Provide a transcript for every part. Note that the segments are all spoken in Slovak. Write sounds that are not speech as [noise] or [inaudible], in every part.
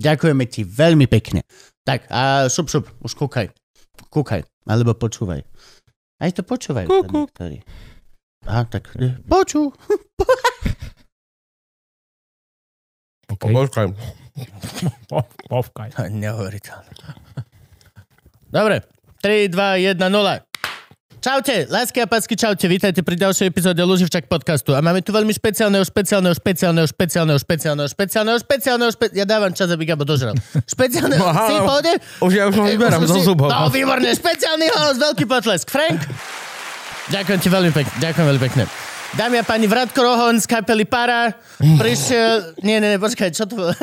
Ďakujeme ti veľmi pekne. Tak a šup, šup, už kúkaj. Kúkaj, alebo počúvaj. Aj to počúvaj. Kúku. Aha, tak eh, počú. [laughs] Okay. Počkaj. Povkaj. [laughs] Neuveriteľné. Dobre, 3, 2, 1, 0. Čaute, lásky a pásky, čaute, vítajte pri ďalšej epizóde Luživčak podcastu. A máme tu veľmi špeciálneho, špeciálneho, špeciálneho, špeciálneho, špeciálneho, špeciálneho, špeciálneho, špe... Ja dávam čas, aby Gabo dožral. Špeciálneho, [laughs] Aha, si no. pohode? Už ja už ho vyberám zo zubov. No, výborné, špeciálny hlas, veľký potlesk. Frank? Ďakujem ti veľmi pekne, ďakujem veľmi pekne. Dámy a páni, Vratko Rohon z kapely Para prišiel... Nie, nie, nie, počkaj, čo to bolo?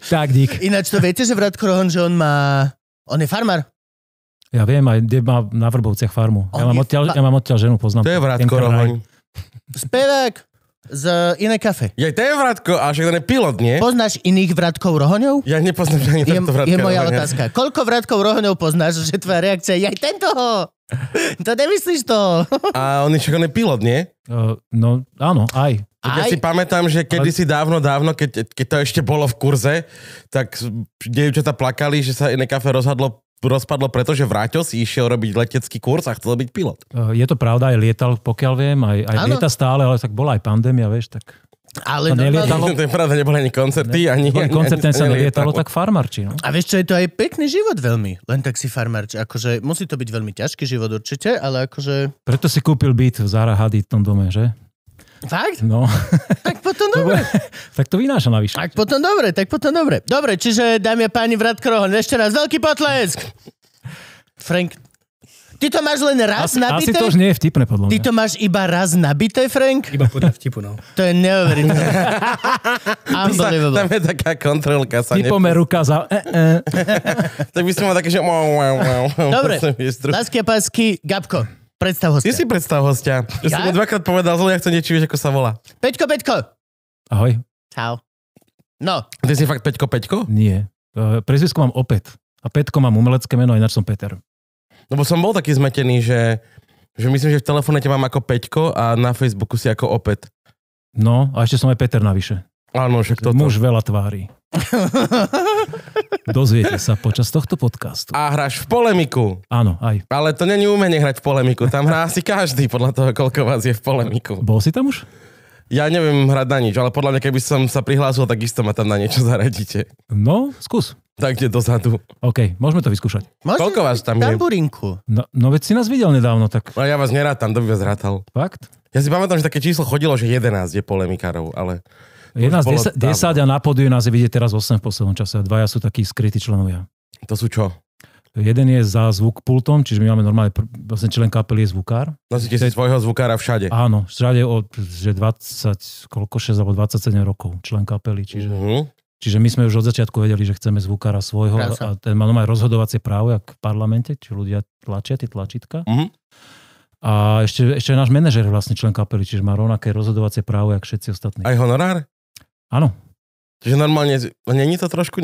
Tak, dík. Ináč to viete, že Vratko Rohon, že on má... On je farmár. Ja viem, aj kde má na Vrbovciach farmu. Ja On mám, je odtiaľ, fa- ja mám odtiaľ ženu, poznám. To je Vratko. Rohoň. Spevák z Iné kafe. Ja, to je Vratko, a však ten je pilot, nie? Poznáš iných Vratkov Rohoňov? Ja nepoznám ani Je, tento Vratka je moja Rohoňa. otázka. Koľko Vratkov Rohoňov poznáš, že tvoja reakcia je aj tento? [laughs] To nemyslíš to? [laughs] A on je, však on je pilot, nie? Uh, no, áno, aj. Tak ja Aj? si pamätám, že kedysi dávno, dávno, keď, keď to ešte bolo v kurze, tak dievčatá plakali, že sa iné kafe rozhodlo rozpadlo, pretože Vráťo si išiel robiť letecký kurz a chcel byť pilot. Uh, je to pravda, aj lietal, pokiaľ viem, aj, aj lieta stále, ale tak bola aj pandémia, vieš, tak Ale To nelietalo. [laughs] to je pravda, neboli ani koncerty, ani... boli ani- koncert, ten sa nelietalo, tak farmarči, no. A vieš čo, je to aj pekný život veľmi. Len tak si farmárč. Akože musí to byť veľmi ťažký život určite, ale akože... Preto si kúpil byt v Zara Hadid v tom dome, že? Fakt? No, Tak potom [laughs] to dobre. tak to vynáša navyše. Tak potom dobre, tak potom dobre. Dobre, čiže dámy a páni Vratko Rohon, ešte raz veľký potlesk. Frank, ty to máš len raz Asi, asi nabité? to už nie je vtipné, podľa Ty mňa. to máš iba raz nabité, Frank? Iba podľa vtipu, no. To je neuveriteľné. [laughs] [laughs] Sa, Unbelievable. tam je taká kontrolka. Sa. Typome ruka za... E, e. Tak by som mal také, že... Dobre, lásky a pásky, Gabko, predstav Ty hostia. si predstav hostia. Že Ja? som mu dvakrát povedal zle, ja chcem niečo, vieš, ako sa volá. Peťko, Peťko. Ahoj. Čau. No, Ty si fakt Peťko Peťko? Nie. Uh, Prezvisko mám Opet. A Petko mám umelecké meno, ináč som Peter. Lebo som bol taký zmetený, že, že myslím, že v telefóne ťa mám ako Peťko a na Facebooku si ako Opet. No, a ešte som aj Peter navyše. Áno, však toto. Muž veľa tvári. [laughs] Dozviete sa počas tohto podcastu. A hráš v polemiku. Áno, aj. Ale to není umenie hrať v polemiku. Tam hrá asi každý podľa toho, koľko vás je v polemiku. Bol si tam už? Ja neviem hrať na nič, ale podľa mňa, keby som sa prihlásil, tak isto ma tam na niečo zaradíte. No, skús. Tak kde dozadu. OK, môžeme to vyskúšať. môžem Koľko vás tam je? tamburinku. No, no veď si nás videl nedávno, tak A ja vás nerátam, kto by vás rátal. fakt? Ja si pamätám, že také číslo chodilo, že 11 je polemikárov, ale... Je nás bolo 10, 10 a na podiu nás je vidieť teraz 8 v poslednom čase. a Dvaja sú takí skrytí členovia. To sú čo? Jeden je za zvuk pultom, čiže my máme normálne, vlastne člen kapely je zvukár. Nosíte si svojho zvukára všade. Áno, všade od že 20, koľko 6 alebo 27 rokov člen kapely, čiže, Mhm. čiže my sme už od začiatku vedeli, že chceme zvukára svojho Krása. a ten má normálne rozhodovacie právo, jak v parlamente, či ľudia tlačia tie tlačítka. Mhm. A ešte, ešte náš manažer je vlastne člen kapely, čiže má rovnaké rozhodovacie právo, jak všetci ostatní. Aj honorár? Áno, Čiže normálne, není to trošku...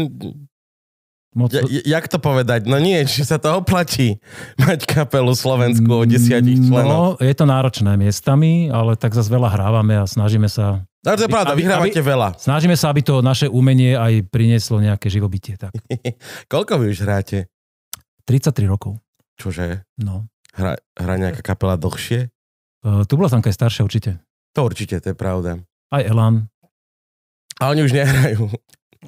moc, Ja, ja- jak to povedať? No nie, či sa to oplatí [laughs] mať kapelu Slovensku o desiatich členov. No, je to náročné miestami, ale tak zase veľa hrávame a snažíme sa, No, to je pravda, aby- vyhrávate veľa. snažíme sa, aby to naše umenie aj prinieslo nejaké živobytie. Tak. [laughs] Koľko vy už hráte? 33 rokov. Čože? No. Hra, hrá nejaká kapela dlhšie? Uh, tu bola tamka aj staršia určite. To určite, to je pravda. Aj Elan. A oni už nehrajú.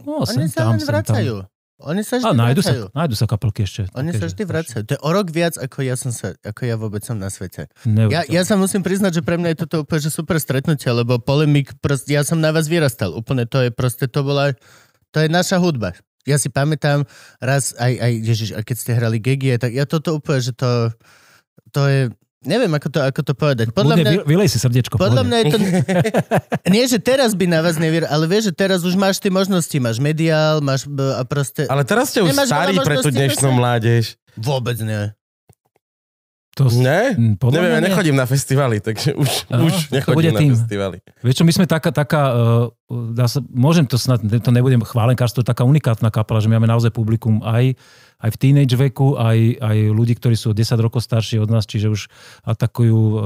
No, Oni sem sa tam, len sem tam. vracajú. Oni sa A vždy nájdu sa, vracajú. nájdu sa kapelky ešte. Oni také, sa vždy vracajú. To je o rok viac, ako ja, som sa, ako ja vôbec som na svete. Ja, ja sa musím priznať, že pre mňa je toto úplne že super stretnutie, lebo polemik, proste, ja som na vás vyrastal. Úplne to je proste, to bola, to je naša hudba. Ja si pamätám raz aj, aj Ježiš, a keď ste hrali Gegie, tak ja toto úplne, že to, to je, neviem, ako to, ako to povedať. Podľa Podľa mňa. Vylej si srdiečko. podľa mňa je to... [laughs] Nie, že teraz by na vás nevier, ale vieš, že teraz už máš tie možnosti. Máš mediál, máš a proste... Ale teraz ste už starí pre tú dnešnú mládež. Vôbec nie. To, s- Ne? Podľa Neviem, ja nie. nechodím na festivaly, takže už, Áno, už nechodím na tým. festivaly. Vieš čo, my sme taká, taká uh, dá sa, môžem to snad, to nebudem chválenkárstvo, taká unikátna kapela, že my máme naozaj publikum aj, aj v teenage veku, aj, aj ľudí, ktorí sú o 10 rokov starší od nás, čiže už atakujú uh,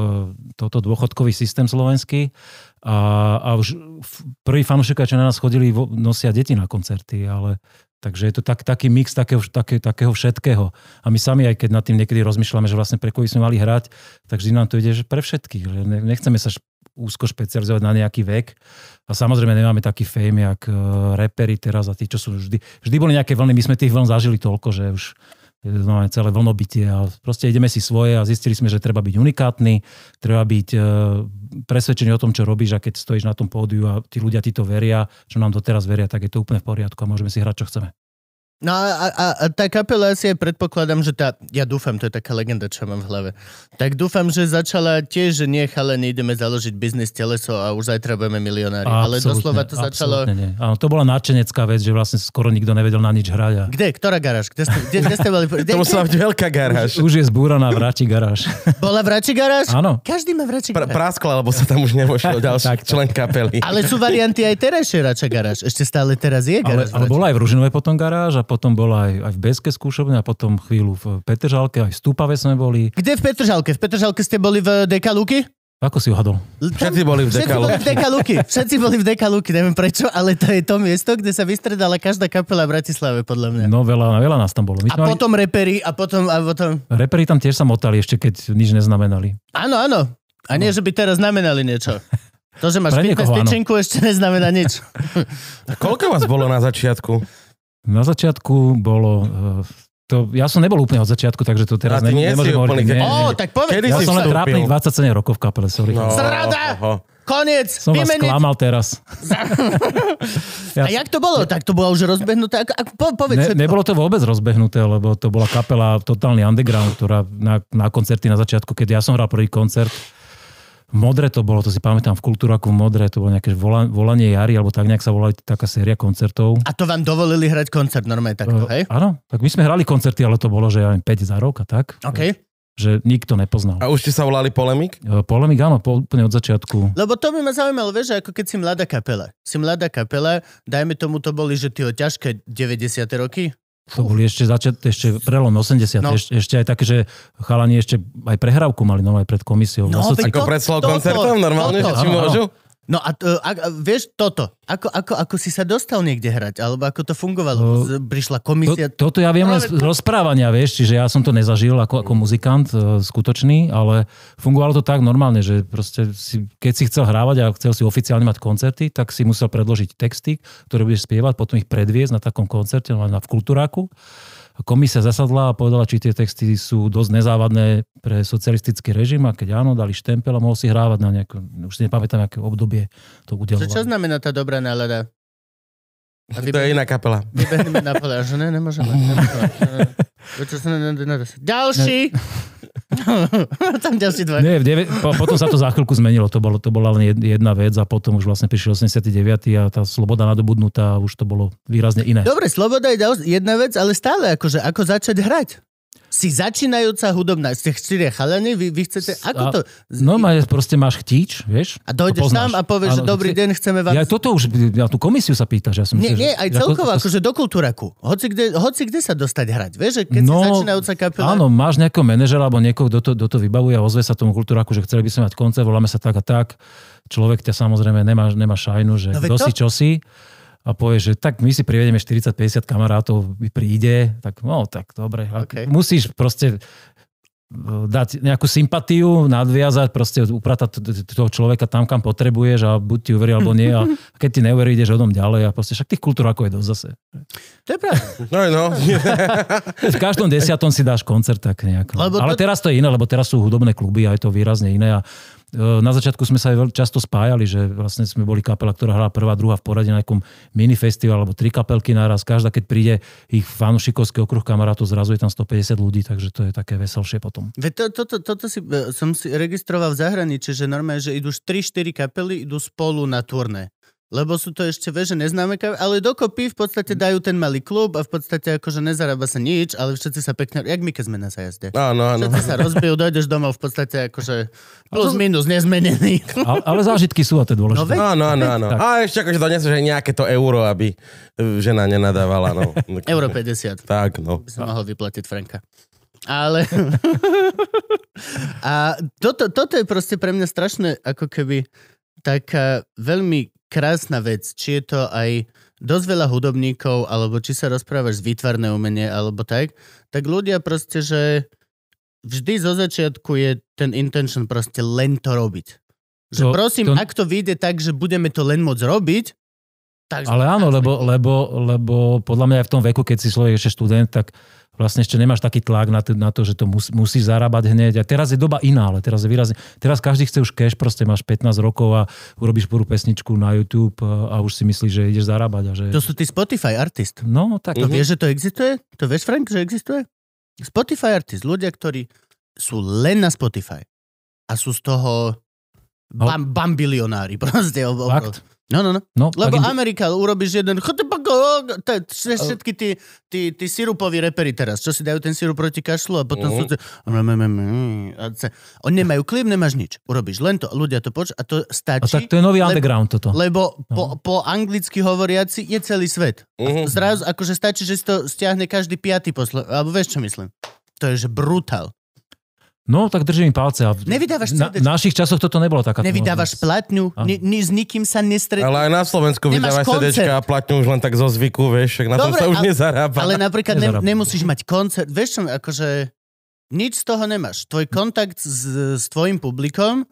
toto dôchodkový systém slovenský. A, a už prví fanúšikovia, čo na nás chodili, nosia deti na koncerty, ale Takže je to tak, taký mix takého, také, takého všetkého. A my sami, aj keď nad tým niekedy rozmýšľame, že vlastne pre koho sme mali hrať, tak vždy nám to ide, že pre všetkých. Nechceme sa úzko špecializovať na nejaký vek. A samozrejme nemáme taký fame, jak uh, repery teraz a tí, čo sú vždy... Vždy boli nejaké vlny, my sme tých vln zažili toľko, že už máme celé vlnobytie a proste ideme si svoje a zistili sme, že treba byť unikátny, treba byť uh, presvedčený o tom, čo robíš a keď stojíš na tom pódiu a tí ľudia ti to veria, čo nám to teraz veria, tak je to úplne v poriadku a môžeme si hrať, čo chceme. No a, a, a, a tá kapela asi aj predpokladám, že tá, ja dúfam, to je taká legenda, čo mám v hlave. Tak dúfam, že začala tiež, že nie, ale ideme založiť biznis teleso a už zajtra budeme milionári. Ale doslova to začalo... Nie. Áno, to bola nadšenecká vec, že vlastne skoro nikto nevedel na nič hrať. A... Kde? Ktorá garáž? Kde ste, kde, kde ste boli? [laughs] Kde, To musela byť veľká garáž. Už je zbúraná vráti garáž. [laughs] Bola vrači garáž? Áno. Každý má vrači Pra, garáž. praskla, lebo sa tam už nevošiel [laughs] ďalší Tak, člen kapely. Ale sú varianty aj terajšie rača garáž. Ešte stále teraz je Ale, garáž. ale Vrači. bola aj v Ružinovej potom garáž a potom bola aj, aj v Beske skúšobne a potom chvíľu v Petržalke, aj v Stúpave sme boli. Kde v Petržalke? V Petržalke ste boli v Deka Luky? Ako si uhadol? Všetci boli v Všetci Deka boli v Deka Luky. Všetci boli v Deka Luky. Neviem prečo, ale to je to miesto, kde sa vystredala každá kapela v Bratislave, podľa mňa. No veľa, veľa nás tam bolo. My A mali- potom reperi a potom, a potom... Reperi tam tiež sa motali ešte, keď nič neznamenali. Áno, áno. A nie, že by teraz znamenali niečo. To, že máš [laughs] Pre fitness niekoho ešte neznamená nič. [laughs] A koľko vás bolo na začiatku? Na začiatku bolo... eh, To, ja som nebol úplne od začiatku, takže to teraz ne, nemôžem hovoriť. Nie, nie, nie. tak povedz. Kedy Ja si som len trápnych 27 rokov v kapele, sorry. No, Zrada! oho. Koniec! Som vás Vymeniť! klamal teraz. [laughs] A jak to bolo? Tak to bolo už rozbehnuté? Ako, ako, po, povedz Ne, nebolo to vôbec rozbehnuté, lebo to bola kapela totálny underground, ktorá na, na koncerty na začiatku, keď ja som hral prvý koncert, v Modre to bolo, to si pamätám, v Kultúraku v Modre, to bolo nejaké vola, volanie jary, alebo tak nejak sa volali taká séria koncertov. A to vám dovolili hrať koncert normálne takto, Eh, hej? Áno, tak my sme hrali koncerty, ale to bolo, že aj 5 za rok a tak, OK. že nikto nepoznal. A už ste sa volali Polemik? Eh, Polemik, áno, po, úplne od začiatku. Lebo to by ma zaujímalo, vieš, že ako keď si mladá kapela. Si mladá kapela, dajme tomu to boli, že ty o ťažké 90. roky. To boli ešte začiat, ešte prelom 80. No. Ešte, ešte aj také, že chalani ešte aj prehrávku mali no, aj pred komisiou. No, Ako To- pred koncertom? Normálne, toto. že či môžu? No a, to, a, a vieš toto, ako, ako, ako si sa dostal niekde hrať, alebo ako to fungovalo? Z- Prišla To, komisia... toto ja viem No, len z to- rozprávania, vieš, čiže ja som to nezažil ako, ako muzikant e, skutočný, ale fungovalo to tak normálne, že proste si, keď si chcel hrávať a chcel si oficiálne mať koncerty, tak si musel predložiť texty, ktoré budeš spievať, potom ich predviesť na takom koncerte, no, na v kultúráku. Komisia zasadla a povedala, či tie texty sú dosť nezávadné pre socialistický režim a keď áno, dali štempel a mohol si hrávať na nejaké, už si nepamätám, aké obdobie to Čo, čo znamená tá dobrá nálada? A To je iná kapela. Vybehneme na že ne, nemôžeme. nemôžeme. Ďalší! [laughs] Tam ďalší dva. Nie, v deve, po, potom sa to za chvíľku zmenilo, to, bolo, to bola len jed- jedna vec a potom už vlastne prišiel 89. a tá sloboda nadobudnutá už to bolo výrazne iné. Dobre, sloboda je jedna vec, ale stále akože, ako začať hrať? Si začínajúca hudobná, ste štyria chalani, vy, vy chcete, ako to? No, ma- proste máš chtíč, vieš? A dojdeš tam a povieš, že dobrý deň, chceme vás... Ja toto už, ja tú komisiu sa pýtaš, ja som Nie, nie, aj celkovo, ako- akože do kultúraku. Hoci kde, hoci kde sa dostať hrať, vieš, že keď No, si začínajúca kapela... Áno, máš nejakého manažera alebo niekoho, kto to, kto to vybavuje a ozve sa tomu kultúraku, že chceli by sme mať koncert, voláme sa tak a tak. Človek ťa samozrejme nemá, nemá šajnu, že No kto to- si, čo si. A povie, že tak my si privedieme 40-50 kamarátov, príde, tak no, tak dobre. A OK. Musíš proste e, dať nejakú sympatiu, nadviazať, proste upratať toho človeka tam, kam potrebuješ a buď ti uverí alebo nie. A [laughs] keď ti neuverí, ideš odom ďalej a proste však tých kultúrákov je dosť zase. To je pravda. No, no. [laughs] V každom desiatom si dáš koncert tak nejak. Lebo Ale to- teraz to je iné, lebo teraz sú hudobné kluby a je to výrazne iné. A Na začiatku sme sa aj často spájali, že vlastne sme boli kapela, ktorá hrala prvá, druhá v poradí na nejakom mini festival alebo tri kapelky naraz. Každá, keď príde ich fanušikovský okruh kamarátov, zrazu je tam 150 ľudí, takže to je také veselšie potom. Veď to, toto, toto si, e, som si registroval v zahraničí, že normálne, že idú 3-4 kapely, idú spolu na turné. Lebo sú to ešte, vieš, že neznáme kapely, ale dokopy v podstate dajú ten malý klub a v podstate akože nezarába sa nič, ale všetci sa pekne, jak my keď sme na zajazde. Áno, áno. Všetci sa rozbijú, dojdeš domov v podstate akože plus minus nezmenený. Ale, ale zážitky sú a to je No dôležité. veď, Áno, áno, áno. Tak. A ešte akože doneseš aj nejaké to euro, aby e, žena nenadávala. No. [laughs] Euro 50. Tak, no. by som mohol vyplatiť Franka. Ale... [laughs] a toto, toto je proste pre mňa strašné, ako keby taká veľmi krásna vec, či je to aj dosť veľa hudobníkov, alebo či sa rozprávaš z výtvarné umenie, alebo tak, tak ľudia proste, že vždy zo začiatku je ten intention proste len to robiť. Že To- prosím, to- ak to vyjde tak, že budeme to len môcť robiť, tak... Ale áno, lebo, lebo, lebo podľa mňa aj v tom veku, keď si človek ešte študent, tak vlastne ešte nemáš taký tlak na to, na to že to mus, musíš zarábať hneď. A teraz je doba iná, ale teraz je výrazne... Teraz každý chce už cash, proste máš 15 rokov a urobíš prvú pesničku na YouTube a, už si myslíš, že ideš zarábať. A že... To sú tí Spotify artist. No, tak... To vieš, že to existuje? To vieš, Frank, že existuje? Spotify artist, ľudia, ktorí sú len na Spotify a sú z toho bam, bambilionári [laughs] proste. ob- ob- Fakt? No, no, no. No, Lebo im- Amerika, urobíš jeden... Všetky tí, tí, tí sirupoví repery teraz, čo si dajú ten sirup proti kašlu a potom sú... a ce- Oni nemajú klip, nemáš nič. Urobíš len to, ľudia to počujú a to a stačí. tak to je nový lebo- underground toto. Lebo po, po anglicky hovoriaci je celý svet. A Mhm. zrazu, akože stačí, že si to stiahne každý piatý poslo... Alebo vieš, čo myslím? To je, že brutál. No, tak držím palce. A v, Nevydávaš na, v našich časoch toto nebolo taká Nevydávaš platňu, ni, ni, s nikým sa nestretneš. Ale aj na Slovensku vydávaš koncert. CDčka a platňu už len tak zo zvyku, vieš, však na tom Dobre, sa už ale- nezarába. Ale napríklad ne, nemusíš mať koncert. Vieš čo, akože nič z toho nemáš. Tvoj kontakt s, s tvojim publikom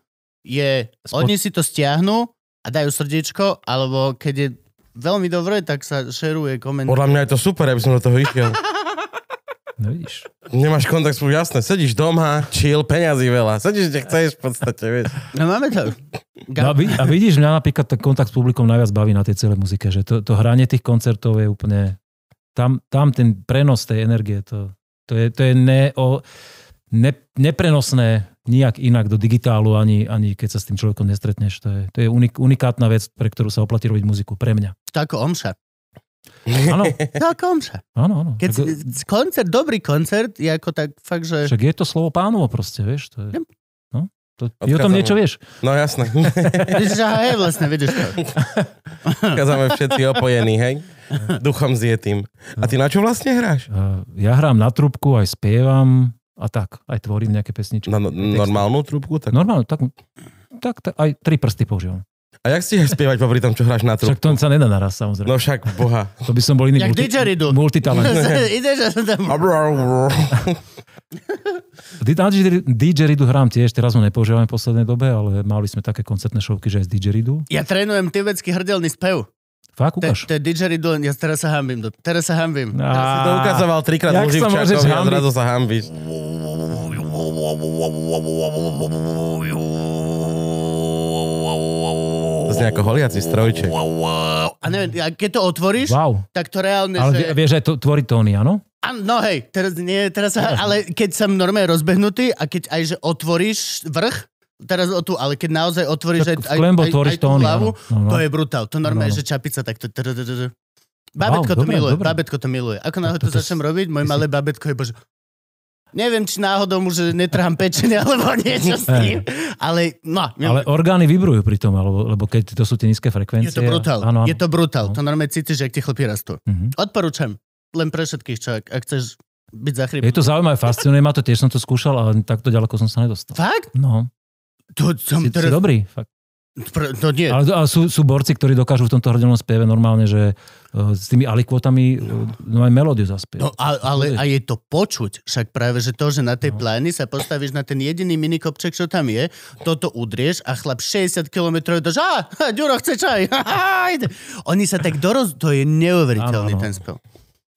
je, Spot- oni si to stiahnu a dajú srdiečko, alebo keď je veľmi dobre, tak sa šeruje koment. Podľa mňa je to super, aby som do toho išiel. [laughs] No vidíš. Nemáš kontakt, spolu, jasné, sedíš doma, chill, peňazí veľa. Sedíš, kde chceš v podstate, vieš. No máme to. No, a, vid- a vidíš, mňa napríklad ten kontakt s publikom najviac baví na tej celej muzike, že to, to hranie tých koncertov je úplne... Tam, tam ten prenos tej energie, to, to je, to je ne, o, ne, neprenosné nijak inak do digitálu, ani, ani keď sa s tým človekom nestretneš. To je, to je unik, unikátna vec, pre ktorú sa oplatí robiť muziku. Pre mňa. To ako omša. [laughs] Áno, omša. áno, áno. Keď Tak, koncert, dobrý koncert, je ako tak fakt, že... však je to slovo pánovo proste, vieš. To je, no, to, ty o tom Odchádzame. niečo vieš. No jasné. [laughs] Že hej, vlastne, vidíš to. [laughs] Kazame všetci opojení, hej? Duchom zjetým. A ty na čo vlastne hráš? Uh, Ja hrám na trubku, aj spievam a tak. Aj tvorím nejaké pesničky. Na no- normálnu trúbku? Tak... Normálne, tak, tak, tak aj tri prsty používam. A jak si spievať popri tom, čo hráš na Však trúbku? to sa nedá naraz, samozrejme. No však, boha. To by som bol iný Jak didgeridoo. multitalent. [laughs] Ideš tam... Didgeridoo hrám tiež, teraz ho nepoužívam v poslednej dobe, ale mali sme také koncertné šovky, že aj z didgeridoo. Ja trénujem tibetský hrdelný spev. Fakt, To, ukáž. to je didgeridoo, ja teraz sa hambím. Teraz sa hambím. Á, Si to ukazoval trikrát jak sa môžeš hambiť? zrazu sa hambíš. [laughs] Je ako holiaci strojček. A neviem, a keď to otvoríš, Wow. tak to reálne, Ale že... vie- vieš aj to, tvoriť tóny, áno? No hej, teraz nie, teraz sa... Ale keď som normálne rozbehnutý a keď aj, že otvoríš vrch, teraz o tu, ale keď naozaj otvoríš aj, Tak aj, aj, tvoríš aj tú tóny, hlavu. No, no. to je brutál. To normálne, No, no. že čapica takto... Babetko to dobre, miluje, dobre. babetko to miluje. Ako náhle to to- to začnem robiť, moje si- malé babetko je bože... Neviem, či náhodou mu, že netrhám pečenie [laughs] alebo niečo s tým. Ale, no, Ale orgány vybrujú pri tom, alebo, lebo keď to sú tie nízke je frekvencie. to brutál. Áno, áno. Je to brutál. No. To normálne cítiš, že ak ti chlpy rastú. Mhm. Odporúčam. Len pre všetkých, čo ak, ak chceš byť Je zachrýpnutý. to zaujímavé, fascinuje ma to, tiež som to skúšal, ale takto ďaleko som sa nedostal. Fakt? No, To som si, si teraz... dobrý. Fakt. Pr- to nie. Ale, ale sú, sú borci, ktorí dokážu v tomto hrdelnom spieve normálne, že s tými alikvotami uh, no aj melódiu zaspieť. No, a, ale a je to počuť. Však práve, že to, že na tej No. pláni sa postavíš na ten jediný minikopček, čo tam je, toto udrieš a chlap 60 km dáš, a, ha, Ďuro chce čaj. ha, ha, ide." Oni sa tak doroz... To je neuveriteľný áno. ten spev.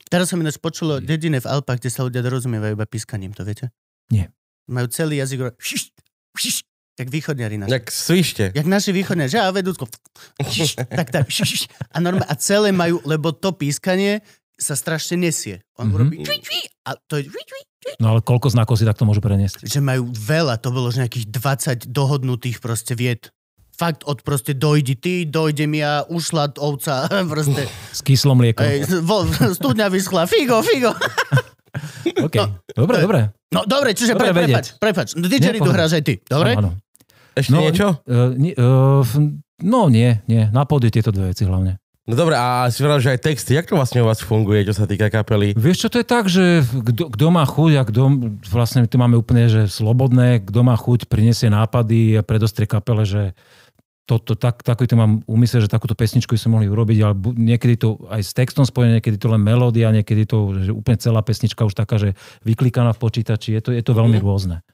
Teraz som ináč počulo dedine v Alpách, kde sa ľudia dorozumievajú iba pískaním, to viete? Nie. Majú celý jazyk, šiš, šiš, Jak východňari naši. Jak svište. Jak naši východňari, že a vedúcko. tak, tak. A, normálne, a celé majú, lebo to pískanie sa strašne nesie. On Mhm. urobí čvi, čvi, a to je čvi, čvi, čvi. No ale koľko znakov si takto môžu preniesť? Že majú veľa, to bolo že nejakých 20 dohodnutých proste vied. Fakt od proste dojdi ty, dojdem ja, ušla ovca, [laughs] proste. S kyslom mliekom. Ej, vo, [laughs] studňa vyschla, figo, figo. [laughs] OK. Dobre, dobre. No dobre, čiže Dobre pre, prepač, prepač. No didgeridoo pohode. hráš aj ty, dobre? Áno, áno. Ešte No, niečo? Uh, nie, uh, no nie, nie. Na pódiu tieto dve veci hlavne. No dobre, a si povedal, že aj texty, jak to vlastne u vás funguje, čo sa týka kapely? Vieš čo, to je tak, že kto, má chuť a kto, vlastne tu máme úplne, že slobodné, kto má chuť, prinesie nápady a predostrie kapele, že toto, tak, taký to mám úmysel, že takúto pesničku sme mohli urobiť, ale niekedy to aj s textom spojené, niekedy to len melódia, niekedy to, že úplne celá pesnička už taká, že vyklikaná v počítači, je to, je to veľmi rôzne.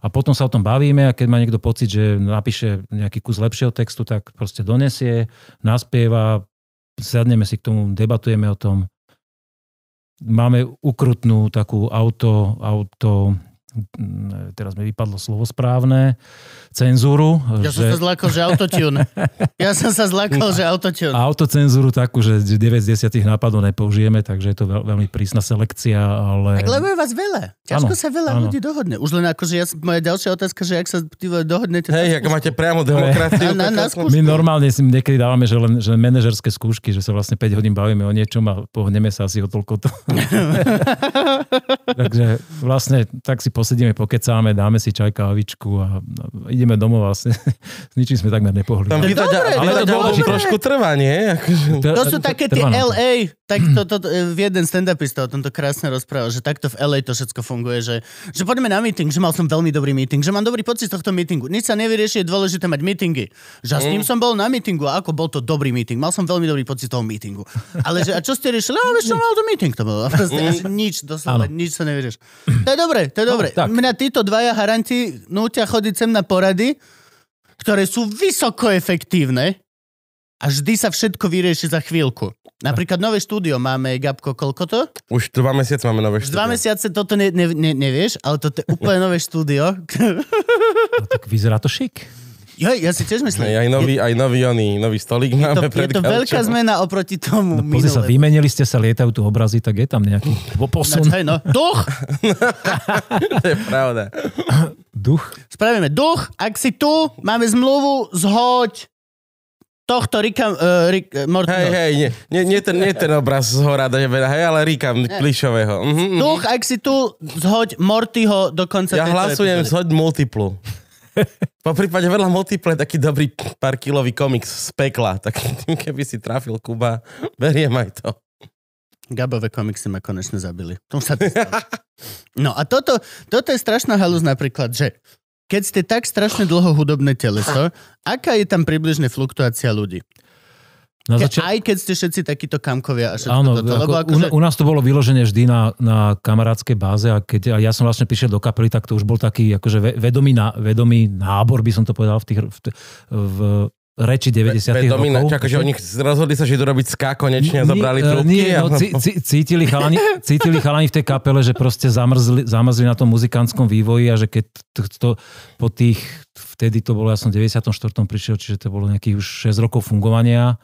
A potom sa o tom bavíme a keď má niekto pocit, že napíše nejaký kus lepšieho textu, tak proste donesie, naspieva, sadneme si k tomu, debatujeme o tom. Máme ukrutnú takú auto, auto teraz mi vypadlo slovo správne, cenzúru. Ja som sa zlakol, že autotune. [laughs] Ja som sa zlakol, že autotune. Autocenzúru takú, že 9 z 10 nápadov nepoužijeme, takže je to veľ, veľmi prísna selekcia, ale... Tak lebo je vás veľa. Ťažko Áno, sa veľa áno. ľudí dohodne. Už len akože ja, moja ďalšia otázka, že ak sa ty dohodnete... Hej, ako máte priamo demokraciu. Na- na- na tak- skúšku. My normálne si niekedy dávame, že len že manažerské skúšky, že sa vlastne 5 hodín bavíme o niečom a pohneme sa asi o toľko to. [laughs] [laughs] Takže vlastne tak si posedíme, pokecáme, dáme si čaj, kávičku a ideme domov vlastne. [laughs] S ničím sme takmer nepohli. Tam vydať, Dobre, ale to dôležité. trošku trvá, nie? Akože... To sú také tie. LA, tak [clears throat] to, to, to, v jeden stand-upista o tomto krásne rozprával, že takto v LA to všetko funguje, že, že poďme na meeting, že mal som veľmi dobrý meeting, že mám dobrý pocit z tohto meetingu. Nič sa nevyrieši, je dôležité mať meetingy. Že a s ním som bol na meetingu a ako bol to dobrý meeting, mal som veľmi dobrý pocit toho meetingu. Ale že a čo ste riešili? No, vieš čo, mal to meeting to bolo. A proste, až nič, doslova, nič sa nevyrieši. To je dobre, to je dobre. Tak. Mňa títo dvaja haranti nútia chodiť sem na porady, ktoré sú vysoko efektívne, a vždy sa všetko vyrieši za chvíľku. Napríklad nové štúdio máme, Gabko, koľko to? Už dva mesiace máme nové Už dva štúdio. mesiace toto ne, ne, ne, nevieš, ale toto je úplne nové štúdio. No, tak vyzerá to šik. Jo, ja si tiež myslím. Hej, aj nový, aj nový, oný, nový stolík je, máme to, pred je to veľká gaučom. zmena oproti tomu No, pozri sa, minulé. vymenili ste sa, lietajú tu obrazy, tak je tam nejaký posun, Hej, no. Duch! [laughs] To je pravda. [laughs] duch. Spravíme duch, ak si tu, máme zmluvu, zhoď tohto Rika, uh, Rick, uh, Mortyho. Hej, hej, nie, nie, nie, ten, nie ten obraz z hora, hej, ale Rika Plišového. Mhm, mhm. Duch, ak si tu, zhoď Mortyho do konca Ja hlasujem epizódy. zhoď multiplu. [laughs] Po prípade vedľa multiple taký dobrý pár kilový komiks z pekla. Tak tým, [laughs] keby si trafil Kuba, beriem aj to. Gabové komiksy ma konečne zabili. Tom sa to. No a toto, toto je strašná halúz napríklad, že keď ste tak strašne dlho hudobné teleso, aká je tam približne fluktuácia ľudí? Na Ke, začiat- aj keď ste všetci takíto kamkovia a všetko Áno, toto. Lebo ako, akože, u, u nás to bolo vyložené vždy na, na kamarádskej báze a keď a ja som vlastne prišiel do kapely, tak to už bol taký akože ve- vedomý, ná, vedomý nábor, by som to povedal, v, tých, v, v reči 90 Vedomí, rokov. akože oni rozhodli sa, že idú robiť ska konečne a zobrali eh, trúbky. Nie, no, cí- cí- cítili, chalani, [laughs] cítili chalani v tej kapele, že proste zamrzli, zamrzli na tom muzikantskom vývoji a že keď to, to po tých, vtedy to bolo, ja som v 94. prišiel, čiže to bolo nejakých už 6 rokov fungovania,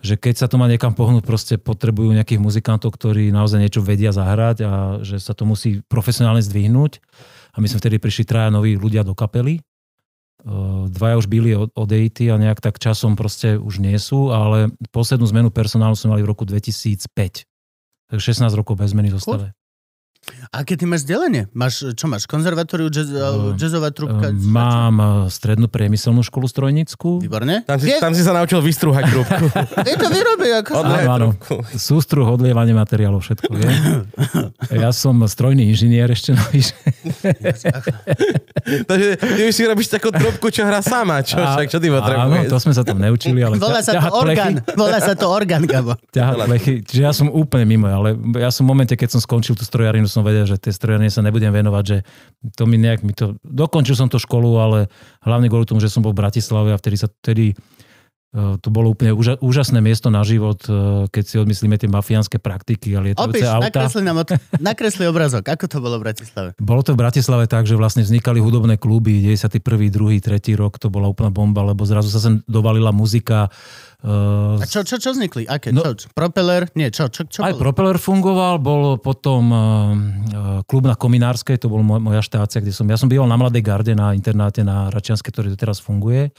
že keď sa to má niekam pohnúť, proste potrebujú nejakých muzikantov, ktorí naozaj niečo vedia zahrať a že sa to musí profesionálne zdvihnúť. A my sme vtedy prišli traja noví ľudia do kapely. Dvaja už byli od, odejty a nejak tak časom proste už nie sú, ale poslednú zmenu personálu sme mali v roku 2005. Takže 16 rokov bez zmeny zostave. A keď ty máš delenie? Máš, čo máš, konzervatóriu, jazz, Eh, jazzová trúbka? Uh, Mám uh, strednú priemyselnú školu strojnickú. Výborne. Tam si, Je, tam si sa naučil vystrúhať trúbku. [laughs] je to vyrobí, ako... Áno, áno. [laughs] Sústruh, odlievanie materiálov, všetko je. [laughs] Ja som strojný inžinier ešte nový. Takže ty už si robíš takú trúbku, čo hrá sama. Čo, však, čo ty Áno, potrebuješ? to sme sa tam neučili, ale Volá sa to orgán. Volá sa to orgán, Gabo. ťahať plechy. Čiže ja som úplne mimo, ale ja som v momente, keď som skončil tú strojarinu, som vedel, že tej strojarine sa nebudem venovať, že to mi nejak, mi to, dokončil som to školu, ale hlavne kvôli tomu, že som bol v Bratislave a vtedy sa, vtedy to bolo úplne úža, úžasné miesto na život, e, keď si odmyslíme tie mafiánske praktiky a lietajúce Opíš, auta. nakresli, nám od... [laughs] nakresli obrazok. Ako to bolo v Bratislave? Bolo to v Bratislave tak, že vlastne vznikali hudobné kluby, 91., 2., 3. rok, to bola úplná bomba, lebo zrazu sa sem dovalila muzika. Uh, A čo, čo, čo vznikli? Aké? No- čo, čo? Propeller? Nie, čo, čo, čo aj bolo? Propeller fungoval, bol potom uh, uh, klub na Kominárskej, to bol moj, moja štácia, kde som, ja som býval na Mladej garde na internáte na Račianskej, ktorý doteraz funguje.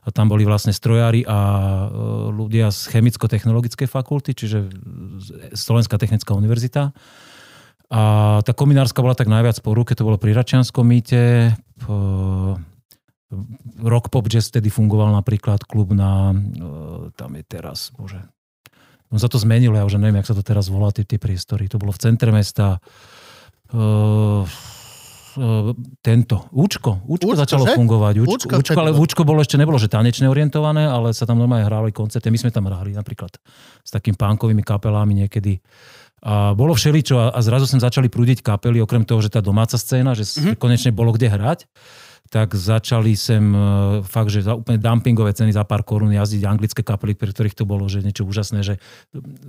A tam boli vlastne strojári a uh, ľudia z chemicko-technologickej fakulty, čiže Slovenská technická univerzita. A tá kominárska bola tak najviac po ruke, to bolo pri Račianskom mýte. Uh, Rock Pop Jazz vtedy fungoval napríklad klub na, uh, tam je teraz, bože, on sa to zmenilo, ja už neviem, jak sa to teraz volá, tie, tie priestory. To bolo v centre mesta. Uh, uh, tento, Účko. Účko, Účko, začalo že? fungovať. Účko Účko, vtedy ale. Účko bolo ešte nebolo, že tanečne orientované, ale sa tam normálne hrali koncerty. My sme tam hrali napríklad s takým pánkovými kapelami niekedy. A bolo všeličo a, a zrazu sem začali prúdiť kapely, okrem toho, že tá domáca scéna, že Mhm. mm-hmm. konečne bolo kde hrať tak začali sem e, fakt, že za úplne dumpingové ceny za pár korún jazdiť anglické kapely, pre ktorých to bolo že niečo úžasné, že,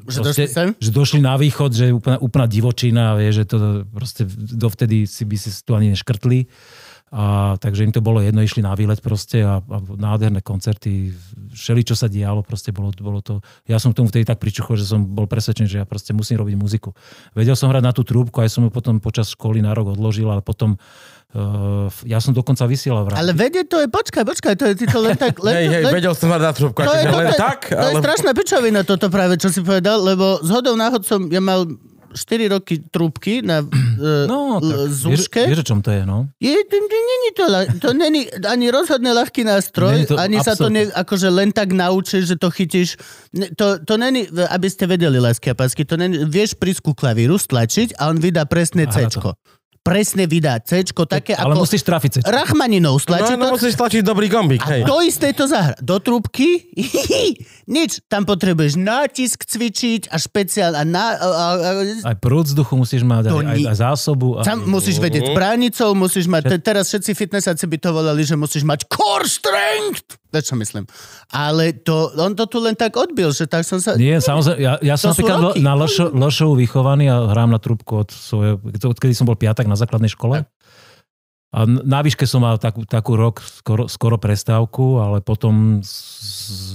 Že došli sem? že došli na východ, že úplná, úplná divočina, vie, že to proste dovtedy si by si tu ani neškrtli. A, takže im to bolo jedno, išli na výlet proste a, a nádherné koncerty, všeli, čo sa dialo, proste bolo, bolo to... Ja som k tomu vtedy tak pričuchol, že som bol presvedčený, že ja proste musím robiť muziku. Vedel som hrať na tú trúbku, aj som ju potom počas školy na rok odložil, ale potom uh, ja som dokonca vysielal v rádiu. Ale vedieť to je, počkaj, počkaj, to je ty to len tak... Len, Hej, hej, len, vedel som mať na trúbku, to je, akože to, len je, tak, to je ale... strašná pičovina toto práve, čo si povedal, lebo z hodou náhod som, ja mal 4 roky trúbky na uh, [clears throat] No, tak, zúške. vieš, vieš, čom to je, no? Je, to, to, není to, to není ani rozhodne ľahký nástroj, to ani sa to ne, absolútne. akože len tak naučíš, že to chytíš. To, to není, aby ste vedeli, lásky a pásky, to není, vieš prísku klavíru stlačiť a on vydá presne hrá C. Presne vydá C, také Ale ako musíš trafiť. Rachmaninov No, stlačí no, to. musíš tlačiť dobrý gombík, A hej. to isté to zahra. Do trúbky? [laughs] Nič. Tam potrebuješ nátisk cvičiť a špeciál a, na, a, a, Aj prúd vzduchu musíš mať, To aj, aj, ni- aj zásobu. Aj, Tam musíš vedieť bránicou, musíš mať, te, teraz všetci fitnessaci by to volali, že musíš mať core strength. Vieš, čo myslím. Ale to, on to tu len tak odbil, že tak som sa... Nie, samozrejme, ja, ja som napríklad roky. na Lšo, Lšovu vychovaný a hrám na trúbku od svojho, odkedy som bol piatak na základnej škole. A na výške som mal takú, takú rok skoro, skoro prestávku, ale potom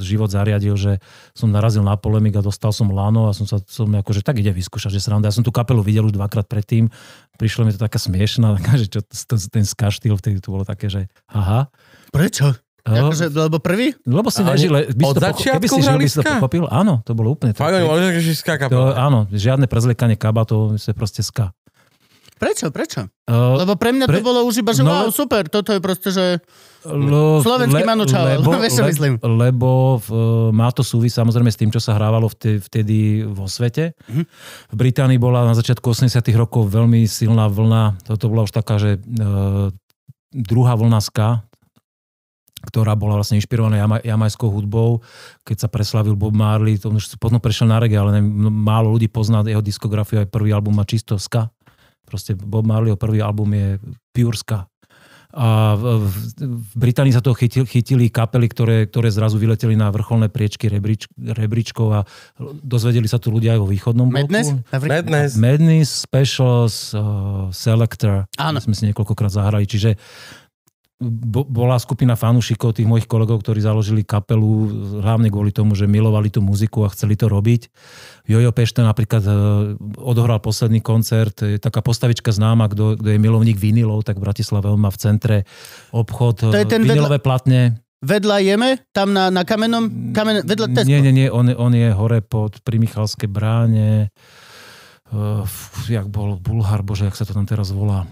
život zariadil, že som narazil na polemik a dostal som lano a som sa som akože tak ide vyskúšať, že sranda. Ja som tú kapelu videl už dvakrát predtým, prišlo mi to taká smiešná, taká, [laughs] že čo, ten ska štýl vtedy to bolo také, že aha. Prečo? No, Akože, lebo prvý? lebo si nežil, by si od to pocho- začiatku keby si žil, by si to pochopil. Áno, to bolo úplne skáka. To, áno, žiadne prezliekanie kabatov, to je proste ska. Prečo? Prečo? Uh, Lebo pre mňa to pre- bolo už iba, že no, wow, le- super, toto je proste, že... lo, Slovenský Manu Chao, [laughs] vieš, čo myslím. Lebo v, má to súvisť samozrejme s tým, čo sa hrávalo vtedy, vtedy vo svete. Mhm. V Británii bola na začiatku 80 rokov veľmi silná vlna, toto bola už taká, že uh, druhá vlna ska, ktorá bola vlastne inšpirovaná jama, jamajskou hudbou. Keď sa preslavil Bob Marley, to už potom prešiel na reggae, ale neviem, málo ľudí pozná jeho diskografiu, aj prvý album má čisto ska. Proste Bob Marleyho prvý album je pure ska. A v, v, v Británii sa to chytil, chytili kapely, ktoré, ktoré zrazu vyleteli na vrcholné priečky rebríč, rebríčkov a dozvedeli sa tu ľudia aj vo východnom Madness? bloku. Madness. Madness, Specials, uh, Selector. Áno. Sme si niekoľkokrát zahrali. Čiže bola skupina fanúšikov tých mojich kolegov, ktorí založili kapelu hlavne kvôli tomu, že milovali tú muziku a chceli to robiť. Jojo Pešte napríklad uh, odohral posledný koncert. Je taká postavička známa, kto, kto je milovník vinilov, tak v Bratislave on má v centre obchod To je ten vinilové platne. Vedľa jeme? Tam na, na kamenom? Kamen, vedľa Tesco? Nie, nie, nie, on, on je hore pod pri Michalskej bráne. Uh, jak bol Bulhar, bože, jak sa to tam teraz volá.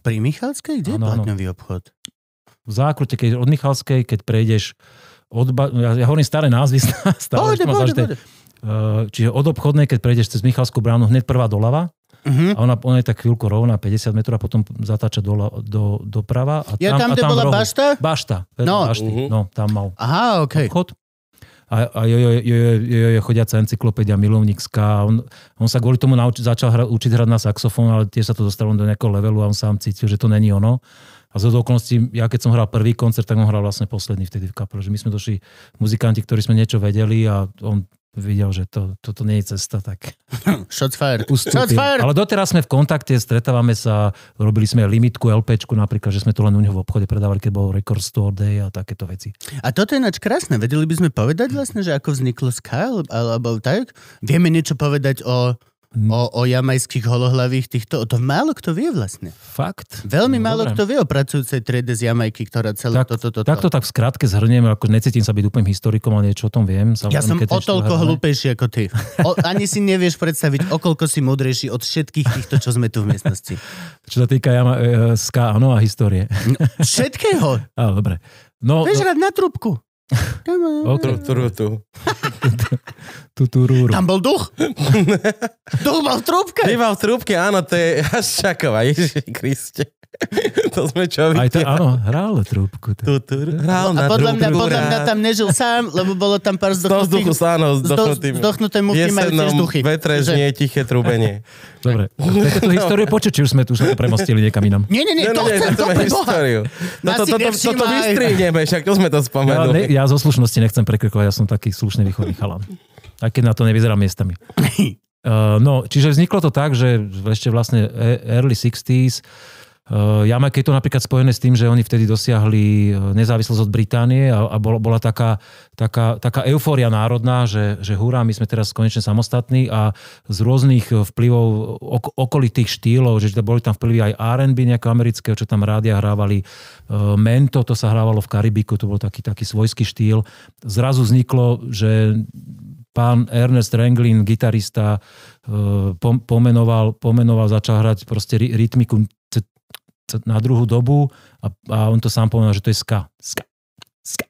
Pri Michalskej? Kde je Áno, áno. platňový obchod? v zákrute, keď od Michalskej, keď prejdeš od, ba- ja, ja hovorím staré názvy, stále, Pohode. Uh, čiže od obchodnej, keď prejdeš cez Michalskú bránu, hneď prvá doľava Mhm. a ona, ona je tak chvíľku rovná, 50 metrov a potom zatáča do, do, doprava. A Je tam, a kde v bola rohu- bašta? Bašta. No. bašty, Mhm. no, tam mal Aha, okej. obchod. A, a jo, jo, jo, jo, jo, jo, chodiaca encyklopédia, milovník ska. On, on sa kvôli tomu nauči, začal hra, učiť hrať na saxofón, ale tiež sa to dostalo do nejakého levelu a on sám cítil, že to není ono. A zo okolností, ja keď som hral prvý koncert, tak on hral vlastne posledný vtedy v kapele. Že my sme došli muzikanti, ktorí sme niečo vedeli a on videl, že to, toto nie je cesta, tak [laughs] Shots fired. Shots fired. Ale doteraz sme v kontakte, stretávame sa, robili sme limitku, LPčku napríklad, že sme to len u neho v obchode predávali, keď bol Record Store Day a takéto veci. A toto je ináč krásne. Vedeli by sme povedať vlastne, že ako vzniklo Sky, alebo tak? Vieme niečo povedať o, o, o jamajských holohlavých týchto? To málo kto vie vlastne. Fakt? Veľmi No, málo dobre. kto vie o pracujúcej triede z Jamajky, ktorá celé Tak, toto, toto. takto tak v skratke zhrniem, ako necítim sa byť úplným historikom, ale niečo o tom viem. Ja som Samozrejme, o toľko hráme. hlúpejší ako ty. O, ani si nevieš predstaviť, o koľko si múdrejší od všetkých týchto, čo sme tu v miestnosti. Čo sa týka jama, e, ska, áno, a histórie. Všetkého. [laughs] Á, dobre. No, Vieš hrať na trúbku. OK, Tru, tru, tu. tú, tú rúru. Tam bol duch. [laughs] duch bol v trúbke. Iba v trúbke, áno, to je Haščáková, Ježiši Kriste. [laughs] To sme čo Aj to, áno, hral trúbku. To. Tu, tu, hral A na podľa mňa, podľa mňa tam nežil sám, lebo bolo tam pár Z toho vzduchu zdochnutých... sa, áno, zdo- zdochnutým. Zdochnuté V mufky majú tiež duchy. vetre Že- znie tiché trúbenie. [laughs] Dobre. Takéto [laughs] histórie počuť, či už sme tu už to premostili niekam inam. Nie, nie, nie, to chcem, to to pre Boha. históriu. No Nás to, si to, to, to, to nevšímaj. vystrihneme, však to sme to Ja, ne, spomenuli. ja zo slušnosti nechcem prekrikovať, ja som taký slušný východný chalan. Aj keď na to nevyzerám miestami. Uh, no, čiže vzniklo to tak, že ešte vlastne e- early 60s Uh, Jamajka je to napríklad spojené s tým, že oni vtedy dosiahli uh, nezávislosť od Británie a, a bola, bola taká, taká, taká eufória národná, že, že hurá, my sme teraz konečne samostatní a z rôznych uh, vplyvov ok- okolitých štýlov, že boli tam vplyvy aj R&B nejaké amerického, čo tam rádia hrávali, Mento, to sa hrávalo v Karibiku, to bol taký, taký svojský štýl. Zrazu vzniklo, že pán Ernest Ranglin, gitarista, pom- pomenoval, pomenoval, začal hrať proste ry- rytmiku na druhú dobu a, a on to sám povedal, že to je ska. Ska. Ska.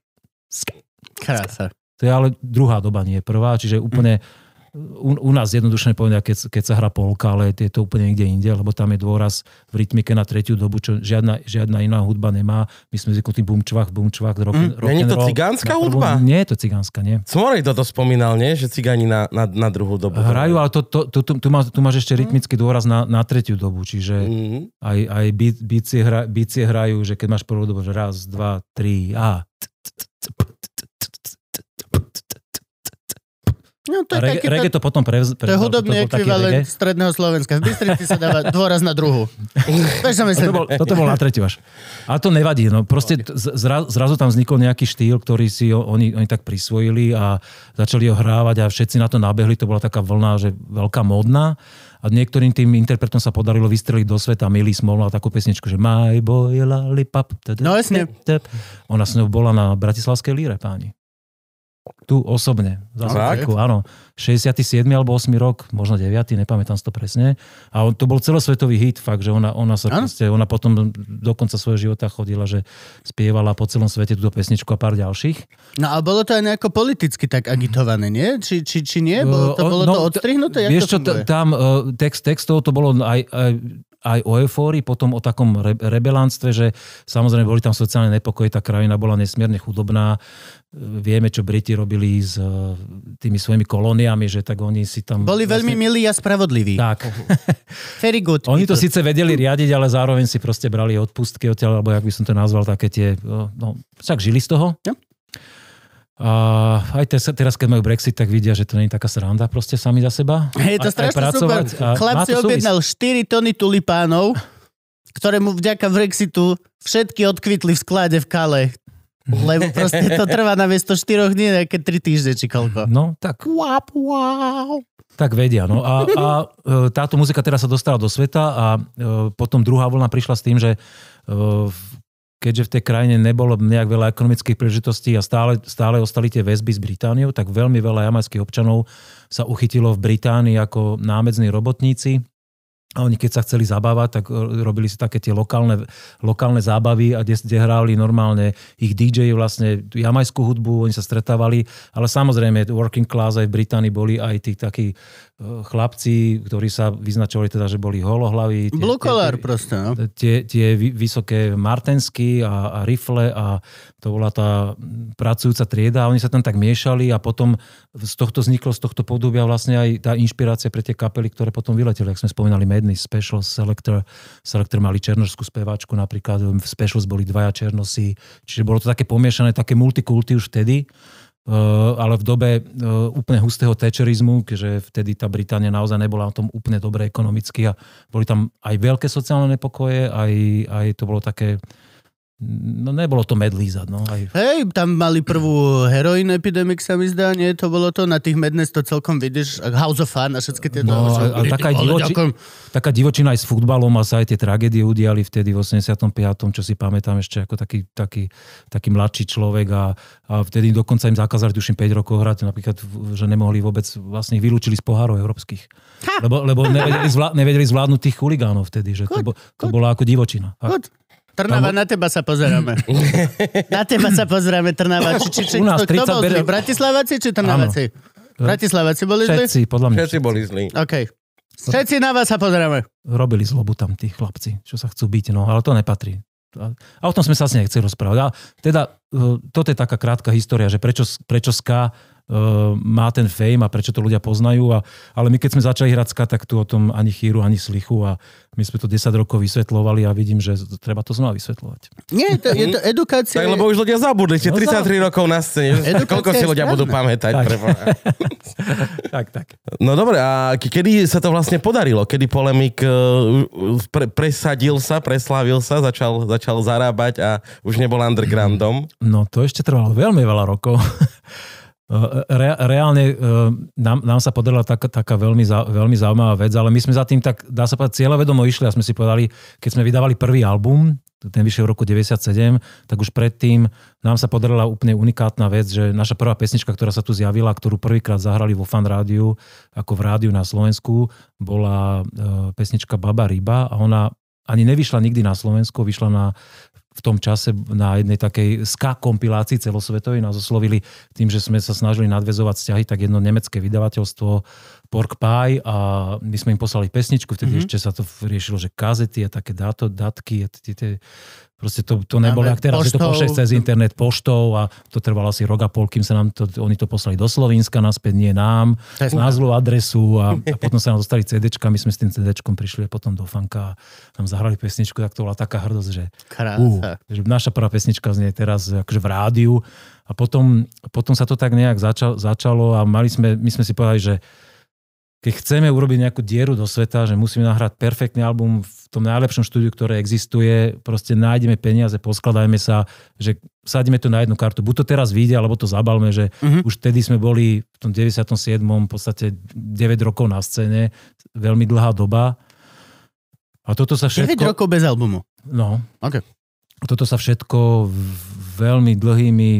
Ska. Krása. To je ale druhá doba, nie prvá, čiže úplne u, u nás jednodušne povedať, keď, keď sa hrá polka, ale je to úplne niekde inde, lebo tam je dôraz v rytmike na tretiu dobu, čo žiadna, žiadna iná hudba nemá. My sme zvyknutí bumčvach, bumčvach, rock, Mm, rock není to roll. cigánska Na hudba? Nie je to cigánska, nie. Smorej toto spomínal, nie? Že cigáni na, na, na druhú dobu. Hrajú, ale to, to, to, tu, tu, máš, tu máš ešte rytmický dôraz na, na tretiu dobu, čiže Mhm. aj, aj beatsie, hra, beatsie hrajú, že keď máš prvú dobu, že raz, dva, tri, a. No, to je, reggae, taký, reggae to potom prevz, to je hudobný ekvivalent stredného Slovenska. V Bystrici sa dáva dôraz na druhu. [laughs] To myslím? bol, toto bol na tretiu až. Ale to nevadí. No. Proste zra, zrazu tam vznikol nejaký štýl, ktorý si oni, oni tak prisvojili a začali ho hrávať a všetci na to nabehli. To bola taká vlna, že veľká modná. A niektorým tým interpretom sa podarilo vystreliť do sveta. Milý Smol mal takú pesničku, že My boy lollipop. No, jasne. Ona s ňou bola na Bratislavskej líre, páni. Tu osobne. Za Fakt? Slovenku, áno. 67. alebo 8. rok, možno 9. nepamätám si to presne. A on, to bol celosvetový hit, fakt, že ona, ona sa proste, ona potom do konca svojho života chodila, že spievala po celom svete túto pesničku a pár ďalších. No a bolo to aj nejako politicky tak agitované, nie? Či, či, či nie? Bolo to, Uh, bolo no, to odstrihnuté? Jak Vieš to čo, tam uh, text textov to bolo aj, aj, aj o eufórii, potom o takom re, rebelánstve, že samozrejme boli tam sociálne nepokoje, tá krajina bola nesmierne chudobná. Vieme, čo Briti robili s uh, tými svojimi kolóniami, že tak oni si tam... Boli veľmi milí a spravodliví. Tak. [laughs] Very good. Oni to síce vedeli riadiť, ale zároveň si proste brali odpustky odtiaľ, alebo jak by som to nazval, také tie... No, no, však žili z toho. Jo. A aj te, teraz, keď majú Brexit, tak vidia, že to nie je taká sranda proste sami za seba. Je to strašne super. Chlap si objednal 4 tony tulipánov, ktoré mu vďaka Brexitu všetky odkvitli v sklade v Kale. Lebo proste to trvá na miesto 4 dní, nejaké 3 týždne či koľko. No, tak, Wow, wow. tak vedia. No. A, a e, táto muzika teraz sa dostala do sveta a e, potom druhá vlna prišla s tým, že e, keďže v tej krajine nebolo nejak veľa ekonomických príležitostí a stále, stále ostali tie väzby s Britániou, tak veľmi veľa jamajských občanov sa uchytilo v Británii ako námedzní robotníci. A oni keď sa chceli zabávať, tak e, robili si také tie lokálne, lokálne zábavy, a kde, kde hrali normálne ich DJ vlastne jamajskú hudbu, oni sa stretávali, ale samozrejme working class aj v Británii boli aj tí takí chlapci, ktorí sa vyznačovali teda, že boli holohlaví. Tie, Blue collar proste, no. tie, tie vy- vysoké martensky a, a rifle a to bola tá pracujúca trieda a oni sa tam tak miešali a potom z tohto vzniklo, z tohto podobia vlastne aj tá inšpirácia pre tie kapely, ktoré potom vyleteli, ak sme spomínali Madness, Special, Selector, Selector mali černožskú speváčku napríklad, v Specials boli dvaja černosy, čiže bolo to také pomiešané, také multikulty už vtedy, ale v dobe uh, úplne hustého tečerizmu, keďže vtedy tá Británia naozaj nebola na tom úplne dobre ekonomicky a boli tam aj veľké sociálne nepokoje, aj, aj to bolo také, no nebolo to medlízať, no. Aj, Hej, tam mali prvú heroin epidemic, sa mi zdá, nie? To bolo to, na tých Madness to celkom vidíš, House of Fun a všetky tieto. No, a- a taká divoči- taká divočina aj s futbalom a sa aj tie tragédie udiali vtedy v 85., čo si pamätám ešte ako taký, taký, taký mladší človek a, a vtedy dokonca im zakázali tuším 5 rokov hrať, napríklad, že nemohli vôbec, vlastne ich vylúčili z pohárov európskych. Lebo, lebo nevedeli, zvlá, nevedeli zvládnuť tých chuligánov vtedy, že to, bo, to bola ako divočina. Fakt. Trnava, na teba sa pozeráme. [laughs] na teba sa pozeráme, Trnava. Či, či, či, U nás kto, kto 30 bol zlý? Bratislavaci či Trnaváci? Bratislavaci boli zlí? Všetci, podľa mňa, Všetci boli zlí. OK. Všetci na vás sa pozeráme. robili zlobu tam tí chlapci, čo sa chcú byť, no ale to nepatrí. A, a o tom sme sa asi nechceli rozprávať. A teda toto je taká krátka história, že prečo, prečo ska uh, má ten fame a prečo to ľudia poznajú. A, ale my keď sme začali hrať ska, tak tu o tom ani chýru, ani slichu a my sme to 10 rokov vysvetľovali a vidím, že treba to znova vysvetľovať. Nie, to, je to edukácia. Tak lebo už ľudia zabudli, ste No 33 rokov na scéne. Edukácia Koľko si ľudia správna. budú pamätať? Tak. [laughs] Tak, tak. No dobre, a kedy sa to vlastne podarilo? Kedy polemik uh, pre, presadil sa, preslávil sa, začal, začal zarábať a už nebol undergroundom? No to ešte trvalo veľmi veľa rokov. [laughs] Re, reálne e, nám, nám sa podarila taká, taká veľmi, zau, veľmi zaujímavá vec, ale my sme za tým tak, dá sa povedať, cieľavedomo išli a sme si povedali, keď sme vydávali prvý album, ten vyšiel v roku 97, tak už predtým nám sa podarila úplne unikátna vec, že naša prvá pesnička, ktorá sa tu zjavila, ktorú prvýkrát zahrali vo fan rádiu, ako v rádiu na Slovensku, bola e, pesnička Baba Ryba a ona ani nevyšla nikdy na Slovensku, vyšla na v tom čase na jednej takej ska kompilácii celosvetovej nás oslovili tým, že sme sa snažili nadvezovať vzťahy, tak jedno nemecké vydavateľstvo Pork Pie a my sme im poslali pesničku, vtedy mm-hmm. ešte sa to riešilo, že kazety a také dáto, datky a tie, proste to, to nebolo, ak teraz, že to poštou. pošleš cez internet poštou a to trvalo asi rok a pol, kým sa nám to, oni to poslali do Slovenska naspäť, nie nám, To je na zlú adresu a, a [laughs] potom sa nám dostali CDčka, my sme s tým CDčkom prišli potom do fanka a tam zahrali pesničku, tak to bola taká hrdosť, že Krása. Uh, že naša prvá pesnička znie teraz akože v rádiu a potom, potom sa to tak nejak začal, začalo a mali sme, my sme si povedali, že keď chceme urobiť nejakú dieru do sveta, že musíme nahrať perfektný album v tom najlepšom štúdiu, ktoré existuje, proste nájdeme peniaze, poskladajme sa, že sadíme to na jednu kartu. Buď to teraz vyjde, alebo to zabalme, že Mhm. už vtedy sme boli v tom 97. v podstate 9 rokov na scéne, veľmi dlhá doba. A toto sa 9 všetko... rokov bez albumu. No. OK. Toto sa všetko veľmi dlhými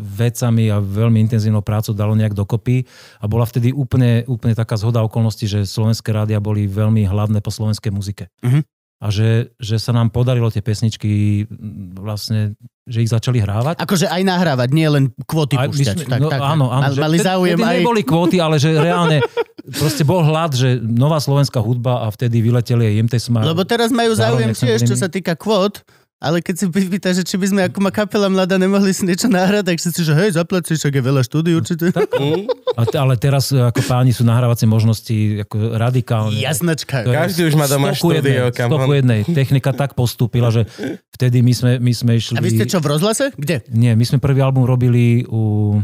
vecami a veľmi intenzívnou prácou dalo nejak dokopy a bola vtedy úplne, úplne taká zhoda okolností, že slovenské rádia boli veľmi hladné po slovenskej muzike. Mhm. A že, že sa nám podarilo tie pesničky m, vlastne, že ich začali hrávať. Akože aj nahrávať, nie len kvóty Aj my púšťať. sme- tak, no, tak, áno, áno. Mal, mali záujem aj... neboli kvóty, ale že reálne proste bol hlad, že nová slovenská hudba a vtedy vyleteli aj IMT Smart. Lebo teraz majú záujem tiež, čo my. sa týka kvót, ale keď si pýta, že či by sme ako má kapela mladá nemohli si niečo nahrať, tak si si, že hej, zaplatíš, však je veľa štúdií určite. Mm. [laughs] A t- ale teraz ako páni sú nahrávacie možnosti ako radikálne. Jasnačka. Každý už má doma štúdio, stoku jednej. Technika tak postúpila, že vtedy my sme, my sme išli... A vy ste čo, v rozhlase? Kde? Nie, my sme prvý album robili u,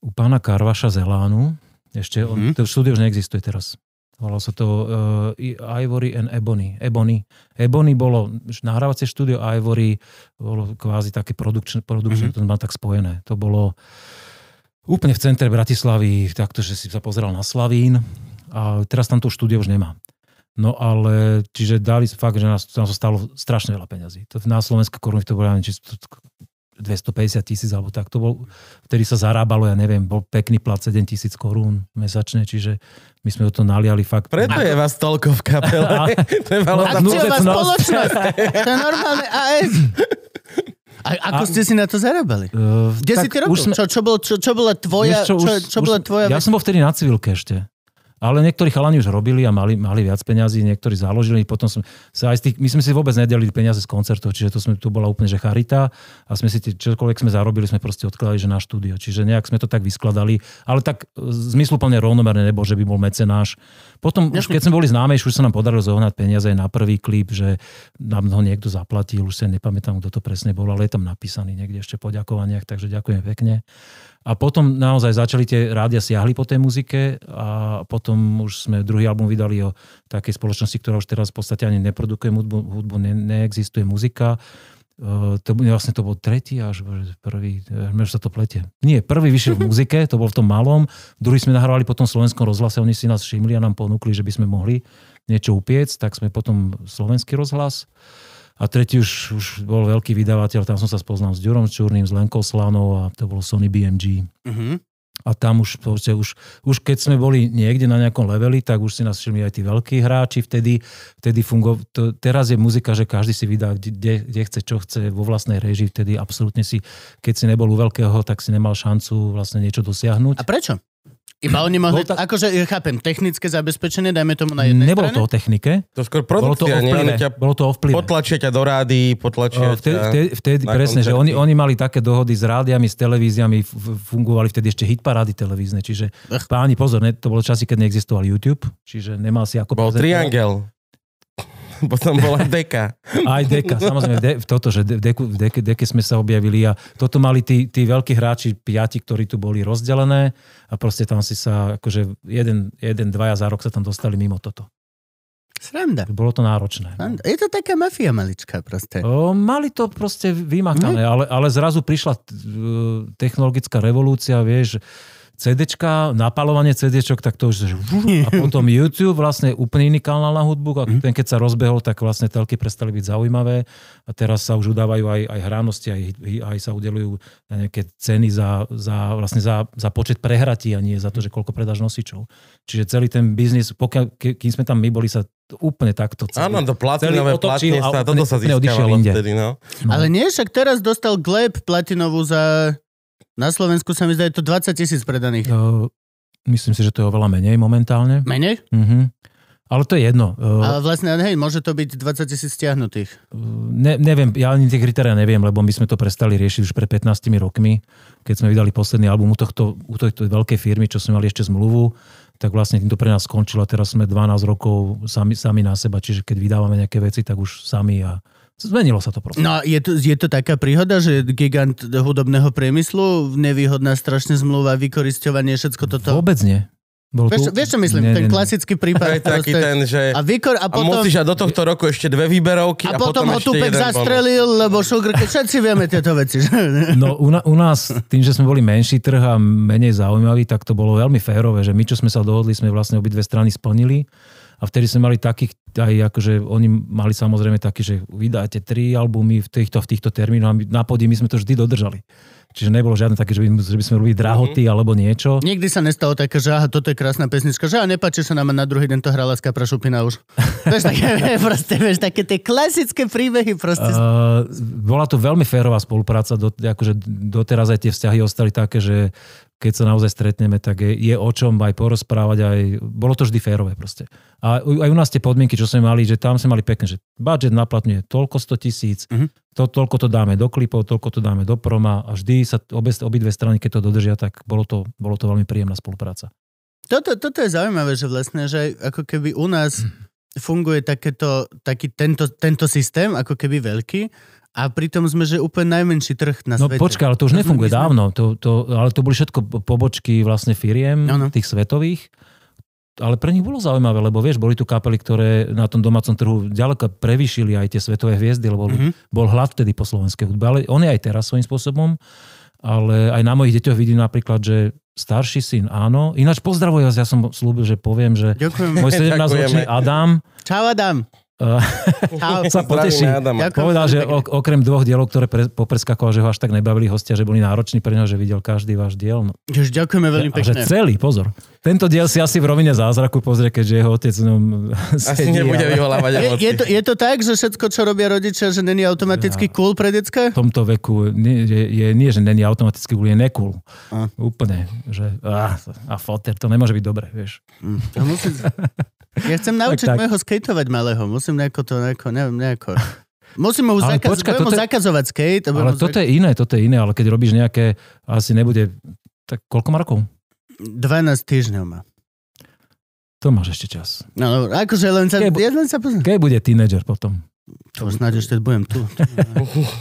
u pána Karvaša Zelánu. Ešte, on, to štúdio už neexistuje teraz. Volalo sa to uh, Ivory and Ebony. Ebony. Ebony bolo nahrávacie štúdio, Ivory bolo kvázi také produkčné, produkčné Mhm. to má tak spojené. To bolo úplne v centre Bratislavy, takto, že si sa pozeral na Slavín a teraz tam to štúdio už nemá. No ale, čiže dali fakt, že nás, to stalo strašne veľa peňazí. To, na slovenské koruny to bolo, či 250 tisíc alebo tak. To bol, vtedy sa zarábalo, ja neviem, bol pekný plat 7 tisíc korún mesačne, čiže my sme do toho naliali fakt. Preto je vás toľko v kapele. Trebalo [laughs] A [laughs] tam... spoločnosť? To je normálne AS. A ako ste si na to zarábali? Uh, Kde si ty robil? Čo, čo, bol, čo, čo bola tvoja, čo, čo, čo bola tvoja... Ja som bol vtedy na civilke ešte. Ale niektorí chalani už robili a mali, mali viac peňazí, niektorí založili, potom som sa aj z tých, my sme si vôbec nedelili peniaze z koncertov, čiže to, sme, to bola úplne že charita a sme si čokoľvek sme zarobili, sme proste odkladali že na štúdio. Čiže nejak sme to tak vyskladali, ale tak e, zmysluplne rovnomerne nebol, že by bol mecenáš. Potom, už keď sme boli známejší, už sa nám podarilo zohnať peniaze aj na prvý klip, že nám ho niekto zaplatil, už sa nepamätám, kto to presne bol, ale je tam napísaný niekde ešte poďakovaniach, takže ďakujem pekne. A potom naozaj začali tie rádia siahli po tej muzike a potom už sme druhý album vydali o takej spoločnosti, ktorá už teraz v podstate ani neprodukuje hudbu, hudbu ne, neexistuje muzika. Uh, to, vlastne to bol tretí až prvý, uh, sa to plete. Nie, prvý vyšiel v muzike, to bol v tom malom, druhý sme nahrávali potom v slovenskom rozhlase, oni si nás všimli a nám ponúkli, že by sme mohli niečo upiec, tak sme potom slovenský rozhlas. A tretí už, už bol veľký vydavateľ, tam som sa spoznal s Ďurom Čurným, s Lenkou Slanou a to bolo Sony BMG. Mhm. A tam už, proste, už, už keď sme boli niekde na nejakom leveli, tak už si nás všimli aj tí veľkí hráči vtedy. vtedy fungo, to, teraz je muzika, že každý si vydá, kde, kde chce, čo chce, vo vlastnej režii. Vtedy absolútne si, keď si nebol u veľkého, tak si nemal šancu vlastne niečo dosiahnuť. A prečo? Iba oni mohli, tak- akože ja chápem, technické zabezpečenie, dajme tomu na jednej Nebolo strane. to o technike, To skôr bolo to o produkcia, vplyve. ťa Bolo to o vplyve. potlačia ťa do rády, potlačia Vtedy, vtedy, vtedy na presne, že koncerty. oni, oni mali také dohody s rádiami, s televíziami, fungovali vtedy ešte hitparády televízne, čiže Ach. páni, pozor, ne, to bolo časy, keď neexistoval YouTube, čiže nemal si ako... Bol prezentovať. triangel. [laughs] Potom bola deka. Aj deka, samozrejme, de, toto, že de, deku, v deke, deke sme sa objavili a toto mali tí, tí veľkí hráči, piati, ktorí tu boli rozdelené a proste tam si sa, akože jeden, jeden, dvaja za rok sa tam dostali mimo toto. Sranda. Bolo to náročné. Sranda. Je to taká mafia maličká proste. O, mali to proste vymakané, ale, ale zrazu prišla t- e, technologická revolúcia, vieš, CDčka, napalovanie CDčok, tak to už... A potom YouTube, vlastne úplne iný kanál na hudbu. A ten, keď sa rozbehol, tak vlastne telky prestali byť zaujímavé. A teraz sa už udávajú aj, aj hránosti, aj, aj sa udelujú nejaké ceny za, za, vlastne za, za počet prehratí a nie za to, že koľko predáš nosičov. Čiže celý ten biznis, pokiaľ, ke- kým sme tam my boli, sa úplne takto celý, Áno, to platinové úplne- toto sa získavalo vtedy, no. No. Ale nie, však teraz dostal Gleb platinovú za... Na Slovensku sa mi zdá, je to 20 tisíc predaných. Uh, myslím si, že to je oveľa menej momentálne. Menej? Uh-huh. Ale to je jedno. Uh, Ale vlastne, hej, môže to byť 20 tisíc stiahnutých. ne, neviem, ja ani tie kritéria neviem, lebo my sme to prestali riešiť už pred 15 rokmi, keď sme vydali posledný album u, tohto, u tejto veľkej firmy, čo sme mali ešte zmluvu, tak vlastne tým to pre nás skončilo teraz sme 12 rokov sami, sami na seba, čiže keď vydávame nejaké veci, tak už sami a zmenilo sa to proste. No a je to, je to taká príhoda, že gigant hudobného priemyslu, nevýhodná strašne zmluva, vykoristovanie, všetko toto. Vôbec nie. Bolo Vieš, tu- vieš, čo myslím? Nie, ten nie, klasický prípad. Je taký proste- ten, že... A, vykor, a A potom, musíš a do tohto roku ešte dve výberovky a a, potom, ho ešte Tupek jeden bonus. zastrelil, lebo Sugar, všetci vieme tieto veci. že? No u, na, u nás, tým, že sme boli menší trh a menej zaujímavý, tak to bolo veľmi férové, že my, čo sme sa dohodli, sme vlastne obidve strany splnili. A vtedy sme mali takých, aj akože oni mali samozrejme taký, že vydáte tri albumy v týchto, v týchto termínoch a my, na podí my sme to vždy dodržali. Čiže nebolo žiadne také, že by, že by sme robili drahoty alebo niečo. Nikdy sa nestalo také, že aha, toto je krásna pesnička, že a nepáči sa nám na druhý deň to hrala Skapra Šupina [laughs] už. vieš, také, proste, vieš, také tie klasické príbehy proste. Uh, bola to veľmi férová spolupráca, do, akože doteraz aj tie vzťahy ostali také, že keď sa naozaj stretneme, tak je, je o čom aj porozprávať, aj, bolo to vždy férové proste. A aj u nás tie podmienky, čo sme mali, že tam sme mali pekne, že budget na platňu je toľko 100 tisíc, Mhm. to, toľko to dáme do klipov, toľko to dáme do proma a vždy sa obe, obidve strany, keď to dodržia, tak bolo to, bolo to veľmi príjemná spolupráca. Toto, toto je zaujímavé, že vlastne, že ako keby u nás funguje takéto, taký tento, tento systém, ako keby veľký, a pritom sme, že úplne najmenší trh na No svete. počkaj, ale to už No, my nefunguje sme- dávno. To, to, ale to boli všetko pobočky vlastne firiem, Áno. tých svetových. Ale pre nich bolo zaujímavé, lebo vieš, boli tu kapely, ktoré na tom domácom trhu ďaleko prevýšili aj tie svetové hviezdy, lebo Mhm. bol hlad vtedy po slovenskej hudbe. Ale on je aj teraz svojím spôsobom. Ale aj na mojich deťoch vidím napríklad, že starší syn áno. Ináč pozdravujem vás, ja som slúbil, že poviem, že Ďakujem. môj [laughs] 17-ročný Ďakujeme. Adam Čau Adam. Uh, sa poteší. Povedal, že pekne. ok- okrem dvoch dielov, ktoré pre, popreskakoval, že ho až tak nebavili hostia, že boli nároční pre neho, že videl každý váš diel. No. Jež, ďakujeme veľmi A že pekne. celý, pozor. Tento diel si asi v rovine zázraku pozrie, keďže jeho otec v ňom Asi sedí, nebude ale vyvolávať Je, je, to, je to tak, že všetko, čo robia rodičia, že není automaticky cool pre decka? v tomto veku nie, je, je, nie že není automaticky cool, je nekul. A. Úplne. Že, a, a foter, to nemôže byť dobre, vieš. Musím... [laughs] Ja chcem naučiť tak. môjho skateovať malého. Musím nejako to, nejako, neviem, nejako... Musím mu, Ale zakaz- mu toto zakazovať skate. Ale mu toto je iné, toto je iné, ale keď robíš nejaké, asi nebude, tak koľko má rokov? 12 týždňov má. To máš ešte čas. No, akože len sa... Keď Ja len sa. Keď bude tínedžer potom? To snáď ešte budem tu.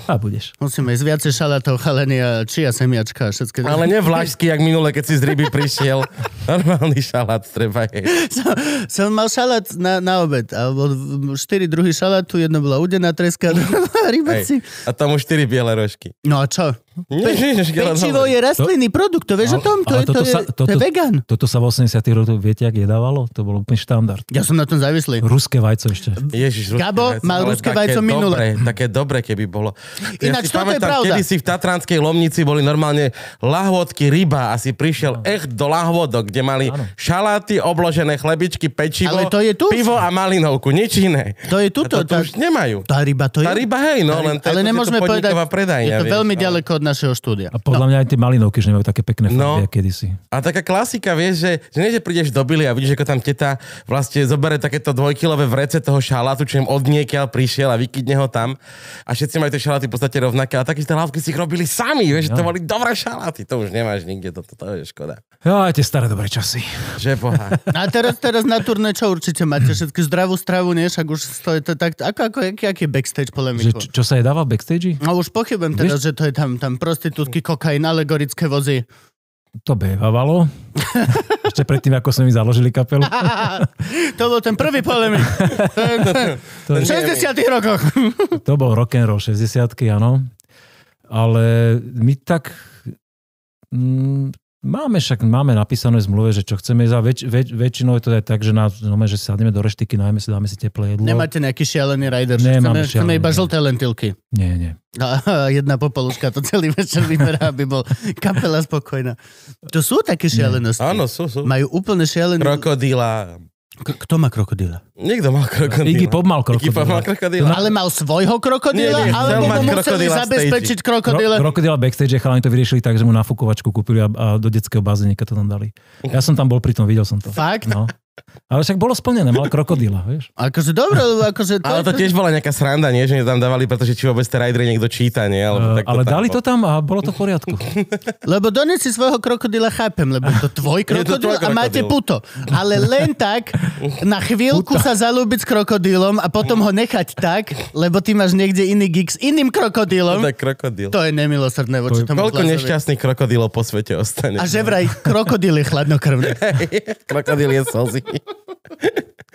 A budeš. Musíme ísť viacej šalátov, chaleny a čia semiačka a všetko. Ale ne vlašský, jak minule, keď si z ryby prišiel. [laughs] Normálny šalát treba jesť. som, som mal šalát na, na obed. A bol štyri druhy šalátu, jedno bola udená treska, [laughs] rybací. Hej. A tam už štyri biele rožky. No a čo? Pečivo je rastlinný produkt, to vieš o tom? To je, to toto je, sa- to je vegan. Toto sa v 80 rokoch, viete, jak jedávalo? To bol úplne štandard. Ja som na tom závislý. Ruské vajco ešte. Ježiš, ruské Gabo mal ruské vajco minule. Dobre, také dobre, keby bolo. Ináč ja si toto je pamätám, pravda. kedy si v Tatranskej Lomnici boli normálne lahvodky ryba a si prišiel echt do lahvodok, kde mali Áno. šaláty, obložené chlebičky, pečivo, Ale to je tu. pivo a malinovku, nič iné. To je A tuto. to, Tá, už nemajú. tá ryba to je. Tá ryba, hej, no, len to ale to- nemôžeme je to povedať, predajňa, je to vieš, veľmi ale- ďaleko od našeho štúdia. A podľa mňa aj tie malinovky, že nemajú také pekné No. farby, no. kedysi. A taká klasika, vieš, že, že nie, že prídeš do Billy a vidíš, ako tam teta vlastne zobere takéto dvojkilové vrece toho šalátu, čo im od niekiaľ prišiel a vykydne ho tam. A všetci majú tie šaláty v podstate rovnaké. A také tie lávky si ich robili sami, vieš, že to No. boli dobré šaláty. To už nemáš nikde, to, to, to je škoda. Jo, aj tie staré dobré časy. Že boha. [laughs] A teraz, teraz na turné čo určite máte? Všetky zdravú stravu, nie? Však už stojí to tak... Ako, ako, aký, aký je backstage Že, polemiku? čo, čo sa jedával v backstage? No už pochybujem teraz, že to je tam, tam prostitútky, kokain, alegorické vozy. To bevávalo. [laughs] Ešte predtým, ako sme mi založili kapelu. [laughs] to bol ten prvý polemik. [laughs] V 60 rokoch. to bol rock and roll 60 áno. Ale my tak... Mm, Máme však, máme napísané v zmluve, že čo chceme za väč, väč, väčšinou je to aj tak, že, na, no, že sadneme do reštiky, najmä si, dáme si teplé jedlo. Nemáte nejaký šialený rider? že Nemáme chceme, chceme iba nie. žlté lentilky. Nie, nie. A jedna popoluška to celý večer vyberá, aby bol kapela spokojná. To sú také šialenosti. Áno, sú, sú. Majú úplne šialené... Krokodíla. K- kto má krokodíla? Niekto mal krokodíla. Iggy Pop mal Iggy Pop mal krokodíla. krokodíla. Ale mal svojho krokodíla, Nie, nie, alebo mu museli krokodíla zabezpečiť stage. krokodíla? Kro, krokodila backstage, chalani to vyriešili tak, že mu nafukovačku kúpili a, a do detského bazénika to tam dali. Ja som tam bol pri tom, videl som to. Fakt? No. Ale však bolo splnené, mal krokodíla, vieš. Akože dobre, akože... Ale to tiež bola nejaká sranda, nie? Že tam dávali, pretože či vôbec tie niekto číta, nie? Alebo Uh, tak ale tam dali to tam a bolo to v poriadku. [laughs] Lebo dones si svojho krokodíla chápem, lebo to tvoj to krokodíl a máte puto. Ale len tak na chvíľku sa zalúbiť s krokodílom a potom ho nechať tak, lebo ty máš niekde iný gig s iným To krokodílom. je krokodíl. To je nemilosrdné voči tomu Koľko plazovi. nešťastných krokodílov po svete ostane? A že vraj krokodíl je chladnokrvný. [laughs] Krokodíl je slzy.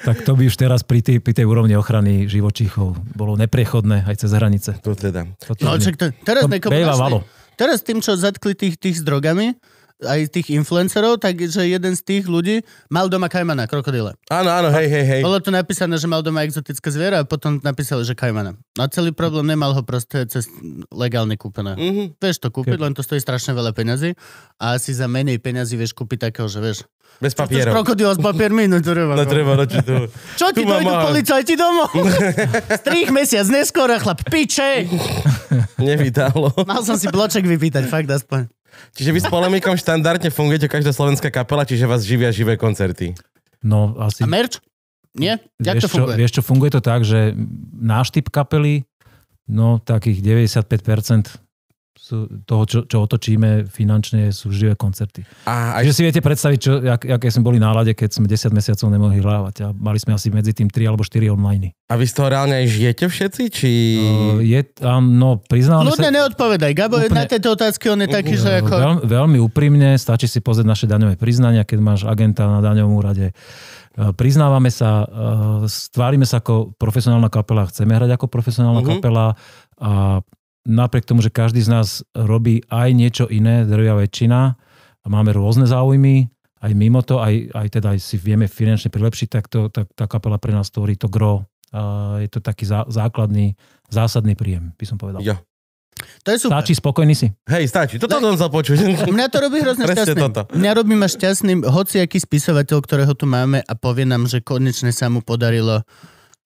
Tak to by už teraz pri tej, pri tej úrovni ochrany živočíchov bolo nepriechodné aj cez hranice. To teda. Toto No, čak to, teraz To. Teraz tým, čo zatkli tých, tých s drogami, aj tých influencerov, takže jeden z tých ľudí mal doma kajmana, krokodíla. Áno, áno, hej, hej, hej. Bolo to napísané, že mal doma exotické zviera a potom napísali, že kajmana. No a celý problém nemal ho proste cez legálne kúpené. Mhm. Vieš to kúpiť, len to stojí strašne veľa peňazí a asi za menej peňazí vieš kúpiť takého, že vieš. Bez papierov. krokodíl s papiermi, no to treba. No treba ročiť to. [laughs] Čo ti mám dojdu policajti domov? [laughs] Strých mesiac neskôr a chlap, piče! Nevydalo. Mal som si bloček vypýtať, fakt aspoň. Čiže vy s polemikom štandardne fungujete každá slovenská kapela, čiže vás živia živé koncerty. No asi... A merch? Nie? Jak to vieš, čo, funguje? vieš čo, funguje to tak, že náš typ kapely, no takých 95% sú toho, čo, čo otočíme finančne, sú živé koncerty. A Takže aj, si viete predstaviť, čo, jak, aké sme boli nálade, keď sme 10 mesiacov nemohli hrávať a mali sme asi medzi tým 3 alebo 4 online. a vy z toho reálne aj žijete všetci? Či... Uh, je, áno, priznám Ľudne sa... neodpovedaj. Gabo Úplne- na tieto otázky, on je taký, že Uh, ako... Veľmi, veľmi úprimne, stačí si pozrieť naše daňové priznania, keď máš agenta na daňovom úrade. Uh, Priznávame sa, uh, stvárime sa ako profesionálna kapela, chceme hrať ako profesionálna Mhm. kapela a napriek tomu, že každý z nás robí aj niečo iné, drvia väčšina a máme rôzne záujmy, aj mimo to, aj, aj teda aj si vieme finančne prilepšiť, tak, to, tak tá kapela pre nás tvorí to gro A je to taký zá, základný, zásadný príjem, by som povedal. Jo. To je super. Stačí, spokojný si? Hej, stačí. Toto som chcel počuť. [laughs] Mňa to robí hrozne šťastným. toto. Mňa robí ma šťastným hociaký spisovateľ, ktorého tu máme a povie nám, že konečne sa mu podarilo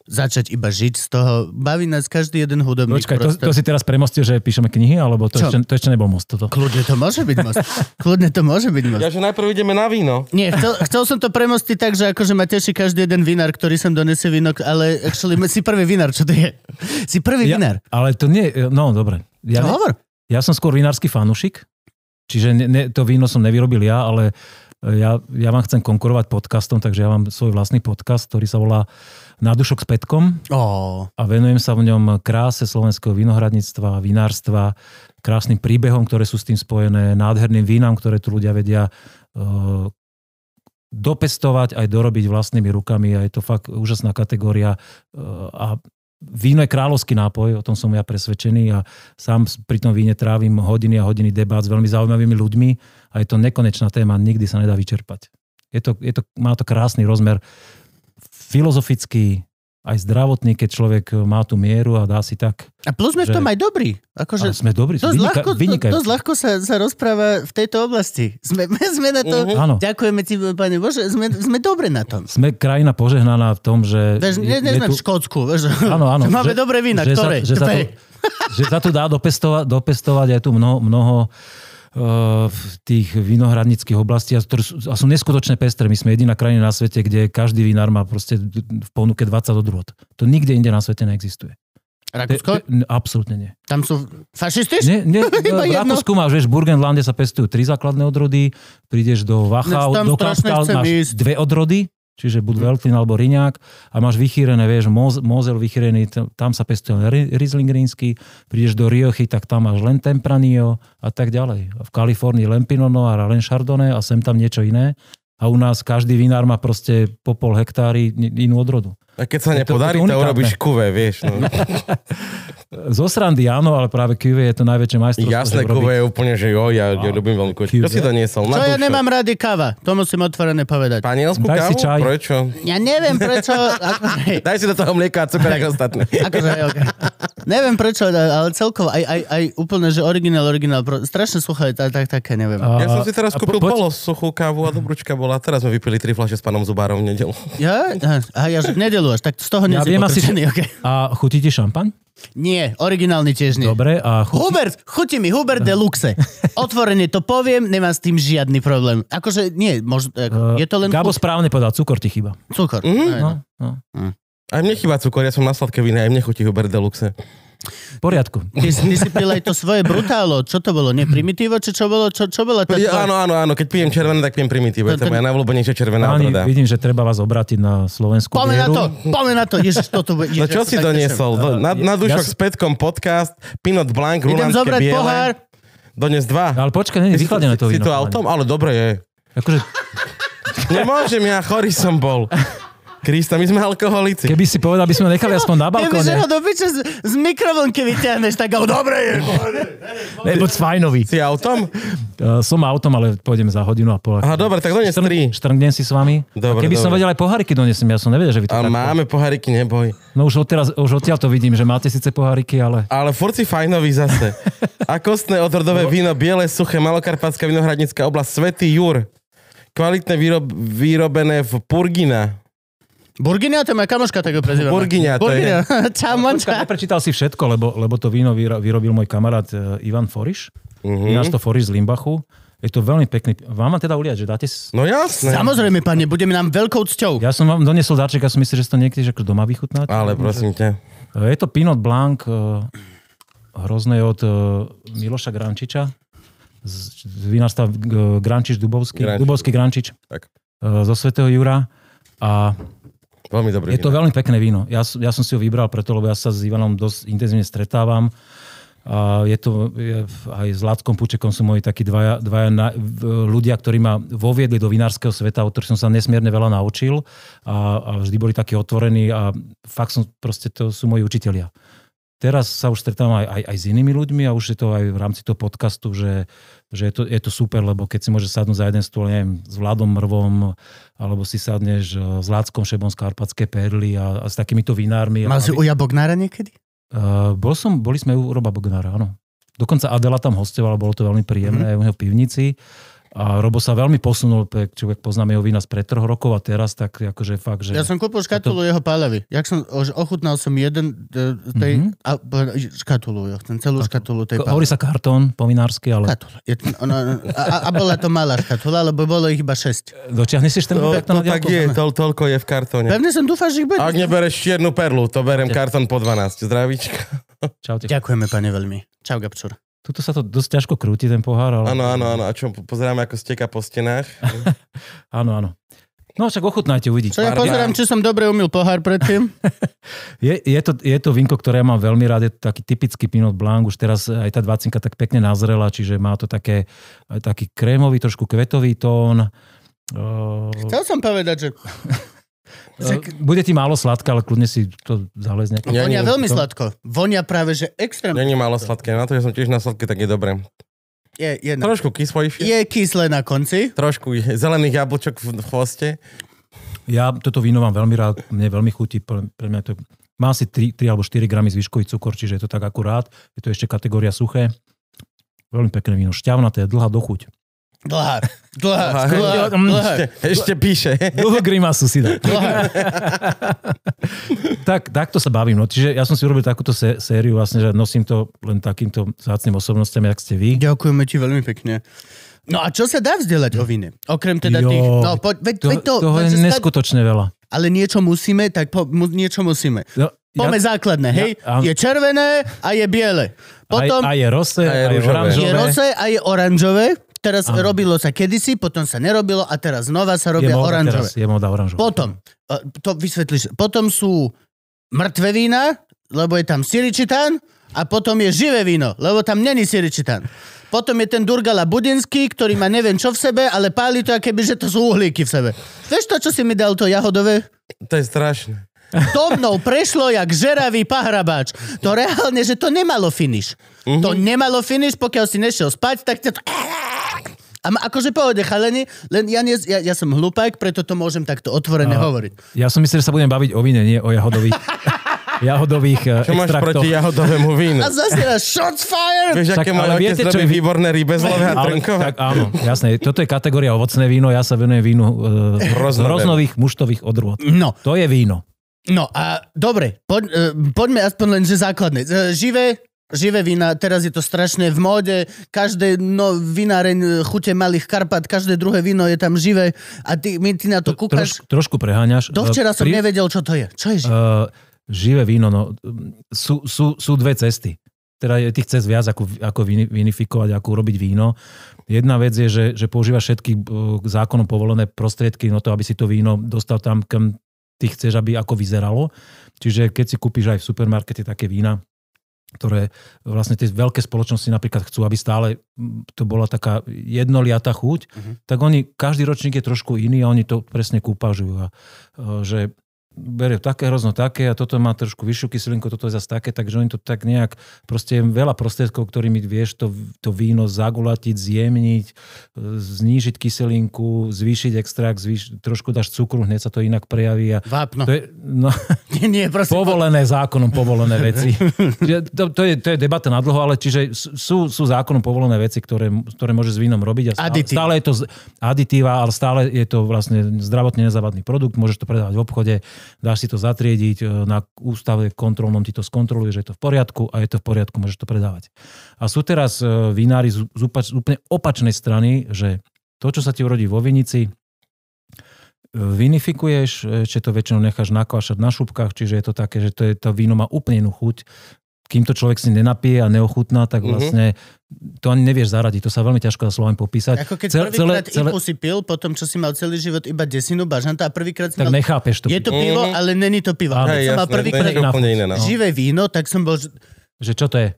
začať iba žiť z toho. Baví nás každý jeden hudobník. Počkaj, to, to si teraz premostil, že píšeme knihy, alebo to, Čo? ešte, to ešte nebol most toto? Kľudne to môže byť most. Kľudne to môže byť most. Ja, že najprv ideme na víno. Nie, chcel, chcel som to premostiť tak, že akože ma teší každý jeden vinár, ktorý sem donesie víno, ale actually si prvý vinár, čo to je? Si prvý Ja, vinár. ale to nie, no dobre. Ja, Čo hovor? ja som skôr vinársky fanúšik, čiže ne, ne, to víno som nevyrobil ja, ale ja, ja vám chcem konkurovať podcastom, takže ja mám svoj vlastný podcast, ktorý sa volá Nádušok s Petkom. Ó, a venujem sa v ňom kráse slovenského vinohradníctva, vinárstva, krásnym príbehom, ktoré sú s tým spojené, nádherným vínam, ktoré tu ľudia vedia uh, dopestovať aj dorobiť vlastnými rukami. A je to fakt úžasná kategória a víno je kráľovský nápoj, o tom som ja presvedčený a sám pri tom víne trávim hodiny a hodiny debát s veľmi zaujímavými ľuďmi a je to nekonečná téma, nikdy sa nedá vyčerpať. Je to, je to, má to krásny rozmer filozofický, aj zdravotný, keď človek má tú mieru a dá si tak. a plus sme v Že- tom aj dobrí. Akože, sme dobrí, dosť, vynika, ľahko, vynikajúci. dosť ľahko sa, sa rozpráva v tejto oblasti. Sme, [laughs] sme na to... Áno. Ďakujeme ti, pane Bože, sme, sme dobre na tom. Sme krajina požehnaná v tom, že... Je- ne, sme tu- v Škótsku, vieš. Áno, áno. [laughs] Máme že- dobré vína, že ktoré? Sa, že, sa tu, že sa tu dá dopestovať, dopestovať aj tu mnoho, mnoho v tých vinohradníckých oblastí, a, a sú neskutočne pestré. My sme jediná krajina na svete, kde každý vinár má proste v ponuke 20 odrôd. To nikde inde na svete neexistuje. Rakúsko? Te- Absolútne nie. Tam sú fašisti? Nie, nie [laughs] v. Rakúsku máš, vieš, v Burgenlande sa pestujú tri základné odrody, prídeš do Wachau, tam do chcem máš ísť. dve odrody, čiže buď Veltlin alebo Riňák a máš vychýrené, vieš, Moz, Mozel vychýrený, tam sa pestuje len Ri- Riesling rínsky, prídeš do Riochy, tak tam máš len Tempranillo a tak ďalej. V Kalifornii len Pinot Noir a len Chardonnay a sem tam niečo iné. A u nás každý vinár má proste po pol hektári inú odrodu. A keď sa Je to- nepodarí, je to to urobíš kuve, vieš. No. [laughs] Zo srandy áno, ale práve Cuvée je to najväčšie majstrovstvo. Jasné, kuve je úplne, že jo, ja, ja ľubím veľmi kuve. Čo Kuve. si doniesol? Čo Na ja nemám rád káva. To musím otvorene povedať. Španielsku Daj si kávu? čaj. Prečo? Ja neviem prečo... [laughs] Daj si do toho mlieka a cukor ako ostatné. akože, okay. [laughs] Neviem prečo, ale celkovo aj, aj, aj úplne, že originál, originál. Strašne suché, tak, tak, také, neviem. A- Ja som si teraz kúpil po- polos suchú kávu a dobrúčka bola. Teraz sme vypili tri fľaše s pánom Zubárom v nedelu. Ja? A ja v nedelu až, tak z toho nie Ja si viem asi, okay. A chutí ti šampaň? Nie, originálny tiež nie. Dobre. A chutí... Hubert, chutí mi Hubert Deluxe. Otvorene to poviem, nemám s tým žiadny problém. Akože nie, možno, ako, je to len Gabo chuť, správne povedal, cukor ti chýba. cukor. Mhm. Aj, No, no. Aj mne chýba cukor, ja som na sladké víne, aj mne chutí Hubert Deluxe. V poriadku. Ty, si- ty si pil aj to svoje brutálo. Čo to bolo? Nie primitívo? Či čo bolo? Čo, čo tá Ja, tvoja- áno, áno, áno, keď pijem červené, tak pijem primitívo. To- To je to- moja najobľúbenejšia červená Páni, odroda. vidím, že treba vás obrátiť na slovenskú Poďme na to, poďme na to. Ježiš, toto bude... No Ježiš, čo ja si doniesol? Do, na, na dušok Ja s Petkom podcast, Pinot Blanc, Idem rulandské zobrať biele. pohár. Dones dva. Ale počkaj, nie je si- vychladené to Si víno. to páni. autom? Ale dobre je. Akože, [laughs] Nemôžem, ja chorý som bol. [laughs] Krista, my sme alkoholici. keby si povedal, by sme ho nechali aspoň na Keby že ho balkóne. do piče z, z mikrovlnky vyťahneš, tak ho dobre je. Nebo fajnový. Si autom? Uh, som autom, ale pôjdem za hodinu a pol. Aha, dobre, tak dones tri. Štrngnem si s vami. Dobre, a keby som dobre. vedel aj poháriky donesem, ja som nevedel, že vy to A tak... máme poháriky, neboj. No už odteraz, už odtiaľ to vidím, že máte síce poháriky, ale... Ale furt si fajnový zase. A kostné odrodové víno, biele, suché, malokarpátska vinohradnícka oblasť, Svetý Jur. Kvalitné výrob, vyrobené v Purgina. Burginia, to je moja kamoška, tak ho prezývam. Burginia, to je. Burginia. [laughs] Čau, Počkaj, manča. neprečítal si všetko, lebo, lebo to víno vyro- vyrobil môj kamarát e, Ivan Foriš. Mhm. Ináč to Foriš z Limbachu. Je to veľmi pekný. Vám mám teda uliať, že dáte... s- No jasné. Samozrejme, pane, budeme nám veľkou cťou. Ja som vám doniesol darček, ja som myslel, že si to niekedy že ako doma vychutnáte. Ale prosím ťa. E, Je to Pinot Blanc e, hrozné od Miloša Grančiča vinárstva Grančič Dubovský. Grančič. Dubovský Grančič Tak. zo Svetého Jura. A Veľmi dobrý. Je to veľmi pekné víno. Ja, ja som si ho vybral preto, lebo ja sa s Ivanom dosť intenzívne stretávam. A je to, je, aj s Lackom Pučekom sú moji takí dvaja, dvaja na, v- ľudia, ktorí ma voviedli do vinárskeho sveta, od ktorých som sa nesmierne veľa naučil a, a vždy boli takí otvorení a fakt som, proste to sú moji učitelia. teraz sa už stretávam aj, aj, aj s inými ľuďmi a už je to aj v rámci toho podcastu, že, že je, to, je to super, lebo keď si môžeš sadnúť za jeden stôl, neviem, s Vladom Mrvom, alebo si sadneš eh, s Láckom Šebom z Karpatské perly a, a s takýmito vinármi. Mal si uja Bognára niekedy? Uh, bol som, boli sme u Roba Bognára, áno. Dokonca Adela tam hostovala, bolo to veľmi príjemné mm-hmm. aj v jeho pivnici. A Robo sa veľmi posunul, človek poznáme jeho vína z pred troch rokov a teraz tak akože fakt, že... Ja som kúpil škatulu jeho páľavy. Jak som, ochutnal som jeden e, tej, Mhm. a, škatulu, jo, ten celú škatulu tej Ko- Hovorí sa kartón povinársky, ale Škatula. Je, ono, a, a, a bola to malá škatula, lebo bolo ich iba 6. dočiahne si ten To, to tak je, to, toľko je v kartóne. Pevne som dúfal, že ich bude. Ak nebereš čiernu perlu, to berem kartón po 12. Zdravíčka. Čaute. Ďakujeme, pane, veľmi. Čau, Gabčur. Tuto sa to dosť ťažko krúti, ten pohár, ale... Áno, áno, áno. A čo, pozeráme, ako steka po stenách? [laughs] áno, áno. No však ochutnajte, uvidíte. Čo ja pozerám, či som dobre umil pohár predtým. [laughs] Je, je, to, je to vínko, ktoré ja mám veľmi rád, je to taký typický Pinot Blanc, už teraz aj tá dvacinka tak pekne nazrela, čiže má to také, taký krémový, trošku kvetový tón. Uh, Chcel som povedať, že bude ti málo sladká, ale kľudne si to zalezne. Ja vonia nie- veľmi to- sladko. Vonia práve, že extrémne. Není málo sladké. Na to, že som tiež na sladké, tak je dobré. Je, je, na, Trošku kyslejšie. je kyslé na konci. Trošku je zelených jablčok v v chvoste. Ja toto víno mám veľmi rád, mne veľmi chutí, pre, pre mňa to má asi 3, 3 alebo 4 gramy zvyškový cukor, čiže je to tak akurát. Je to ešte kategória suché. Veľmi pekné víno, šťavnaté, dlhá dochuť. Dlhár. Dlhár. Dlhár. mm, Dlhár. Ešte, ešte píše. Dlhú grimasu si dá. Dlhár. [laughs] tak, takto sa bavím. No, čiže ja som si urobil takúto sé- sériu, vlastne, že nosím to len takýmto zácným osobnostiam, jak ste vy. Ďakujeme ti veľmi pekne. No a čo sa dá vzdelať o víne? Okrem teda Jo, tých... No, poď, veď, To, veď to, toho je neskutočne veľa. ale niečo musíme, tak po, mu, niečo musíme. No, Poďme základné, hej? Ja- áno. je červené a je biele. Potom aj, aj je rose, A je aj, je oranžové. je rose a je oranžové. Teraz Áno. robilo sa kedysi, potom sa nerobilo a teraz znova sa je robia moda oranžové. teraz, je moda oranžové. Potom, e, to vysvetlíš, potom sú mŕtve vína, lebo je tam siričitán a potom je živé víno, lebo tam není siričitán. Potom je ten Durgala Budinský, ktorý má neviem čo v sebe, ale páli to, aké by, že to sú uhlíky v sebe. Vieš to, čo si mi dal to jahodové? To je strašné. To mnou prešlo jak žeravý pahrabáč. To reálne, že to nemalo finish. Mhm. To nemalo finish, pokiaľ si nešiel spať, tak ťa to... A ma, akože pohode, chaleni, len ja, nie, ja, ja som hlupák, preto to môžem takto otvorene A- hovoriť. Ja som myslel, že sa budem baviť o víne, nie o jahodových, [laughs] jahodových eh, Čo máš extraktoch. proti jahodovému vínu? A zase raz shots fired! Vieš, aké môj otec viete, čo robí je- výborné rybezlové a trnkové? tak áno, jasné. Toto je kategória ovocné víno, ja sa venujem vínu uh, Hroznové. hroznových muštových odrôd. No, To je víno. No a dobre, poď, uh, poďme aspoň len, že základné. Uh, živé, živé vína, teraz je to strašne v móde, každé no, vináreň e, chute malých Karpat, každé druhé víno je tam živé a ty, my, ty na to kúkaš. Troš, trošku preháňaš. Dovčera som Pri- nevedel, čo to je. Čo je živé? Uh, živé víno, no, sú, sú, sú dve cesty. Teda je tých cest viac, ako, ako vini- vinifikovať, ako urobiť víno. Jedna vec je, že, že používaš všetky zákonom povolené prostriedky na to, aby si to víno dostal tam, kam ty chceš, aby ako vyzeralo. Čiže keď si kúpiš aj v supermarkete také vína, ktoré vlastne tie veľké spoločnosti napríklad chcú, aby stále to bola taká jednoliatá chuť, Mhm. tak oni, každý ročník je trošku iný a oni to presne kúpažujú. A, e, že berie také hrozno také a toto má trošku vyššiu kyselinku, toto je zase také, takže oni to tak nejak, proste je veľa prostriedkov, ktorými vieš to, to víno zagulatiť, zjemniť, e, znížiť kyselinku, zvýšiť extrakt, zvýš, trošku dáš cukru, hneď sa to inak prejaví. A Vápno. to je, no, [laughs] Nie, nie, prosím. povolené zákonom povolené veci. [laughs] To, to, je, to je debata na dlho, ale čiže sú, sú zákonom povolené veci, ktoré, ktoré môže s vínom robiť. A stále, Aditív. stále je to aditíva, ale stále je to vlastne zdravotne nezávadný produkt, môžeš to predávať v obchode, dáš si to zatriediť, e, na ústave kontrolnom ti to skontroluje, že je to v poriadku a je to v poriadku, môžeš to predávať. A sú teraz e, vinári z, opač, úplne opačnej strany, že to, čo sa ti urodí vo vinici, e, vinifikuješ, ešte to väčšinou necháš nakvášať na šupkách, čiže je to také, že to, je, to víno má úplne inú chuť. Kým to človek si nenapije a neochutná, tak Mhm. vlastne to ani nevieš zaradiť. To sa veľmi ťažko dá slovami popísať. Ako keď Celé- prvýkrát celé- si pil, potom čo si mal celý život iba desinu bažanta a prvýkrát si Tak mal... nechápeš to. Je to pivo, Mhm. ale není to pivo. Áno. Hej, som mal jasné, prvýkrát. No. živé víno, tak som bol... že- čo to je?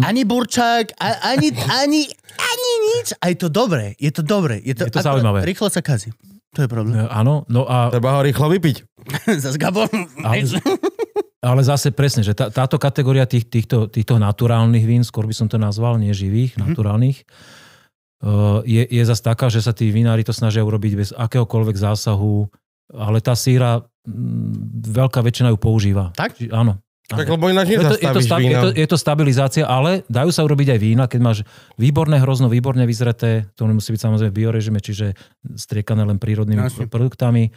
Ani burčák, a, ani, ani, ani nič. A je to dobré, je to dobré. Je to, Je to zaujímavé. Rýchlo sa kazí. To je problém. E, Áno, no a Treba ho rýchlo vypiť. [laughs] Zas Gabor. Ale- Ale zase presne, že tá, táto kategória tých, týchto, týchto naturálnych vín, skôr by som to nazval, nie živých, mm-hmm. naturálnych, uh, je, je zase taká, že sa tí vinári to snažia urobiť bez akéhokoľvek zásahu, ale tá síra, mm, veľká väčšina ju používa. Tak? Či, áno. Tak lebo ináč Je to, je, to nezastavíš sta- je, to, je to stabilizácia, ale dajú sa urobiť aj vína, keď máš výborné hrozno, výborne vyzreté, to nemusí byť samozrejme v biorežime, čiže striekané len prírodnými Jasne. produktami.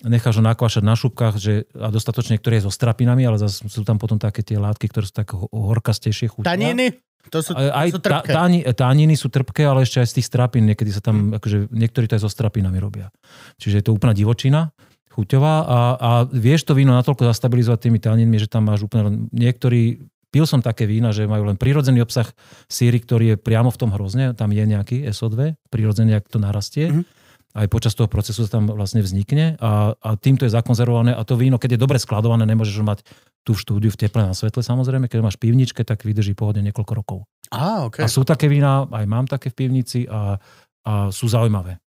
Necháš ho nakvašať na šupkách že, a dostatočne, ktoré je so strapinami, ale zase sú tam potom také tie látky, ktoré sú tak ho- horkastejšie chutná. Taniny? To sú, aj sú tá, trpké. táni, tániny sú trpké, ale ešte aj z tých strapín. Niekedy sa tam, akože niektorí to aj so strapinami robia. Čiže je to úplná divočina, chuťová a, a vieš to víno natoľko zastabilizovať tými táninmi, že tam máš úplne niektorí Pil som také vína, že majú len prírodzený obsah síry, ktorý je priamo v tom hrozne, tam je nejaký SO2, prírodzený, ak to narastie. Mhm. Aj počas toho procesu sa tam vlastne vznikne a, a týmto je zakonzervované a to víno, keď je dobre skladované, nemôžeš ho mať tu v štúdiu v teple na svetle samozrejme, keď máš v pivničke, tak vydrží pohodne niekoľko rokov. Á, okay. A sú také vína, aj mám také v pivnici a, a sú zaujímavé.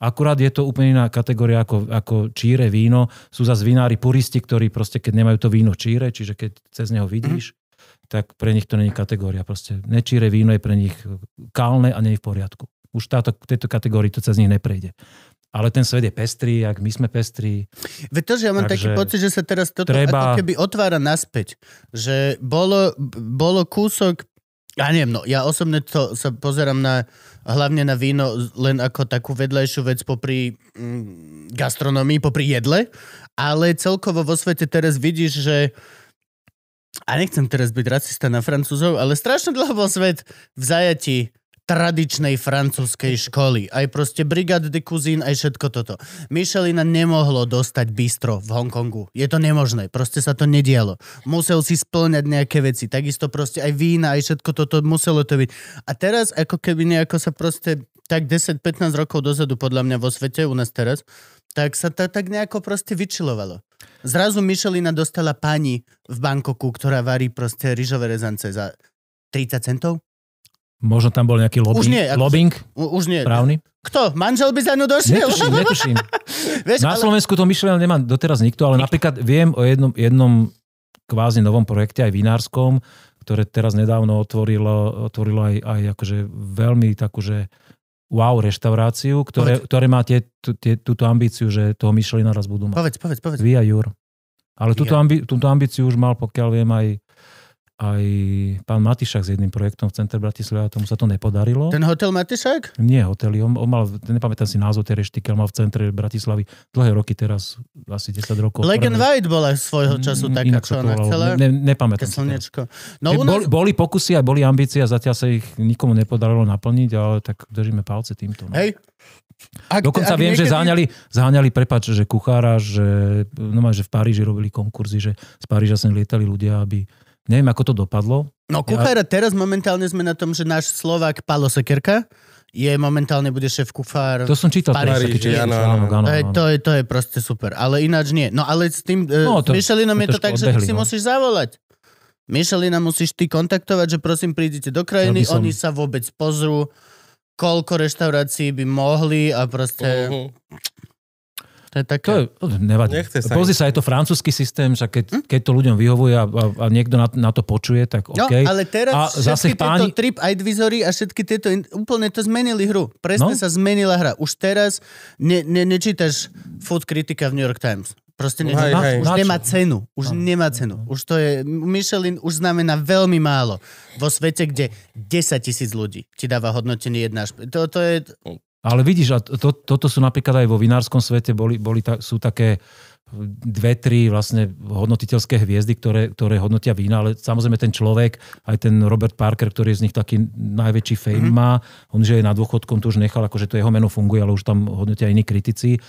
Akurát je to úplne iná kategória ako, ako číre víno. Sú zase vinári puristi, ktorí proste, keď nemajú to víno číre, čiže keď cez neho vidíš, tak pre nich to není kategória. Proste nečíre víno je pre nich kálne a nie je v poriadku. Už táto, tejto kategórii to cez nich neprejde. Ale ten svet je pestrý, ak my sme pestrí. Veď to, že ja mám Takže taký pocit, že sa teraz toto treba- ako keby otvára naspäť. Že bolo, bolo kúsok, ja neviem, no ja osobne to sa pozerám na hlavne na víno len ako takú vedľajšiu vec popri mm, gastronomii, popri jedle, ale celkovo vo svete teraz vidíš, že a nechcem teraz byť racista na Francúzov, ale strašne dlho bol svet v zajati tradičnej francúzskej školy. Aj proste Brigade de Cuisine, aj všetko toto. Michelina nemohlo dostať bistro v Hongkongu. Je to nemožné, proste sa to nedialo. Musel si splňať nejaké veci, takisto proste aj vína, aj všetko toto muselo to byť. A teraz ako keby nejako sa proste tak 10-15 rokov dozadu podľa mňa vo svete, u nás teraz, tak sa to tak nejako proste vyčilovalo. Zrazu Michelina dostala pani v Bangkoku, ktorá varí proste rýžové rezance za 30 centov? Možno tam bol nejaký lobbying, Už nie, lobbying už nie. právny. Kto? Manžel by za ňu došiel? Netuším, netuším. [laughs] Vieš, Na ale... Slovensku to myšlenie nemá doteraz nikto, ale napríklad viem o jednom, jednom kvázi novom projekte, aj vinárskom, ktoré teraz nedávno otvorilo, otvorilo aj, aj akože veľmi takú, že wow reštauráciu, ktoré, ktoré má tie, tie, túto ambíciu, že toho Michelina raz budú mať. Povedz, povedz, povedz. Via Jur. Ale túto, ambi, túto ambíciu už mal, pokiaľ viem, aj, aj pán Matišak s jedným projektom v centre Bratislava, tomu sa to nepodarilo. Ten hotel Matišák? Nie hotely, on, on mal, nepamätám si názov tej reštiky, ale mal v centre Bratislavy dlhé roky teraz, asi 10 rokov. Legend White bola svojho času Mm, taká, čo ona chcela. Ne, ne, nepamätám si slnečko. No nás... boli, boli pokusy a boli ambície a zatiaľ sa ich nikomu nepodarilo naplniť, ale tak držíme palce týmto. No. Hej. Ak, Dokonca ak viem, že niekedy- záňali, záňali prepač, že kuchára, že, no, že v Paríži robili konkurzy, že z Paríža sem lietali ľudia, aby... Neviem, ako to dopadlo. No kuchára, teraz momentálne sme na tom, že náš Slovák Palo Sekerka je momentálne bude šéf kuchár. To som čítal. Paríži, teraz taký áno, článok, áno. áno, to, je, áno. to, je, to je proste super. Ale ináč nie. No ale s tým No, no, to- to, Michelinom to je to tak, že odbehli, si no. musíš zavolať. Michelina musíš ty kontaktovať, že prosím prídite do krajiny, Ja som- oni sa vôbec pozrú, koľko reštaurácií by mohli a proste... Mhm. To je také... To je, nevadí. Nechce sa Pozri sa, je to francúzsky systém, že keď, keď to ľuďom vyhovuje a, a, a niekto na, na to počuje, tak No, OK. ale teraz A všetky zase tieto páni- trip advisory a všetky tieto, in- úplne to zmenili hru. Presne No. sa zmenila hra. Už teraz ne, ne, nečítaš food kritika v New York Times. Proste ne, Hej, na, hej. už nemá cenu. Už Áno. nemá cenu. Už to je, Michelin už znamená veľmi málo. Vo svete, kde 10 tisíc ľudí ti dáva hodnotenie jedna. To, to je, Ale vidíš, a to, toto sú napríklad aj vo vinárskom svete, boli, boli ta, sú také dve, tri vlastne hodnotiteľské hviezdy, ktoré, ktoré hodnotia vína, ale samozrejme ten človek, aj ten Robert Parker, ktorý je z nich taký najväčší fame mm-hmm. má, on že je na dôchodkom, to už nechal, akože to jeho meno funguje, ale už tam hodnotia iní kritici.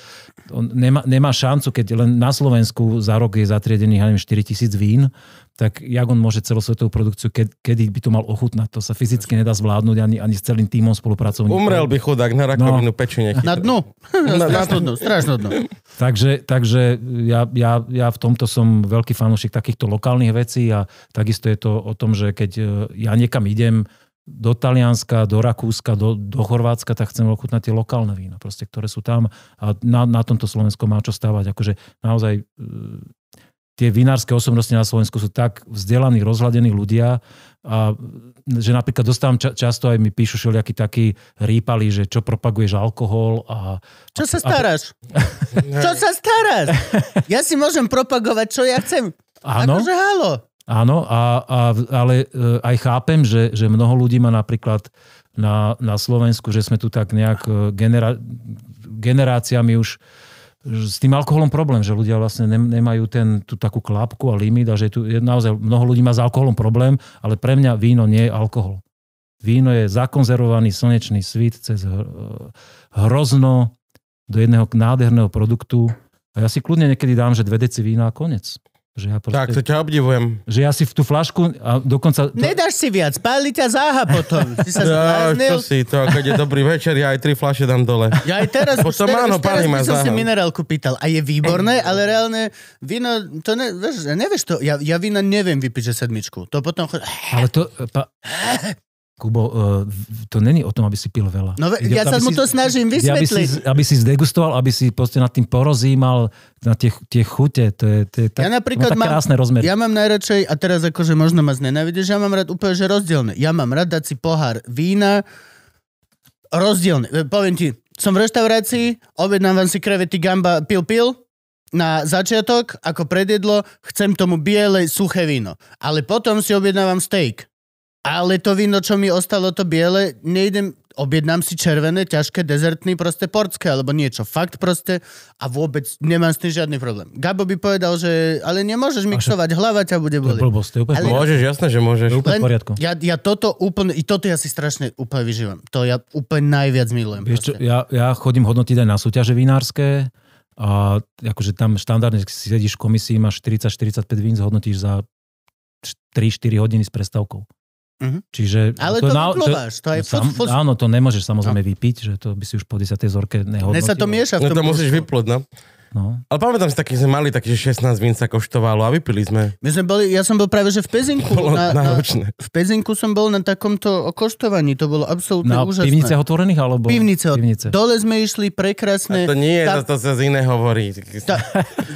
On nemá, nemá šancu, keď len na Slovensku za rok je zatriedených, ja neviem, 4 tisíc vín, tak jak on môže celosvetovú produkciu, keď, kedy by to mal ochutnať? To sa fyzicky nedá zvládnuť ani, ani s celým tímom spolupracovníkov. Umrel by chudák na rakovinu No. pečine. na dnu. Na- na- dnu, strašnú dnu. Takže, takže ja, ja, ja v tomto som veľký fanúšik takýchto lokálnych vecí a takisto je to o tom, že keď e, ja niekam idem do Talianska, do Rakúska, do, do Chorvátska, tak chcem ochutnať tie lokálne vína, proste, ktoré sú tam a na, na tomto Slovensko má čo stávať. Akože naozaj e, tie vinárske osobnosti na Slovensku sú tak vzdelaní, rozhľadení ľudia, a že napríklad dostávam ča- často aj mi píšu všelijakí takí rýpali, že čo propaguješ alkohol a... Čo sa staráš? [laughs] čo sa staráš? Ja si môžem propagovať, čo ja chcem. Áno, Akože halo. áno a, a, ale e, aj chápem, že, že mnoho ľudí má napríklad na, na Slovensku, že sme tu tak nejak e, genera, generáciami už s tým alkoholom problém, že ľudia vlastne nem- nemajú ten, tú takú klapku a limit a že tu je naozaj mnoho ľudí má s alkoholom problém, ale pre mňa víno nie je alkohol. Víno je zakonzervovaný slnečný svit cez hr- hrozno do jedného nádherného produktu a ja si kľudne niekedy dám, že dve deci vína a konec. Že ja, Tak, to proste, ťa obdivujem. že ja si v tú flašku a dokonca... To, Nedáš si viac, páli ťa záha potom. Ty sa [laughs] Ja, zbláznil. čo si, to keď je dobrý večer, ja aj tri flaše dám dole. Ja aj teraz, už Potom teraz, áno, už teraz páli by ma som si minerálku pýtal. A je výborné, ale reálne víno, to ne, vieš, nevieš to, ja, ja vína neviem vypiť, že sedmičku. To potom chod... ale to... Pa, [laughs] Kubo, uh, to není o tom, aby si pil veľa. No Ide ja sa mu to snažím ide, aby si, vysvetliť. aby si zdegustoval, aby si proste nad tým porozímal na tie, tie chute. To je, to je tak, Ja napríklad má krásne rozmery. Ja mám najradšej, a teraz akože možno ma znenávidíš, ja mám rád úplne, že rozdielne. Ja mám rád dať si pohár vína, rozdielne. E, Poviem ti, som v reštaurácii, objednávam si krevety gamba pil pil, na začiatok, ako predjedlo, chcem tomu biele, suché víno. Ale potom si objednávam steak. Ale to víno, čo mi ostalo, to biele, nejdem, objednám si červené, ťažké, dezertný, proste portské, alebo niečo. Fakt proste a vôbec nemám s tým žiadny problém. Gabo by povedal, že ale nemôžeš mixovať, hlava ťa bude boliť. blbosť, úplne, Ale-. Môžeš, jasné, že môžeš. úplne v poriadku. Ja, ja toto úplne, i toto ja si strašne úplne vyžívam. To ja úplne najviac milujem. Vieš čo, ja, ja chodím hodnotiť aj na súťaže vinárske a akože tam štandardne, sedíš v komisii, máš 40-45 vín, zhodnotíš za 3-4 hodiny s prestávkou. Mhm. Čiže... Ale to na- vyplúvaš, to je sam, fus. Áno, to nemôžeš samozrejme vypiť, že to by si už po 10. zorke nehodnotil. Mne sa to mieša v No tom to musíš vyplúť, no. No. Ale pamätám si taký, že sme mali taký, že 16 vín sa koštovalo a vypili sme. My sme boli, ja som bol práve, že v Pezinku. Bolo Na, na, v Pezinku som bol na takomto okoštovaní. To bolo absolútne Na úžasné. pivniciach otvorených alebo... Pivnice. Pivnice. Dole sme išli prekrásne. To nie, Tá- to, to sa z iné hovorí. tá-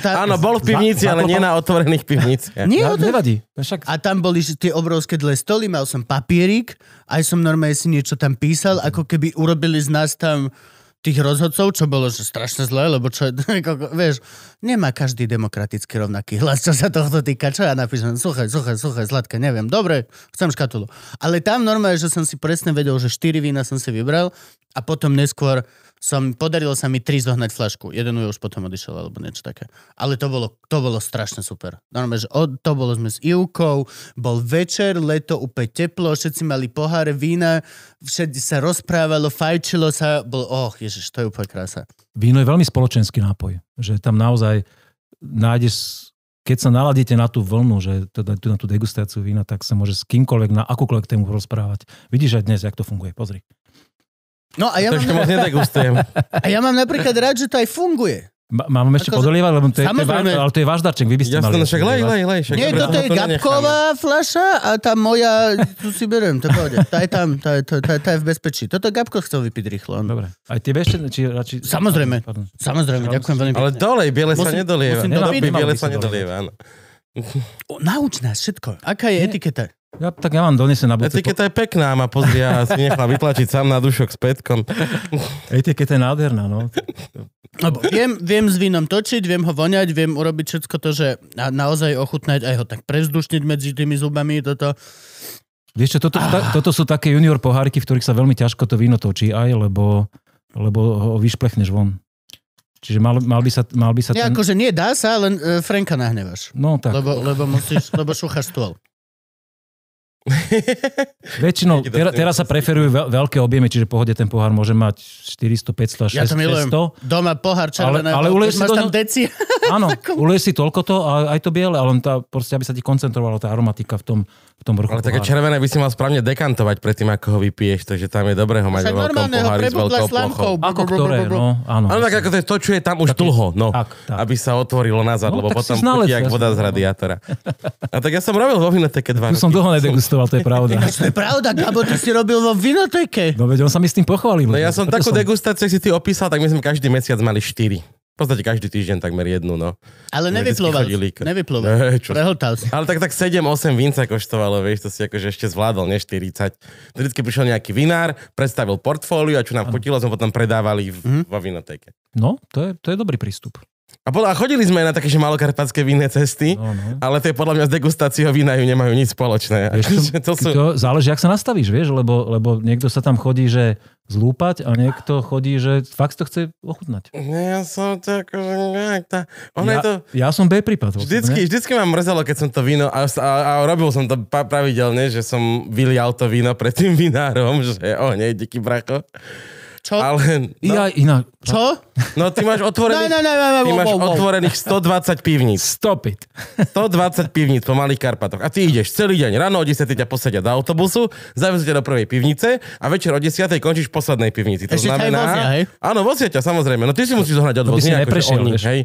tá- [laughs] Áno, bol v pivnici, ale nie na otvorených pivniciach. Nie, Ja, to, nevadí. Však A tam boli že tie obrovské dle stoly, mal som papierik, aj som normálne si niečo tam písal, ako keby urobili z nás tam tých rozhodcov, čo bolo že strašne zlé, lebo čo, [laughs] vieš, nemá každý demokraticky rovnaký hlas, čo sa tohto týka. Čo ja napíšem? Suché, suché, suché, sladké, neviem. Dobre, chcem škatulu. Ale tam normálne, že som si presne vedel, že 4 vína som si vybral a potom neskôr som, podarilo sa mi tri zohnať flašku. Jeden už potom odišiel, alebo niečo také. Ale to bolo, to bolo strašne super. Normálne, že od, to bolo sme s Ivkou, bol večer, leto, úplne teplo, všetci mali poháre vína, všetci sa rozprávalo, fajčilo sa, bol, oh, ježiš, to je úplne krása. víno je veľmi spoločenský nápoj. Že tam naozaj nájdeš keď sa naladíte na tú vlnu, že teda na tú degustáciu vína, tak sa môže s kýmkoľvek na akúkoľvek tému rozprávať. Vidíš aj dnes, jak to funguje. Pozri. No a ja, To mám, nedegustujem. [laughs] a ja mám napríklad rád, že to aj funguje. Ma- Mám ešte Ako- podolievať, lebo to je, to je, váš, ale to je váš darček, vy by ste Ja mali. som však lej, lej, lej. Však Nie, dobre, toto no je to gabková fľaša a tá moja, tu si beriem, to pohode. Tá je tam, tá je, tá, tá, tá je v bezpečí. Toto Gabko chcel vypiť rýchlo. On. Dobre. Aj tie ešte, či radši... Samozrejme. Pardon. Samozrejme, ďakujem veľmi Ale pekne. dolej, biele sa nedolieva. musím No, vypiť. biele sa nedolieva, áno. Nauč nás všetko. Aká je etiketa? Ja, tak ja vám donesem na budúce. Etiketa je pekná, ma pozri, ja si nechal vytlačiť sám na dušok s Petkom. Etiketa je nádherná, no. Lebo viem, viem s vínom točiť, viem ho voňať, viem urobiť všetko to, že na, naozaj ochutnať, aj ho tak prevzdušniť medzi tými zubami, toto. Vieš čo, toto, sú ta, toto sú také junior poháriky, v ktorých sa veľmi ťažko to víno točí aj, lebo, lebo ho vyšplechneš von. Čiže mal, mal by sa, mal by sa Nie, ten... akože nie, dá sa, len uh, Franka nahnevaš. No tak, Lebo, lebo musíš, lebo šúchaš stôl. [laughs] väčšinou, Taký teraz, sa preferujú veľ, veľké objemy, čiže pohode ten pohár môže mať 400, 500 až Ja to 600. milujem. Doma pohár červeného, ale uleješ si do tam ňo- deci. Áno, [laughs] uleješ si toľko to a aj to biele, ale tá, proste, aby sa ti koncentrovala tá aromatika v tom, v tom vrchu Ale také červené by si mal správne dekantovať predtým, ako ho vypiješ, takže tam je dobré ho mať vo veľkom ho pohári s veľkou plochou. Ako ktoré, no, áno. Áno, tak ako to je to, čo je tam už Taký- dlho, no. Tak, tak. Aby sa otvorilo nazad, No, lebo tak potom chutí jak voda z no. radiátora. A tak ja som robil vo vinoteke dva Tu som roky. dlho nedegustoval, to je pravda. To je pravda, Gabo, ty si robil vo vinoteke. No veď on sa mi s tým pochválil. No ja som takú degustáciu, si ty opísal, tak my sme každý mesiac mali štyri. V podstate každý týždeň takmer jednu, no. Ale nevyploval. Nevyploval. [laughs] Prehltal si. Ale tak, tak 7-8 vínca koštovalo, vieš, to si akože ešte zvládol, ne 40. Vždycky prišiel nejaký vinár, predstavil portfólio a čo nám chutilo, sme potom predávali v, Mhm. vo vinotéke. No, to je, to je dobrý prístup. A, podľa, a chodili sme aj na také že malokarpatské vinné cesty, No, no. ale to je podľa mňa s degustáciou vína ju nemajú nič spoločné. Vieš, [laughs] to sú... To záleží, ak sa nastavíš, vieš, lebo, lebo niekto sa tam chodí, že zlúpať a niekto chodí, že fakt to chce ochutnať. Nie, ja som to akože nejak tá... Ono Ja, je to... ja som B prípad. Vždycky, vždycky ma mrzelo, keď som to víno, a, a, a robil som to pravidelne, že som vylial to víno pred tým vinárom, [laughs] že o, nie, díky bracho. Čo? Ale, no, Ja inak. Čo? no ty máš otvorených, ne, ne, ne, ne, ty máš wow, wow. otvorených 120 pivníc. Stop it. 120 pivníc po Malých Karpatoch. A ty ideš celý deň. Ráno o 10 ťa posadia do autobusu, zavezú ťa do prvej pivnice a večer o 10 končíš v poslednej pivnici. To Ešte znamená... vozia, hej? Áno, vozia ťa, samozrejme. No ty si musíš zohnať To si nie akože neprešiel, oni, hej.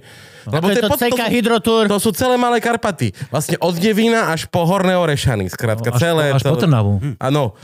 Lebo To je to pod- CK Hydrotour. to sú celé malé Karpaty. Vlastne od Devína až po Horné Orešany. Skrátka, Až, celé. až to... po Trnavu. Áno.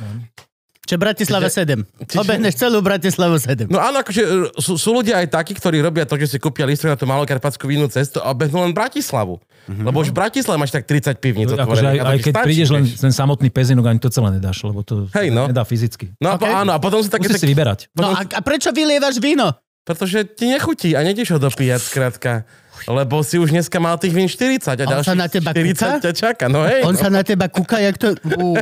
Čo Bratislava 7. Čiže- Obehneš celú Bratislavu 7. No áno, akože sú, sú ľudia aj takí, ktorí robia to, že si kúpia listok na tú malokarpatskú vínu cestu a obehnú len Bratislavu. Lebo už v Bratislave máš tak 30 pivníc Akože aj, aj keď stačí, prídeš len ten samotný pezinok, ani to celé nedáš, lebo to Hej, no. nedá fyzicky. No Okay. a, áno, a potom sú také... Musíš si tak, vyberať. No a, a prečo vylievaš víno? pretože ti nechutí a nejdeš ho dopíjať, skrátka. Lebo si už dneska mal tých vín 40 a On ďalších sa na teba 40 kúka? ťa čaká. No hej, On no, sa na teba kúka, jak to... Ú,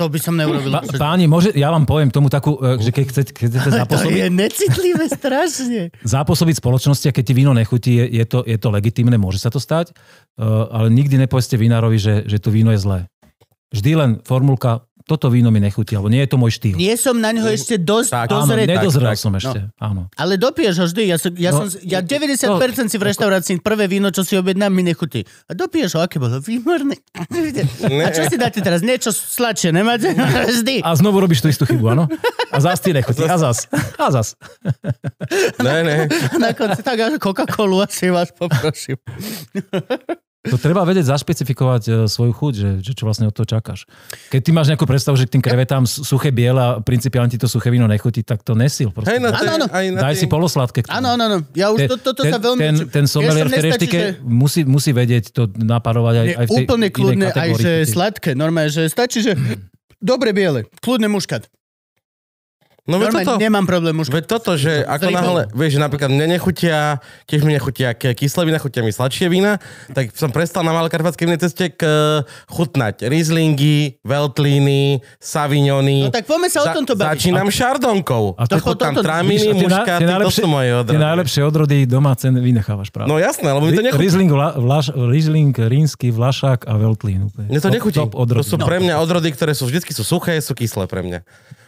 to by som neurobil. Pá, páni, môže, ja vám poviem tomu takú, e, že keď chcete, keď chcete [laughs] To zapôsobiť, je necitlivé strašne. [laughs] zapôsobiť spoločnosti a keď ti víno nechutí, je, je, to, je to legitimné, môže sa to stať, uh, ale nikdy nepovedzte vinárovi, že, že to víno je zlé. Vždy len formulka, toto víno mi nechutí, alebo nie je to môj štýl. Nie som na ňo ešte dosť Tak. Áno, dozretý. nedozrel tak, som ešte, áno. Ale dopiješ ho vždy. Ja, som, ja, No, som, ja 90% si v reštaurácii prvé víno, čo si objednám, mi nechutí. A dopiješ ho, aké bolo? Výborné. A čo si dáte teraz? Niečo sladšie, nemáte? [laughs] [laughs] Vždy. A znovu robíš tú istú chybu, áno? A zás ti nechutí, a zás, a zás. Ne, ne. [laughs] Na konci tak až Coca-Colu asi vás poprosím. To treba vedieť zašpecifikovať e, svoju chuť, že, že čo vlastne od toho čakáš. Keď ty máš nejakú predstavu, že k tým krevetám suché biele a principiálne ti to suché víno nechutí, tak to nesil. Proste. Hej, no, to je Áno, áno. aj na Daj si polosladké. Áno, áno, áno. Ja už to, toto ten, sa veľmi... ten, ten sommelier v tej reštike že- musí, musí vedieť to naparovať aj, aj v tej úplne kľudne, aj že sladké. Normálne, že stačí, že dobre biele. Kľudne muškat. No veď toto, nemám problém muškat. veď toto, že ako náhle, vieš, že napríklad mne nechutia, tiež mi nechutia kyslé vína, chutia mi sladšie vína, tak som prestal na malokarpatskej vinnej ceste k, chutnať Rieslingy, Veltlíny, Savignony. No tak poďme sa o Za- tomto baviť. Začínam šardonkou. A A to- to chutám to- to- traminy, a tie tie to najlepšie- sú moje Tie odrody. najlepšie odrody domáce vynechávaš práve. No jasné, lebo mi to nechutí. Riesling, vla, vlaš, Riesling, Rínsky, Vlašák a Veltlín. Mne to nechutí. To sú No. pre mňa odrody, ktoré sú vždycky sú suché, sú kyslé pre mňa.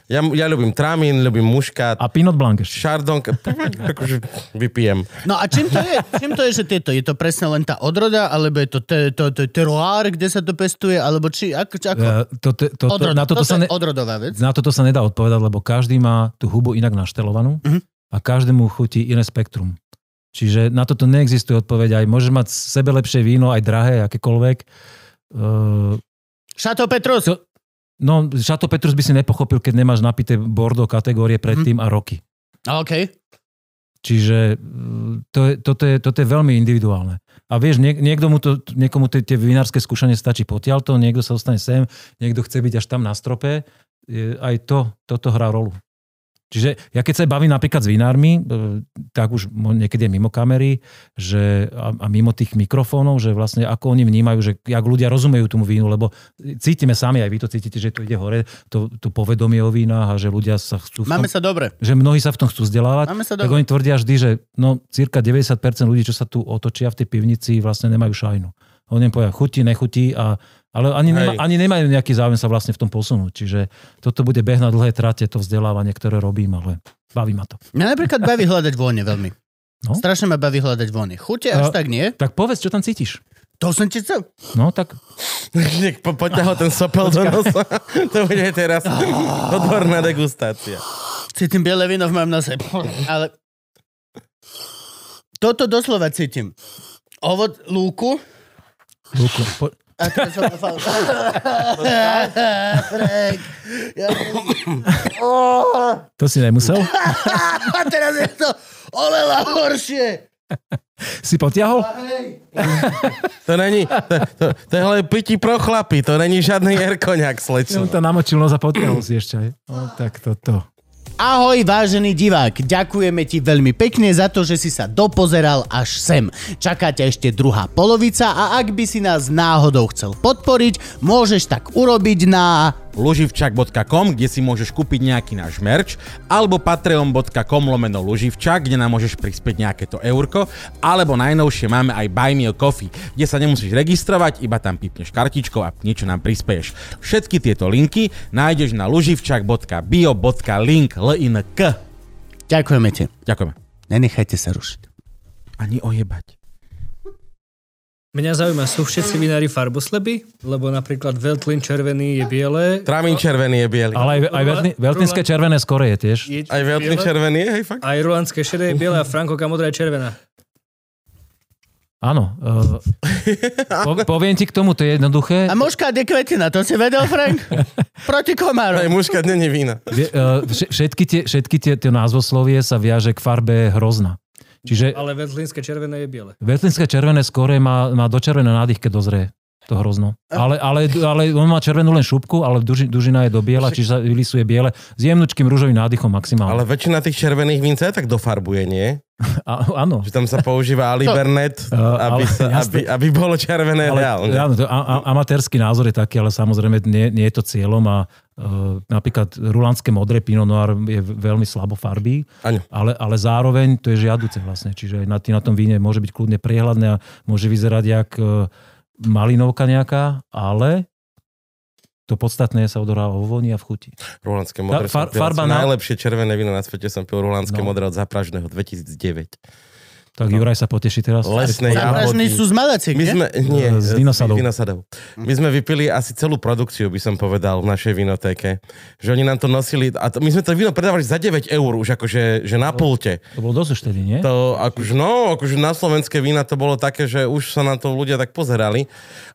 Ja, ja ľubím tramín, ľubím muškát, A Pinot Blanc ešte. šardonka, [laughs] akože vypijem. No a čím to je? Čím to je, že tieto? Je to presne len tá odroda, alebo je to, te, to, to, teroár, kde sa to pestuje, alebo či, ako, ako? E, to, to, to, to, Odrod, na, toto toto sa je ne, odrodová vec. na toto sa nedá odpovedať, lebo každý má tú hubu inak naštelovanú Mhm. a každému chutí iné spektrum. Čiže na toto neexistuje odpoveď. Aj môžeš mať sebe lepšie víno, aj drahé, akékoľvek. Uh, Šato Petrus. To- no, Chateau Petrus by si nepochopil, keď nemáš napité Bordeaux kategórie predtým a roky. OK. Čiže mm, to je, toto, je, toto je veľmi individuálne. A vieš, niek- niekto mu to, niekomu tie, tie vinárske skúšanie stačí potiaľto, niekto sa dostane sem, niekto chce byť až tam na strope. Aj to, toto hrá rolu. Čiže ja keď sa bavím napríklad s vinármi, e, tak už niekedy je mimo kamery že, a, a mimo tých mikrofónov, že vlastne ako oni vnímajú, že jak ľudia rozumejú tomu vínu, lebo cítime sami, aj vy to cítite, že to ide hore, to, to povedomie o vínach a že ľudia sa chcú v tom, Máme sa dobre. že mnohí sa v tom chcú vzdelávať, Máme sa tak dobre. oni tvrdia vždy, že no, cirka 90% ľudí, čo sa tu otočia v tej pivnici, vlastne nemajú šajnu. Oni im povedia, chutí, nechutí, a, ale ani, nema, ani nemajú nejaký záujem sa vlastne v tom posunúť. Čiže toto bude beh na dlhé trate, to vzdelávanie, ktoré robím, ale baví ma to. Mňa napríklad baví hľadať vône veľmi. No. Strašne ma baví hľadať vône. Chute až A- tak nie. Tak povedz, čo tam cítiš. To som ti chcel. No tak Nech po, poďte ho ten sopel do nosa. [laughs] to bude teraz [laughs] odborná degustácia. Cítim biele víno v mojom nose. Ale toto doslova cítim. Ovod lúku. Luko, po, A teraz som fal... Frank. Ja... [coughs] to si nemusel? [laughs] A teraz je to oveľa horšie. Si potiahol? To není, to, to, to je len pití pro chlapy, to není žiadny erkoňak, Ja slečno. mu to namočil nos a potiahol si ešte aj. No, tak toto. Ahoj, vážený divák, ďakujeme ti veľmi pekne za to, že si sa dopozeral až sem. Čaká ťa ešte druhá polovica a ak by si nás náhodou chcel podporiť, môžeš tak urobiť na... luživčak.com, kde si môžeš kúpiť nejaký náš merch, alebo patreon.com lomeno luživčak, kde nám môžeš prispieť nejaké to eurko, alebo najnovšie máme aj Buy Me a Coffee, kde sa nemusíš registrovať, iba tam pipneš kartičkou a niečo nám prispieš. Všetky tieto linky nájdeš na luživčak.bio.link link. Ďakujeme ti. Ďakujeme. Nenechajte sa rušiť. Ani ojebať. Mňa zaujíma, sú všetci vinári farboslepí? Lebo napríklad Veltlin červený je biele. Tramín červený je biely. Ale aj, aj veltni- veltlinské červené skore je tiež. Je Aj biele, červený je, hej, fakt? Aj rulandské šedé je biele a Frankovka modrá je červená. Áno. Uh, [laughs] po, poviem ti k tomu, to je jednoduché. A mužka je kvetina, to si vedel, Frank? [laughs] Proti Aj komárom. mužka není vína. Vš- všetky tie, všetky tie, tie názvoslovie sa viaže k farbe hrozna. Čiže Ale Veltlinské červené je biele. Vetlinské červené skore má, má dočervené nádych, keď dozrie to hrozno. Ale, ale, ale on má červenú len šupku, ale duži, dužina je do biela, čiže sa vylisuje biele s jemnučkým rúžovým nádychom maximálne. Ale väčšina tých červených vín sa aj tak dofarbuje, nie? A, áno. Že tam sa používa Alibernet, Uh, aby, [laughs] sa, aby, aby bolo červené Ale, reálne. áno, to, a, a, amatérsky názor je taký, ale samozrejme nie, nie je to cieľom a uh, napríklad rulandské modré Pinot Noir je veľmi slabo farbí, ale, ale zároveň to je žiaduce vlastne, čiže na, na tom víne môže byť kľudne priehľadné a môže vyzerať jak uh, malinovka nejaká, ale to podstatné sa odohrá vo voni a v chuti. Rulandské modré. Far- farba na- Najlepšie červené víno na svete som pil rulandské No. modré od Zapražného 2009. Tak Juraj sa poteší teraz. Lesné jahody. sú z Malaciek, My sme, nie, Z vinosadov. vinosadov. My sme vypili asi celú produkciu, by som povedal, v našej vinotéke. Že oni nám to nosili, a to, my sme to víno predávali za 9 eur, už akože že na pulte. To bolo dosť už tedy, nie? To akože, no, akože na slovenské vína to bolo také, že už sa na to ľudia tak pozerali,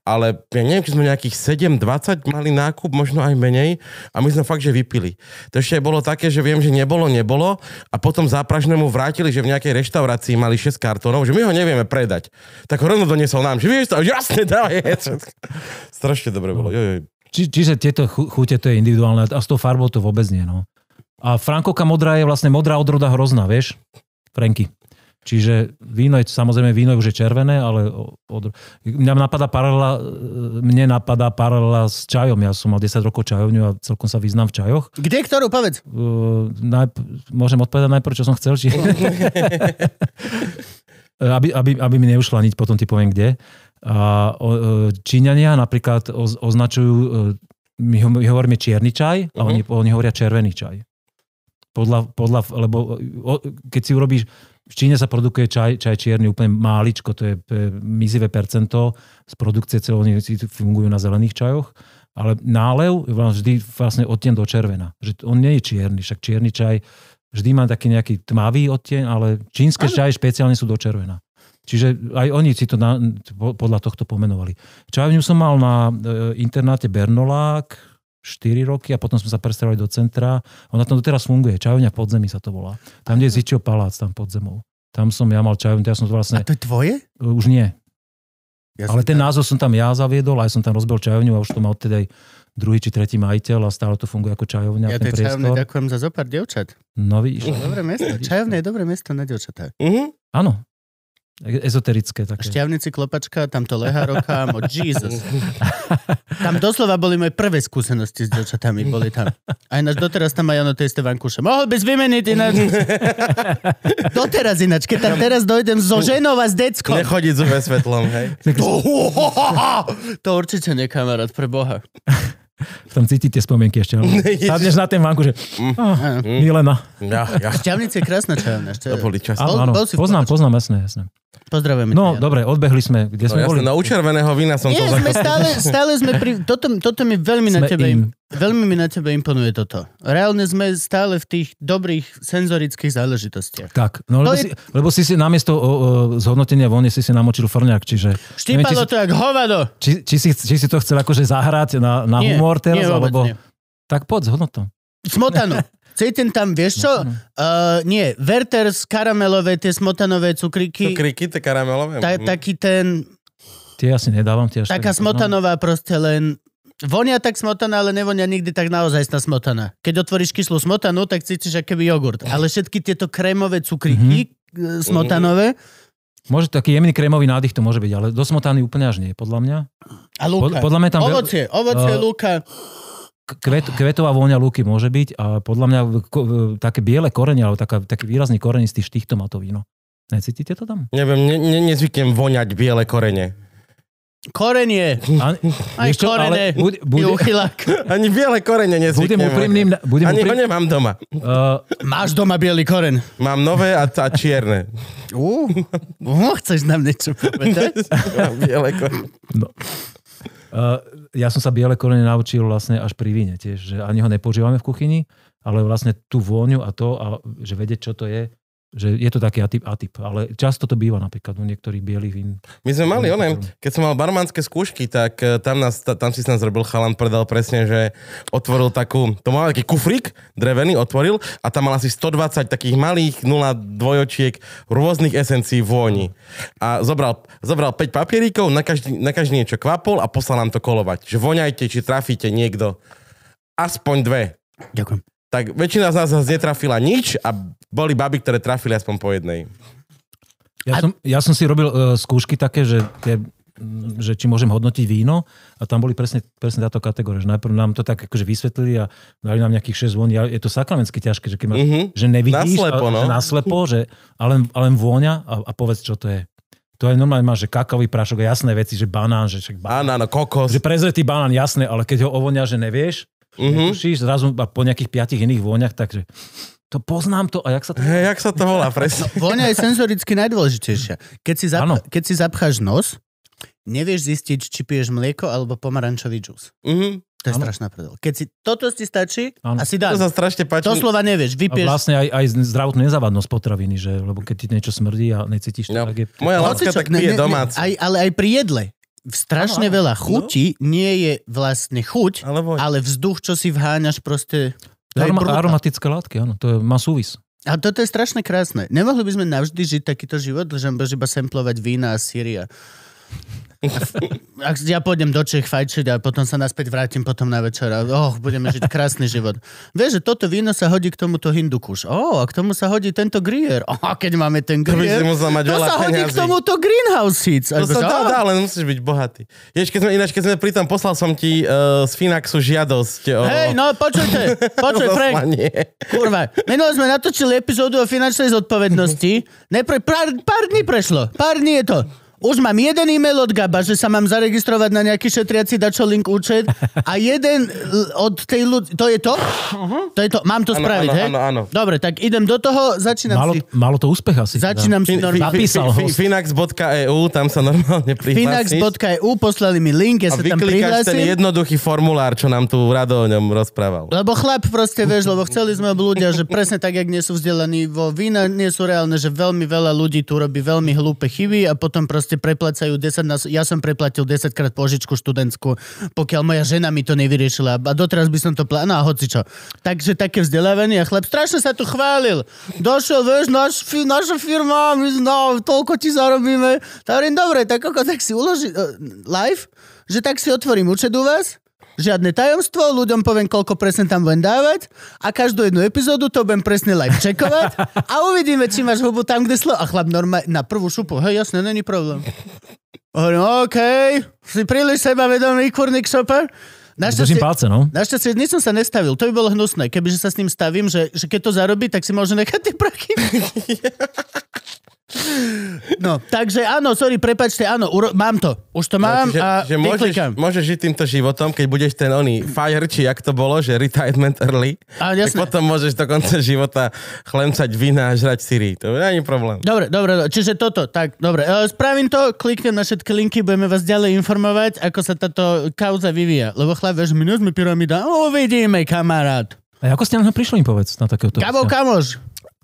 ale ja neviem, či sme nejakých 7-20 mali nákup, možno aj menej a my sme fakt, že vypili. To ešte bolo také, že viem, že nebolo, nebolo a potom zápražnému vrátili, že v nejakej reštaurácii mali 6 kartónov, že my ho nevieme predať. Tak ho rovno doniesol nám, že vieš to, jasne, dávaj. [laughs] Strašne dobre bolo. Jo, jo. Či, čiže tieto chu- chute to je individuálne a s tou farbou to vôbec nie. No. A Frankovka modrá je vlastne modrá odroda hrozná, vieš? Franky. Čiže víno je, samozrejme víno už je červené, ale od, mňa napadá paralela, e, mne napadá paralela s čajom. Ja som mal 10 rokov čajovňu a celkom sa vyznám v čajoch. Kde, ktorú, povedz. Uh, najp- môžem odpovedať najprv, čo som chcel? Či... [laughs] aby, aby, aby mi neušla niť, potom ti poviem kde. A, e, Číňania napríklad oz, označujú, my, ho- my hovoríme čierny čaj a Mhm. oni, oni hovoria červený čaj. Podľa, podľa, lebo keď si urobíš, v Číne sa produkuje čaj, čaj čierny úplne máličko, to je, mizivé percento z produkcie celého, oni fungujú na zelených čajoch, ale nálev je vám vždy vlastne odtien do červena. Že on nie je čierny, však čierny čaj vždy má taký nejaký tmavý odtieň, ale čínske čaje špeciálne sú do červena. Čiže aj oni si to na, po- podľa tohto pomenovali. Čajovňu som mal na e, internáte Bernolák 4 roky a potom sme sa presťahovali do centra. Ona tam doteraz funguje. Čajovňa podzemí sa to volá. Tam, kde je Zičio palác, tam pod zemou. Tam som ja mal čajovňu, ja som to A vlastne... to je tvoje? e, Už nie. Ja Ale ten tam- názov som tam ja zaviedol, aj som tam rozbil čajovňu a už to mal teda aj druhý či tretí majiteľ a stále to funguje ako čajovňa, Ja tej priestor. ďakujem za zopár dievčat. No vidíš. Dobré miesto. Čajovné je dobré miesto na dievčatá. Mhm. Áno. Ezoterické také. Šťavnici, klopačka, tam to lehá rokám, oh Jesus. [laughs] Tam doslova boli moje prvé skúsenosti s dievčatami, boli tam. A ináč doteraz tam aj ono tie isté vankúše. Mohol by vymeniť ináč. [laughs] doteraz ináč, keď tam teraz dojdem so ženou a s deckom. Nechodiť s UV svetlom, hej. To určite nie, kamarát, pre Boha. [laughs] Tam cítite spomienky ešte. [laughs] Sadneš na ten vanku, že ah, Milena. Ja, ja. Šťavnice je krásna čajovňa. To boli. Bol- Áno, áno. v Poznám, poznám, jasné, jasné. Pozdravujeme. No, Jano. dobre, odbehli sme. Kde No sme boli? jasne, na učerveného vína som Nie, to sme stále, stále sme pri... Toto, toto mi veľmi na Sme tebe... im. Veľmi mi na tebe imponuje toto. Reálne sme stále v tých dobrých senzorických záležitostiach. Tak, no To lebo, je- si, lebo si si namiesto o, o, zhodnotenia vony si si namočil frňák, čiže... Štípalo to jak hovado. či, či, si, či si to chcel akože zahrať na, na Nie, humor teraz, nie, alebo... nie. Tak poď, zhodnot to. Smotanu. [laughs] Cítim tam, vieš čo? Uh, nie, Werther's karamelové, tie smotanové cukríky. Cukríky, to karamelové. Ta, Mhm. taký ten, Tie asi nedávam. Tie až taká tak- smotanová proste len... Vonia tak smotana, ale nevonia nikdy tak naozaj tá smotana. Keď otvoríš kyslú smotanu, tak cítiš aký jogurt. Ale všetky tieto krémové cukríky, mm-hmm. smotanové, Môže taký jemný krémový nádych to môže byť, ale do smotany úplne až nie, podľa mňa. a lúka. Pod- podľa mňa tam Ovocie, ovocie, Uh, lúka. Kvet, kvetová vôňa lúky môže byť a podľa mňa ko, také biele korene, alebo taká, taký výrazný korenistý štých tomatov víno. Necítite to tam? Neviem, ne, ne, nezvyknem voňať biele korene. Korenie. A, Aj čo, korene. ale bude, Bude... Ani biele korene budem nezvyknem úprimným, voňať. budem Ani ho úprim, nemám doma. uh, Máš doma biely koren. Mám nové a, a čierne. Uh, uh, chceš nám niečo povedať? [laughs] Mám biele korene. Uh, ja som sa biele korene naučil vlastne až pri víne tiež, že ani ho nepoužívame v kuchyni, ale vlastne tú vôňu a to, a že vedieť, čo to je, že je to taký atyp, atyp, ale často to býva napríklad u niektorých bielých vín. My sme mali, onem, keď som mal barmanské skúšky, tak eh, tam, nás, ta- tam si s nás robil chalan, predal presne, že otvoril takú, to mal taký kufrík drevený, otvoril a tam mal asi 120 takých malých 0 dvojočiek rôznych esencií vôni. A zobral, zobral 5 papieríkov, na každý, na každý niečo kvapol a poslal nám to kolovať. Že voňajte, či trafíte niekto. Aspoň dve. Ďakujem. Tak väčšina z nás netrafila nič a boli baby, ktoré trafili aspoň po jednej. Ja, som, ja som si robil uh, skúšky také, že, tie, mm, že či môžem hodnotiť víno a tam boli presne, presne táto kategória, že najprv nám to tak akože vysvetlili a dali nám nejakých 6 voní. A je to sakramentsky ťažké, že keď máš, Mhm. že nevidíš, Naslepo, a, no. že naslepo, že, ale, ale len vôňa a, a povedz, čo to je. To je normálne, máš, že kakaový prášok a jasné veci, že banán, že však banán. Áno, áno, kokos. Že prezretý banán, jasné, ale keď ho ovonia, že nevieš, Mhm. netušíš, zrazu a po nejakých piatich iných vôňach, takže to poznám to a jak sa to... Hej, jak sa to volá, [laughs] presne. Vôňa je senzoricky najdôležitejšia. Keď si, zap- keď si zapcháš nos, nevieš zistiť, či piješ mlieko alebo pomarančový džús. Mhm. To je Áno. strašná prdel. Keď si toto ti stačí, asi To dá. sa strašne páči. To slova nevieš, A vypieš. vlastne aj, aj zdravotnú nezávadnosť potraviny, že, lebo keď ti niečo smrdí a necítiš to, No, tak je... moja láska tak pije ne- ne- domáci. Aj, ale aj pri jedle. Strašne áno. veľa chutí nie je vlastne chuť, Ale ale vzduch, čo si vháňaš proste... Aroma, aromatické látky, áno, to je, má súvis. A toto je strašne krásne. Nemohli by sme navždy žiť takýto život, že budeš iba samplovať vína a síria. Ak ja pôjdem do Čech fajčiť a potom sa naspäť vrátim potom na večer a oh, budeme žiť krásny život. Vieš, že toto víno sa hodí k tomuto hindukuš. Oh, a k tomu sa hodí tento grier. Oh, keď máme ten To grier, musel mať to sa hodí k tomuto greenhouse seeds. To sa dá, "Ah, dá, ale musíš byť bohatý. Jež, keď sme, ináč, keď sme pri tom, poslal som ti uh, z Finaxu žiadosť o... Hej, no počujte, [laughs] počuj, Frank. Kurva, minule sme natočili epizódu o finančnej zodpovednosti. Nepre, pár, pár dní prešlo. Pár dní je to. Už mám jeden e-mail od Gaba, že sa mám zaregistrovať na nejaký šetriaci dačo link účet a jeden od tej ľudí... To je to? To je to. Mám to Áno, spraviť, áno, hej? áno, áno. Dobre, tak idem do toho, začínam Malo, si... malo to úspech asi. teda. Začínam si Fin- fi- normálne... fi- Napísal fi- host. Finax.eu, tam sa normálne prihlásiš. Finax.eu, poslali mi link, ja sa tam vyklikáš ten prihlásim. jednoduchý formulár, čo nám tu Rado o ňom rozprával. Lebo chlap proste, vieš, lebo chceli sme ľudia, že presne tak, jak nie sú vzdelaní vo vína, nie sú reálne, že veľmi veľa ľudí tu robí veľmi hlúpe chyby a potom proste preplacajú 10 nás... Ja som preplatil 10 krát požičku študentskú, pokiaľ moja žena mi to nevyriešila a doteraz by som to pla... No hoci čo. Takže také vzdelávanie a chlap strašne sa tu chválil. Došiel, vieš, naš, fi, naša firma, my no, toľko ti zarobíme. Hovorím, dobre, tak ako tak si uloží uh, live, že tak si otvorím účet u vás Žiadne tajomstvo, ľuďom poviem, koľko presne tam budem dávať a každú jednu epizódu to budem presne live čekovať a uvidíme, či máš hubu tam, kde slo... A chlap normálne na prvú šupu, hej, jasne, není problém. Hovorím, OK, si príliš sebavedomý, kurník šoper. Držím palce, no. Našťastie, nič som sa nestavil, to by bolo hnusné. Kebyže sa s ním stavím, že, že keď to zarobí, tak si môže nechať tie prachy. [laughs] No, takže áno, sorry, prepačte, áno, uro- mám to. Už to mám čiže, a že môžeš, môžeš žiť týmto životom, keď budeš ten oný fire, či jak to bolo, že retirement early, Á, tak jasné. potom môžeš do konca života chlemcať vína a žrať syry. To nie je problém. Dobre, dobre, čiže toto, tak, dobre. E, Spravím to, kliknem na všetky linky, budeme vás ďalej informovať, ako sa táto kauza vyvíja. Lebo chlap, vieš, my nie sme pyramida. Uvidíme, kamarát. A ako ste na to prišli, im povedz, na takéhoto? Kamo,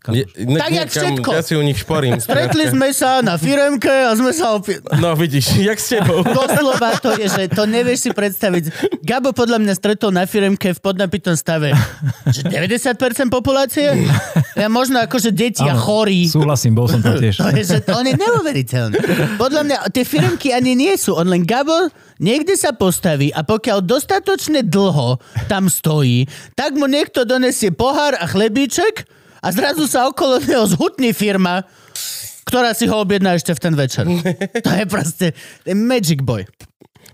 kamoš. Je, ne, Tak jak všetko. Ja si u nich šporím. Stretli sme sa na firemke a sme sa opäť... No vidíš, jak s tebou. [laughs] Doslova to je, že to nevieš si predstaviť. Gabo podľa mňa stretol na firemke v podnapitom stave. Že 90% populácie? Ja možno akože deti a chorí. Súhlasím, bol som tam [laughs] tiež. To je, že on je neuveriteľný. Podľa mňa tie firmky ani nie sú. On len Gabo niekde sa postaví a pokiaľ dostatočne dlho tam stojí, tak mu niekto donesie pohár a chlebíček a zrazu sa okolo neho zhutní firma, ktorá si ho objedná ešte v ten večer. To je proste to je Magic Boy.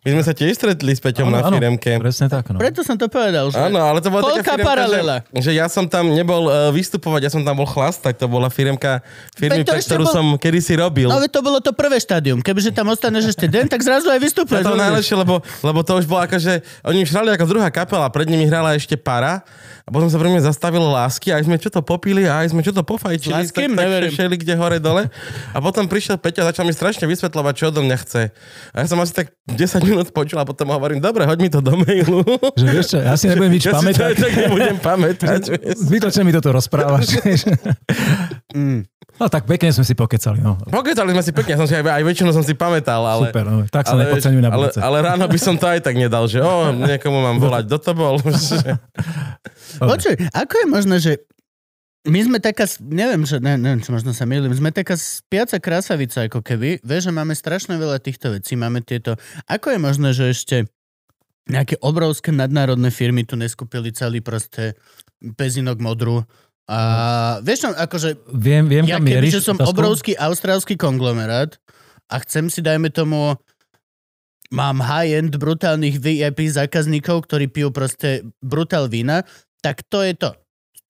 My sme sa tiež stretli s Peťom na firemke. presne tak. No. Preto som to povedal. Že... Áno, ale to bola Koľká taká firemka, paralela? Že, že ja som tam nebol uh, vystupovať, ja som tam bol chlastať. To bola firemka firmy, to pre ktorú bol- som kedysi robil. Ale to bolo to prvé štádium. Kebyže tam ostaneš ešte deň, tak zrazu aj To vystupuješ. je to rozumieš? najlepšie, lebo, lebo to už bolo akože, oni už hrali ako druhá kapela, pred nimi hrala ešte para a potom sa pre mňa zastavilo lásky a aj sme čo to popili a aj sme čo to pofajčili, S tak, tak šeli kde hore dole. A potom prišiel Peťo a začal mi strašne vysvetľovať, čo odo mňa chce. A ja som asi tak 10 minút počul a potom hovorím, dobre, hoď mi to do mailu. Že vieš čo, ja si nebudem nič [laughs] ja si to pamätať. aj tak nebudem pamätať. [laughs] Zbytočne mi toto rozprávaš. [laughs] No tak pekne sme si pokecali. No. Pokecali sme si pekne, som si aj, aj väčšinu som si pamätal, ale... Super, no. tak sa ale, nepodceňuj na ale, budúce. ale ráno by som to aj tak nedal, že o, niekomu mám volať, kto to bol? Počuj, ako je možné, že my sme taká, neviem, že, ne, neviem, či možno sa milím, sme taká spiaca krásavica, ako keby. Vieš, že máme strašne veľa týchto vecí, máme tieto... Ako je možné, že ešte nejaké obrovské nadnárodné firmy tu neskúpili celý proste pezinok modru a vieš, no, akože Viem, viem ja kam mieríš. som otázku? obrovský austrálsky konglomerát a chcem si, dajme tomu, mám high-end brutálnych VIP zákazníkov, ktorí pijú proste brutál vína, tak to je to.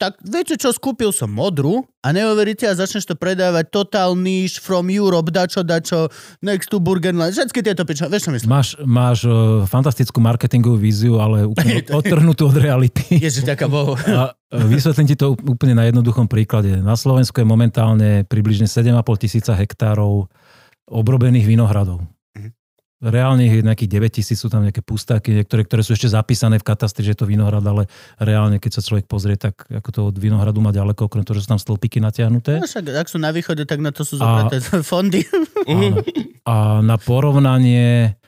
Tak viete čo, skúpil som modru a neuveríte a začneš to predávať Total Niche, From Europe, dačo, dačo, Next to Burgenland, všetky tieto pičo, vieš čo myslím? Máš, máš uh, fantastickú marketingovú víziu, ale úplne [laughs] odtrhnutú od reality. [laughs] Ježiš, ďaká Bohu. A e, vysvetlím ti to úplne na jednoduchom príklade. Na Slovensku je momentálne približne 7,5 tisíca hektárov obrobených vinohradov. Reálne je nejakých 9 tisíc, sú tam nejaké pustáky, niektoré, ktoré sú ešte zapísané v katastri, že je to vinohrad, ale reálne, keď sa človek pozrie, tak ako to od vinohradu má ďaleko, okrem toho, že sú tam stĺpiky natiahnuté. No však, ak sú na východe, tak na to sú A- zobraté [laughs] fondy. Áno. A na porovnanie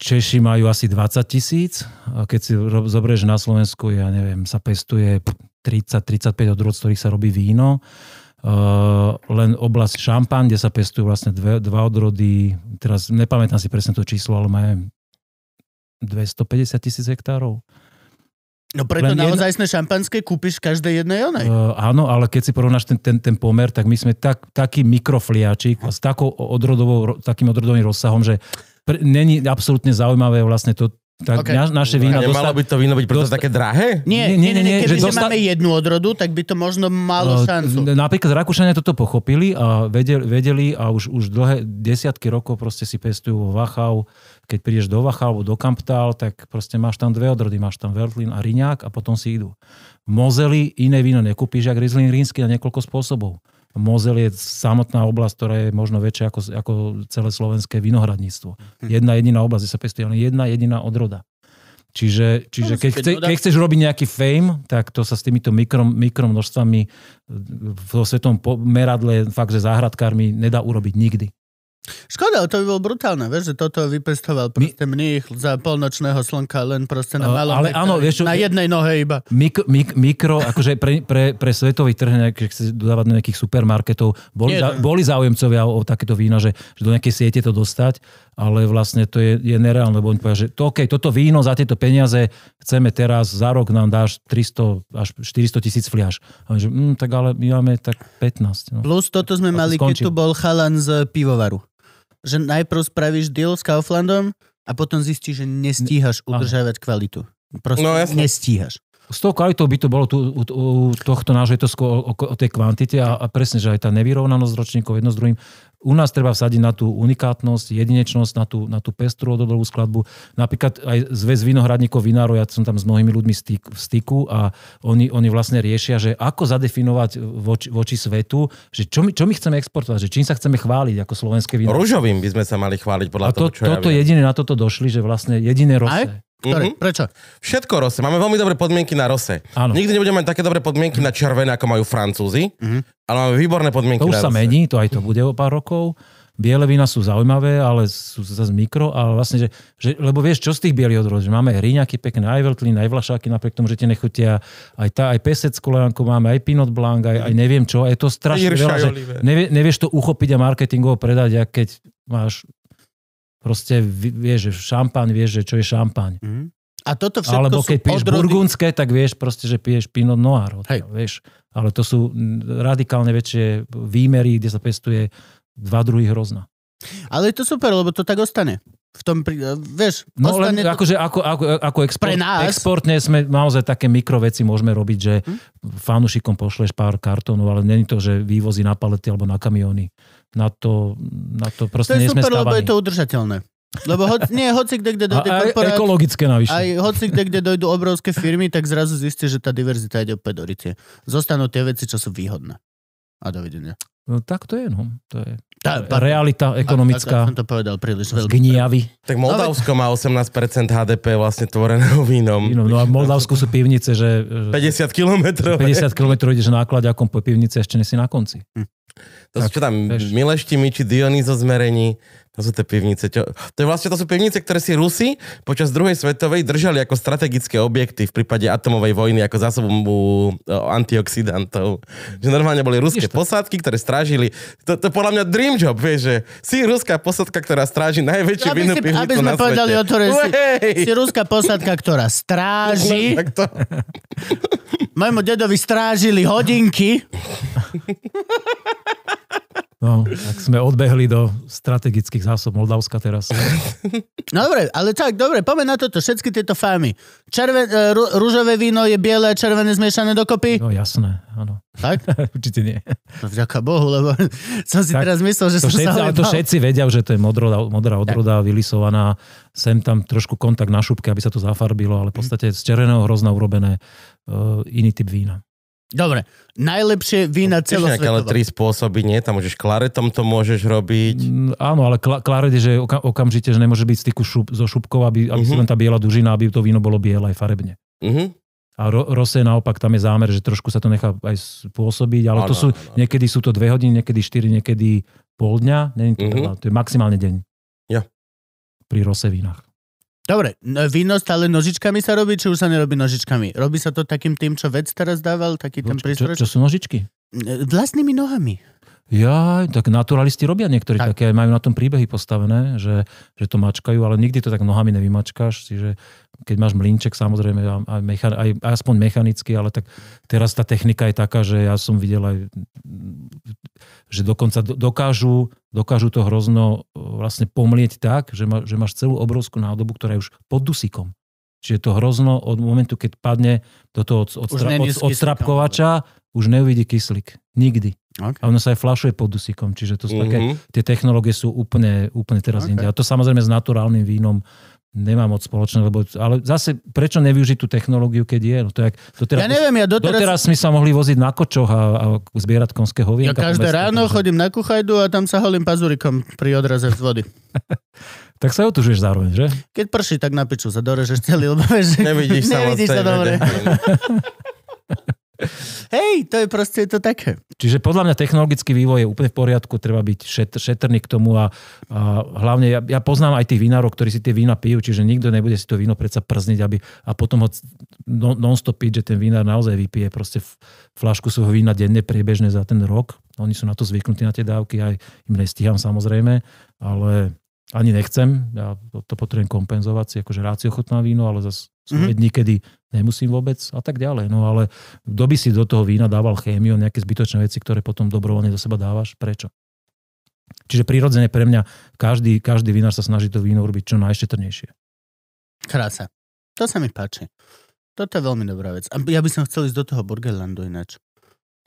Češi majú asi 20 tisíc. A keď si zoberieš na Slovensku, ja neviem, sa pestuje 30-35 odrod, z ktorých sa robí víno. Uh, len oblasť Šampan, kde sa pestujú vlastne dve, dva odrody, teraz nepamätám si presne to číslo, ale majú 250 tisíc hektárov. No preto Len jedna- naozajstné šampanské kúpiš v každej jednej onej. Uh, áno, ale keď si porovnáš ten, ten, ten pomer, tak my sme tak, taký mikrofliačik s takou odrodovou, ro- takým odrodovým rozsahom, že pr- není absolútne zaujímavé vlastne to, tak Ok. okay. naše A vína nemalo dostať... by to víno byť preto dosta- také drahé? Nie, nie, Nie, nie, nie, nie, nie, keby že že dosta- máme jednu odrodu, tak by to možno malo Uh, šancu. Napríklad Rakúšania toto pochopili a vedeli, vedeli a už, už dlhé desiatky rokov proste si pestujú vo Wachau. Keď prídeš do Wachau alebo do Kamptal, tak proste máš tam dve odrody. Máš tam Veltlin a Riňák a potom si idú. V Mozeli iné víno nekúpíš, jak Riesling rínsky na niekoľko spôsobov. Mozel je samotná oblasť, ktorá je možno väčšia ako, ako celé slovenské vinohradníctvo. Jedna jediná oblasť, kde sa pestuje len jedna jediná odroda. Čiže, čiže No, keď, chce, keď chceš robiť nejaký fame, tak to sa s týmito mikrom, mikromnožstvami vo svetom po- meradle fakt, že záhradkármi nedá urobiť nikdy. Škoda, to by bolo brutálne, vieš, že toto vypestoval proste mních za polnočného slnka len proste na malom ale áno, vieš na jednej nohe iba. Mik, mik, mikro, akože pre, pre, pre svetový trh, keď chce dodávať do nejakých supermarketov, boli, Nie, za, boli záujemcovia o, o takéto vína, že, že do nejakej siete to dostať, ale vlastne to je, je nereálne, lebo oni povedia, že to, okay, toto víno za tieto peniaze chceme teraz, za rok nám dáš 300 až 400 tisíc fliaš. A že, mm, tak ale my máme tak 15. No. Plus toto sme mali, keď tu bol chalan z pivovaru. Že najprv spravíš deal s Kauflandom a potom zistíš, že nestíhaš udržávať kvalitu. Proste No, jasne. nestíhaš. S tou kvalitou by to bolo tu, u, u tohto nášho, je to skôr o, o tej kvantite a, a presne, že aj tá nevyrovnanosť ročníkov jedno s druhým. U nás treba vsadiť na tú unikátnosť, jedinečnosť, na tú, na tú pestrú ododovú skladbu. Napríklad aj zväz vinohradníkov vinárov, ja som tam s mnohými ľuďmi styk, v styku a oni, oni vlastne riešia, že ako zadefinovať voči, voči svetu, že čo my, čo my chceme exportovať, že čím sa chceme chváliť ako slovenské víno. Rúžovým by sme sa mali chváliť podľa A to, toho, čo toto ja viem. jediné na toto došli, že vlastne jediné Aj? Ktoré? Mhm. Prečo? Všetko rose. Máme veľmi dobré podmienky na rose. Áno. Nikdy nebudeme mať také dobré podmienky na červené, ako majú Francúzi, ale máme výborné podmienky To už na sa rose. mení, to aj to bude o pár rokov. Biele vína sú zaujímavé, ale sú zase mikro, ale vlastne, že, že lebo vieš, čo z tých bielých odrodov, že máme hríňaky pekné, aj Veltlín, aj Vlašáky, napriek tomu, že tie nechutia, aj tá, aj Pesec Kolejanku máme, aj Pinot Blanc, aj, aj neviem čo, je to strašne veľa, že nevie, nevieš to uchopiť a marketingovo predať, ak keď máš proste, vi- vieš, že šampaň, vieš, že čo je šampaň. Mhm. A toto všetko Alebo keď piješ odrody... burgundské, tak vieš proste, že piješ Pinot Noir. Hej. Vieš. Ale to sú mm, radikálne väčšie výmery, kde sa pestuje dva druhy hrozna. Ale je to super, lebo to tak ostane. V tom, vieš, No len to... akože ako, ako, ako export, Pre nás? exportne sme naozaj také mikroveci môžeme robiť, že Hm? fanúšikom pošleš pár kartónov, ale není to, že vývozy na palety alebo na kamióny. Na to, na to To proste je nie sme super, lebo stávaní. je to udržateľné. Lebo ho, nie, hoci kde, kde dojde korporát, ekologické navyše. aj hoci kde, kde dojdú obrovské firmy, tak zrazu zistíte, že tá diverzita ide opäť do rytie. Zostanú tie veci, čo sú výhodné. A dovidenia. No, tak to je, no. To je Tá, realita Ak ekonomická som to povedal príliš veľmi. gniavy. Tak Moldavsko má 18% HDP vlastne tvoreného vínom. No, no a v Moldavsku sú pivnice, že že 50 kilometrov. 50 km ideš nákladiakom po pivnici a ešte nesi na konci. To sú čo tam. Mileštimi či Dionýzo zmerení, to sú tie pivnice. Čo, to, je vlastne, to sú pivnice, ktoré si Rusi počas druhej svetovej držali ako strategické objekty v prípade atomovej vojny, ako zásobu uh, antioxidantov. Že normálne boli ruské posádky, ktoré strážili. To, to podľa mňa dream job, vieš, že si ruská posádka, ktorá stráži najväčšiu Aby, vinnú si, pivnicu aby sme na povedali svete. o to, že si, si ruská posádka, ktorá stráži. Tak to, Mojmu dedovi strážili hodinky. [laughs] No, tak sme odbehli do strategických zásob Moldavska teraz. No dobre, ale tak, dobre, poďme na toto. Všetky tieto fámy. Červen, e, rú, rúžové víno je biele červené zmiešané dokopy? No jasné, áno. Tak? [laughs] Určite nie. No, vďaka Bohu, lebo som si Tak, teraz myslel, že To som všetci, sa ale to všetci vedia, že to je modrá, modrá odroda, vylisovaná. Sem tam trošku kontakt na šupke, aby sa to zafarbilo, ale v podstate z červeného hrozna urobené uh, iný typ vína. Dobre, najlepšie vína tiež nejaké ale celosvetovo. tri spôsoby, nie? Tam môžeš klaretom to môžeš robiť. Mm, áno, ale kla- klaret je, že oka- okamžite, že nemôže byť v styku šup, so šupkou, aby, aby si Mhm. len tá biela dužina, aby to víno bolo biele aj farebne. Mhm. A ro- rosé naopak, tam je zámer, že trošku sa to nechá aj spôsobiť, ale to Áno, sú, áno. niekedy sú to dve hodiny, niekedy štyri, niekedy pol dňa, není to veľa, to je maximálne deň. Ja. Pri rose vínach. Dobre, no, víno stále nožičkami sa robí, či už sa nerobí nožičkami? Robí sa to takým tým, čo vec teraz dával, taký ten Čo, čo, prístroj? čo sú nožičky? Vlastnými nohami. Ja, tak naturalisti robia niektorí Tak. tak. také, majú na tom príbehy postavené, že, že to mačkajú, ale nikdy to tak nohami nevymačkáš, čiže keď máš mlínček, samozrejme, aj, mechan, aj aspoň mechanicky, ale tak teraz tá technika je taká, že ja som videl aj, že dokonca do- dokážu, dokážu to hrozno e, vlastne pomlieť tak, že, má, že máš celú obrovskú nádobu, ktorá je už pod dusikom. Čiže to hrozno od momentu, keď padne do toho od, od, od, od neuvidí kyslík. Nikdy. Okay. A ono sa aj flašuje pod dusíkom, čiže to sú také, Mhm. tie technológie sú úplne, úplne teraz Ok. okay. inde. A to samozrejme s naturálnym vínom nemá moc spoločné, lebo, ale zase prečo nevyužiť tú technológiu, keď je? No to je, to teraz, Ja neviem, ja doteraz... doteraz sme sa mohli voziť na kočoch a, a zbierať konské Ja hovienka. po každé ráno takže- chodím na kuchajdu a tam sa holím pazurikom pri odraze z vody. [laughs] Tak sa otužuješ zároveň, že? Keď prší, tak na piču sa dorežeš celý, lebo že Nevidíš sa nevidíš tej sa dobre. [laughs] Hej, to je proste to také. Čiže podľa mňa technologický vývoj je úplne v poriadku, treba byť šet, šetrný k tomu a, a hlavne ja, ja poznám aj tých vinárov, ktorí si tie vína pijú, čiže nikto nebude si to víno predsa przniť aby, a potom ho non, non-stop piť, že ten vinár naozaj vypije proste flašku svojho vína denne priebežne za ten rok. Oni sú na to zvyknutí na tie dávky, aj im nestíham samozrejme, ale ani nechcem, ja to, to potrebujem kompenzovať si, akože rád si ochutná víno, ale zase sú Mhm. mm-hmm. dní, kedy nemusím vôbec a tak ďalej. No ale kto by si do toho vína dával chémiu, nejaké zbytočné veci, ktoré potom dobrovoľne do seba dávaš? Prečo? Čiže prirodzene pre mňa každý, každý vinár sa snaží to víno urobiť čo najšetrnejšie. Krása. To sa mi páči. Toto je veľmi dobrá vec. A ja by som chcel ísť do toho Burgerlandu ináč.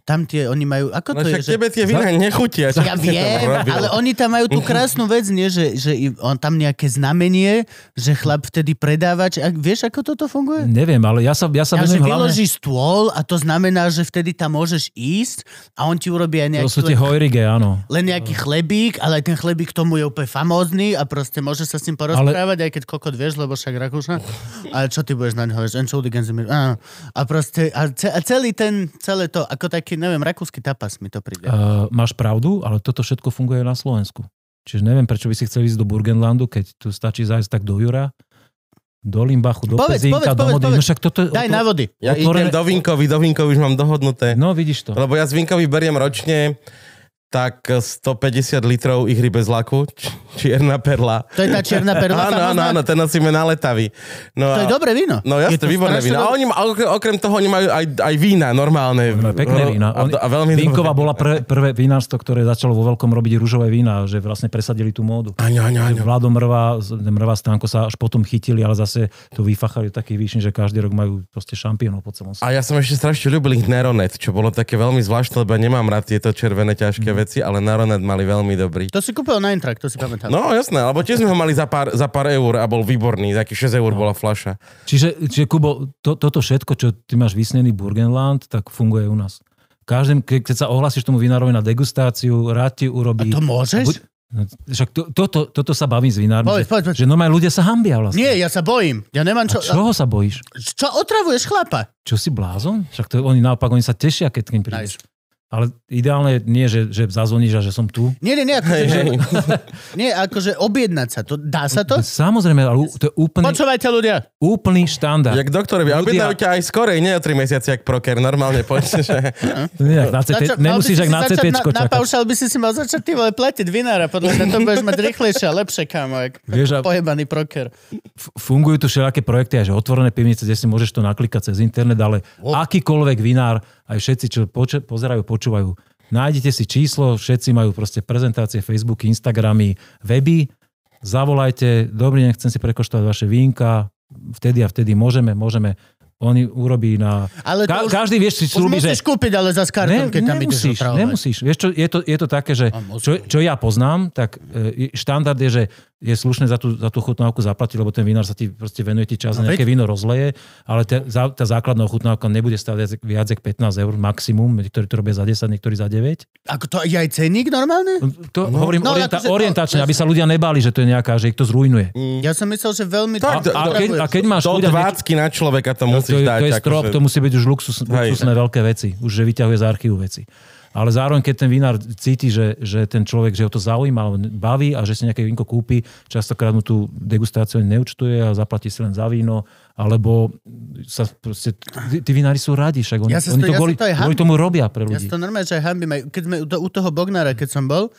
Tam tie, oni majú, ako No to je, však že... tebe tie vína nechutia. Ja viem, ale oni tam majú tú krásnu vec, nie? Že, že i- on tam nejaké znamenie, že chlap vtedy predávač. A vieš, ako toto funguje? Neviem, ale ja sa, ja sa A že hlavne... vyloží stôl a to znamená, že vtedy tam môžeš ísť a on ti urobí aj To nejaký, sú tie len, hojrige, áno. len nejaký chlebík, ale aj ten chlebík tomu je úplne famózny a proste môže sa s ním porozprávať, aj keď kokot vieš, lebo však Rakúša. A čo ty budeš na. Á. A proste, a celý ten, celé to, ako taký, neviem, rakúsky tapas mi to príde. Uh, máš pravdu, ale toto všetko funguje na Slovensku. Čiže neviem, prečo by si chcel ísť do Burgenlandu, keď tu stačí zájsť tak do Jura, do Limbachu, do Povedz, Pezínka, povedz, do Mody. No však toto... Daj na vody. Ja otvorené- idem do Vinkovi, do Vinkovi už mám dohodnuté. No vidíš to. Lebo ja z Vinkovi beriem ročne tak 150 litrov ihry bez laku, č- čierna perla. To je tá čierna perla Áno, áno, áno, ten nosíme na letavy. No To je a- dobré víno. No Je jasne, to výborné vína. A oni, okrem, okrem toho oni majú aj, aj vína normálne. No, pekné vína. A, a veľmi Vinková bola pre, prvé vinárstvo, ktoré začalo vo veľkom robiť rúžové vína, že vlastne presadili tú módu. Áňo, áňo, áňo. Vlado Mrva, Mrva Stánko sa až potom chytili, ale zase to vyfachali taký výšin, že každý rok majú proste šampiónov po celom svete. A ja som ešte strašne ľúbil ich Neronet, čo bolo také veľmi zvláštne, lebo nemám rád tieto červené ťažké. Veci, ale Neronet mali veľmi dobrý. To si kúpil na Intrak, to si pamätám. No jasné, alebo tiež sme ho mali za pár, za pár eur a bol výborný, taký 6 eur bola fľaša. Čiže, čiže Kubo, to, toto všetko, čo ty máš vysnený Burgenland, tak funguje u nás. Každým, ke- keď sa ohlásiš tomu vinárovi na degustáciu, rád ti A urobí... to môžeš? Buď- No, Však to, toto, toto sa bavím s vinármi, Povedz, že, povedz, povedz. že normálne ľudia sa hambia vlastne. Nie, ja sa bojím. Ja nemám A čo... čoho sa bojíš? Čo otravuješ chlapa? Čo si blázon? Však to, oni naopak, oni sa tešia, keď k ním prídeš. Ale ideálne nie, že, že zazvoníš a že som tu. Nie, nie, nie, akože, hej. [laughs] nie, akože objednať sa. To, dá sa to? Samozrejme, ale to je úplný, Počúvajte ľudia. úplný štandard. Jak doktorovi, Ľudia- objednajú ťa aj skorej, nie o 3 mesiace, jak proker, normálne poďte, že... [laughs] Nie, na CT, Zača- nemusíš si ak na CT na, na paušal by si si mal začať ty vole platiť vinára, podľa mňa to budeš mať rýchlejšie a lepšie, kámo, jak Vieš, a- pojebaný proker. F- fungujú tu všelijaké projekty, aj že otvorené pivnice, kde si môžeš to naklikať cez internet, ale akýkoľvek vinár, aj všetci, čo poč- pozerajú, počúvajú, nájdete si číslo, všetci majú proste prezentácie, Facebooky, Instagramy, weby, zavolajte, dobrý deň, chcem si prekoštovať vaše vínka, vtedy a vtedy môžeme, môžeme. Oni urobí na... Ale to Ka- už- každý vieš si Už slúbi, že... musíš kúpiť, ale za karton, Ne, keď tam ideš nemusíš, otravovať. nemusíš. Vieš čo, je to, je to také, že A čo, čo ja poznám, tak e, štandard je, že je slušné za tú, za tú chutnávku zaplatiť, lebo ten vinár sa ti proste venuje ti čas No nejaké víno rozleje, ale tá, za, tá základná ochutnávka nebude stáť viac, viac ako 15 eur maximum, niektorí to robia za 10, niektorí za 9. Ako to je aj cenník normálne? To no, hovorím no, orienta- akože- orientačne, no, aby sa ľudia nebáli, že to je nejaká, že ich to zrujnuje. Ja som myslel, že veľmi... Tak, to A, keď, a keď máš Do chuť a niečo- 20 na človeka to to, musíš je, dať. to je akože- strop, to musí byť už luxus, Hej. luxusné veľké veci. Už že vyťahuje z archívu veci. Ale zároveň, keď ten vinár cíti, že, že ten človek, že ho to zaujíma, alebo baví a že si nejaké vínko kúpi, častokrát mu tú degustáciu neúčtuje a zaplatí si len za víno, alebo sa proste, tí, tí vinári sú radi, však oni, Ja sa to- oni to, ja sa kvôli, to kvôli tomu robia pre Ja si ľudí. to normálne, že aj hambím. Keď sme u, u toho Bognára, keď som bol,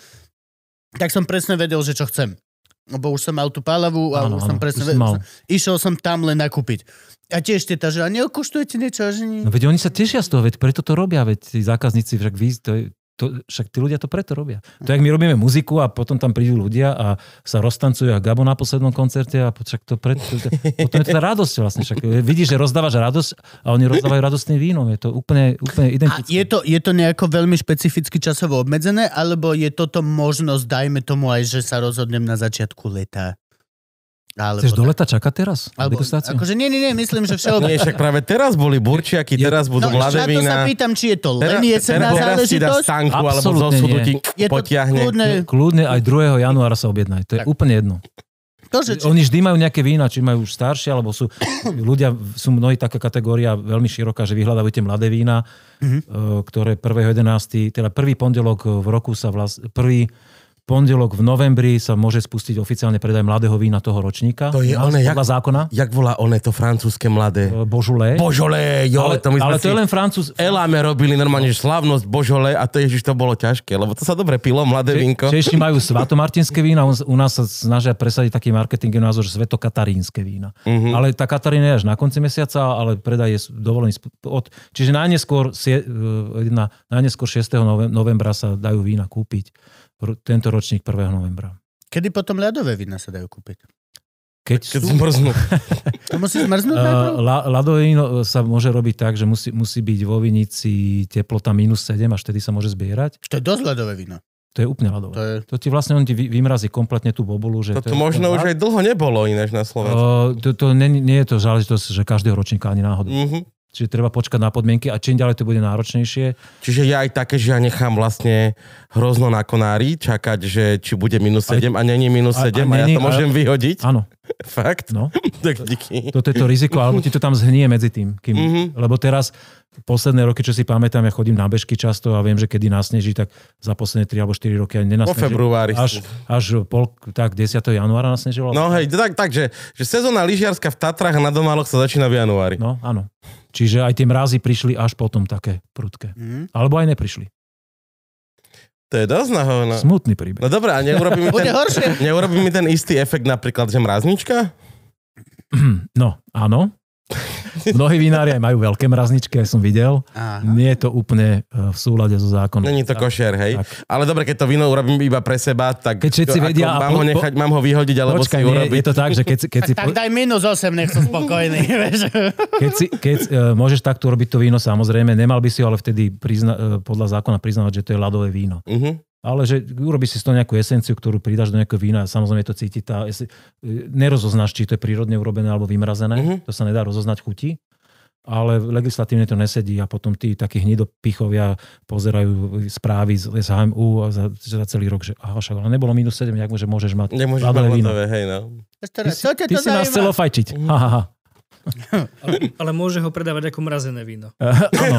tak som presne vedel, že čo chcem. Lebo už som mal tú pálavu a Áno, už som áno, presne už. Som, išiel som tam len nakúpiť. A tiež teta, že a neokuštujete niečo? Že nie. No veď oni sa tešia z toho, veď preto to robia, veď tí zákazníci, však vy, to je, to, však tí ľudia to preto robia. To, jak my robíme muziku a potom tam prídu ľudia a sa roztancujú ako Gabo na poslednom koncerte a však to preto, to, potom je to tá radosť vlastne. Však vidíš, že rozdávaš radosť a oni rozdávajú radostným vínom. Je to úplne, úplne A identické. je to, je to nejako veľmi špecificky časovo obmedzené, alebo je toto možnosť, dajme tomu aj, že sa rozhodnem na začiatku leta? Alebo Chceš do leta čakať teraz? Alebo, degustáciu? akože nie, nie, nie, myslím, že Nie, všeobecne. však práve teraz boli burčiaky, teraz budú No, mladé na to sa vína. pýtam, či je to len jesenná teraz, teraz ti dá záležitosť. stanku alebo súdu nie. ti potiahne. kľudné, Kľudne aj 2. januára sa objednaj. To je Tak. úplne jedno. to, že či, Oni vždy majú nejaké vína, či majú už staršie, alebo sú ľudia, sú mnohí taká kategória veľmi široká, že vyhľadávajú tie mladé vína, Mhm. eh, ktoré 1.11., teda prvý pondelok v roku sa vlast, prvý pondelok v novembri sa môže spustiť oficiálne predaj mladého vína toho ročníka. To je nás podľa jak- zákona. Jak volá one to francúzske mladé? Božulé. Božole, jo, ale, to ale to je len francúz. Eláme robili normálne že slávnosť Božole a to ježiš, to bolo ťažké, lebo to sa dobre pilo, mladé vínko. Češi majú svatomartinské vína, u- nás sa snažia presadiť taký marketing názor, že svetokatarínske vína. Mhm. Ale tá Katarína je až na konci mesiaca, ale predaj je dovolený od... Čiže najneskôr, eh, na, najneskôr 6. nove- novembra sa dajú vína kúpiť. Tento ročník 1. novembra. kedy potom ľadové vína sa dajú kúpiť? Keď, Keď sú, zmrznú. To musí zmrznúť [laughs] Uh, la, ľadové víno sa môže robiť tak, že musí, musí byť vo vinici teplota minus 7, až vtedy sa môže zbierať. To je dosť ľadové víno. To je úplne ľadové. To je... To ti vlastne on ti vy- vymrazí kompletne tú bobulu. Že Toto to je možno už aj dlho nebolo ináč na Slovensku. Uh, to, to nie, nie je to záležitosť, že každého ročníka ani náhodou. Mhm. Čiže treba počkať na podmienky a čím ďalej to bude náročnejšie. Čiže je aj také, že ja nechám vlastne hrozno na konári, čakať, že či bude minus 7 a není minus a- 7 a, a ja není- to môžem vyhodiť. Áno, [laughs] Fakt? no. [laughs] Tak díky. Toto je to riziko, alebo ti to tam zhnie medzi tým. Kým, Mhm. Lebo teraz, posledné roky, čo si pamätám, ja chodím na bežky často a viem, že kedy nasneží, tak za posledné 3 alebo 4 roky ani Po nenasneží. februári. Až, až pol, tak 10. januára nasnežilo. No hej, tak, tak že, že sezóna lyžiarska v Tatrách a na Domáloch sa začína v januári. No, áno. Čiže aj tie mrazy prišli až potom také prudké. Mhm. Alebo aj neprišli. To je dosť na hovno. Smutný príbeh. No dobré, a neurobí mi, ten, neurobí mi ten istý efekt napríklad, že mraznička? No, áno. [laughs] Mnohí vinári aj majú veľké mrazničky, aj som videl. Aha. Nie je to úplne e, v súlade so zákonom. Není to košer, hej? tak. Ale dobre, keď to víno urobím iba pre seba, tak Keď všetci vedia mám ho nechať, mám ho vyhodiť, alebo Počkaj, si nie, urobiť. je to tak, že keď, keď si... Tak daj minus 8, nech som spokojný. [laughs] Keď, si, keď uh, môžeš takto robiť to víno, samozrejme, nemal by si ho ale vtedy prizna, uh, podľa zákona priznávať, že to je ľadové víno. Mhm. Ale že urobíš si z toho nejakú esenciu, ktorú pridáš do nejakého vína, samozrejme to cíti tá... Nerozoznáš, či to je prírodne urobené alebo vymrazené, Mhm. to sa nedá rozoznať chuti. Ale legislatívne to nesedí a potom tí takí hnidopichovia pozerajú správy z SHMU a za, za celý rok, že aha, však ale nebolo minus 7, jak že môžeš mať Nemôžeš mať víno. hej no. Ty, si, ty si nás chcel ofajčiť. Ha, ha, ha. Ale, ale môže ho predávať ako mrazené víno. Áno,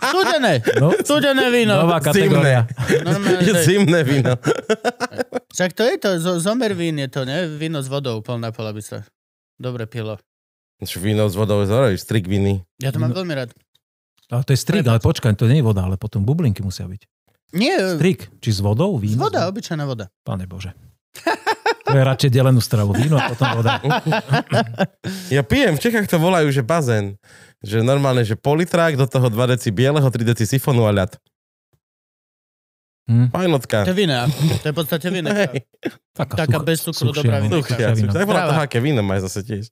Studené. no, Studené víno. nová kategória. Je je- zimné víno. Však to je to, zo- zomer vín je to, ne? Víno s vodou, pol na pol, aby sa dobre pilo. Čo víno s vodou zorojíš, strik viny. Ja to mám veľmi rád. Ale to je strik, ale počkaj, to nie je voda, ale potom bublinky musia byť. Nie, Strik, či s vodou, víno? voda, obyčajná voda. Pane Bože. [laughs] Radšej delenú stravu. Víno a potom voda. [laughs] Ja pijem, v Čechách to volajú, že bazén. Že normálne, že politrák, do toho 2 deci bieleho, 3 deci sifonu a ľad. Hm? Fajnotka. To je vina. To je v podstate vina. Hej, Taká, Taká such- bez cukru, suchšia, dobrá vina. suchia, víno. suchia. Tak bola to Práva. aké víno máš zase tiež.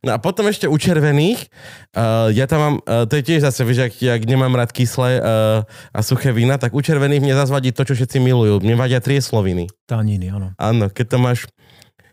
No a potom ešte u červených, uh, ja tam mám, uh, to je tiež zase, vieš, ak, ak nemám rád kyslé uh, a suché vína, tak u červených mne zase vadí to, čo všetci milujú. Mne vadia triesloviny. Taniny, áno. Áno, keď to máš,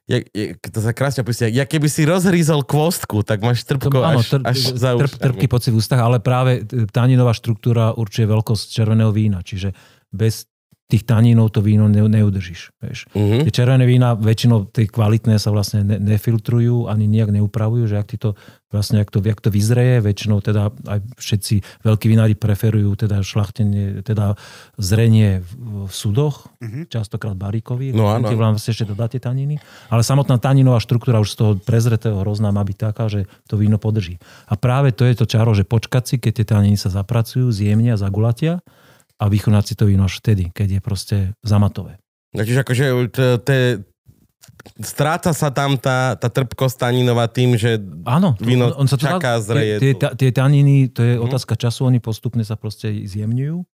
jak, jak, to sa krásne opisuje, jak keby si rozhrízol kvostku, tak máš trpko To- áno, až, tr- až za trp, trpký pocit v ústach, ale práve taninová štruktúra určuje veľkosť červeného vína, čiže bez tých tanínov to víno ne, neudržíš. Vieš. Mhm. Tie červené vína, väčšinou tie kvalitné sa vlastne ne, nefiltrujú, ani nejak neupravujú, že ak ty to vlastne, ak to, ak to vyzreje, väčšinou teda aj všetci veľkí vinári preferujú teda šlachtenie, teda zrenie v, v sudoch, Mhm. častokrát baríkových, No áno. Vlastne ešte dodáte taniny, ale samotná taninová štruktúra už z toho prezretého hrozná má byť taká, že to víno podrží. A práve to je to čaro, že počkať si, keď tie taniny sa zapracujú, zjemnia, zagulatia a vychonať si to víno až vtedy, keď je proste zamatové. Čiže akože t- t- stráca sa tam tá, tá trpkosť taninová tým, že Áno, Víno on, on sa to čaká, zreje Tie, tie, tie taniny, to je Mhm. otázka času, oni postupne sa proste zjemňujú.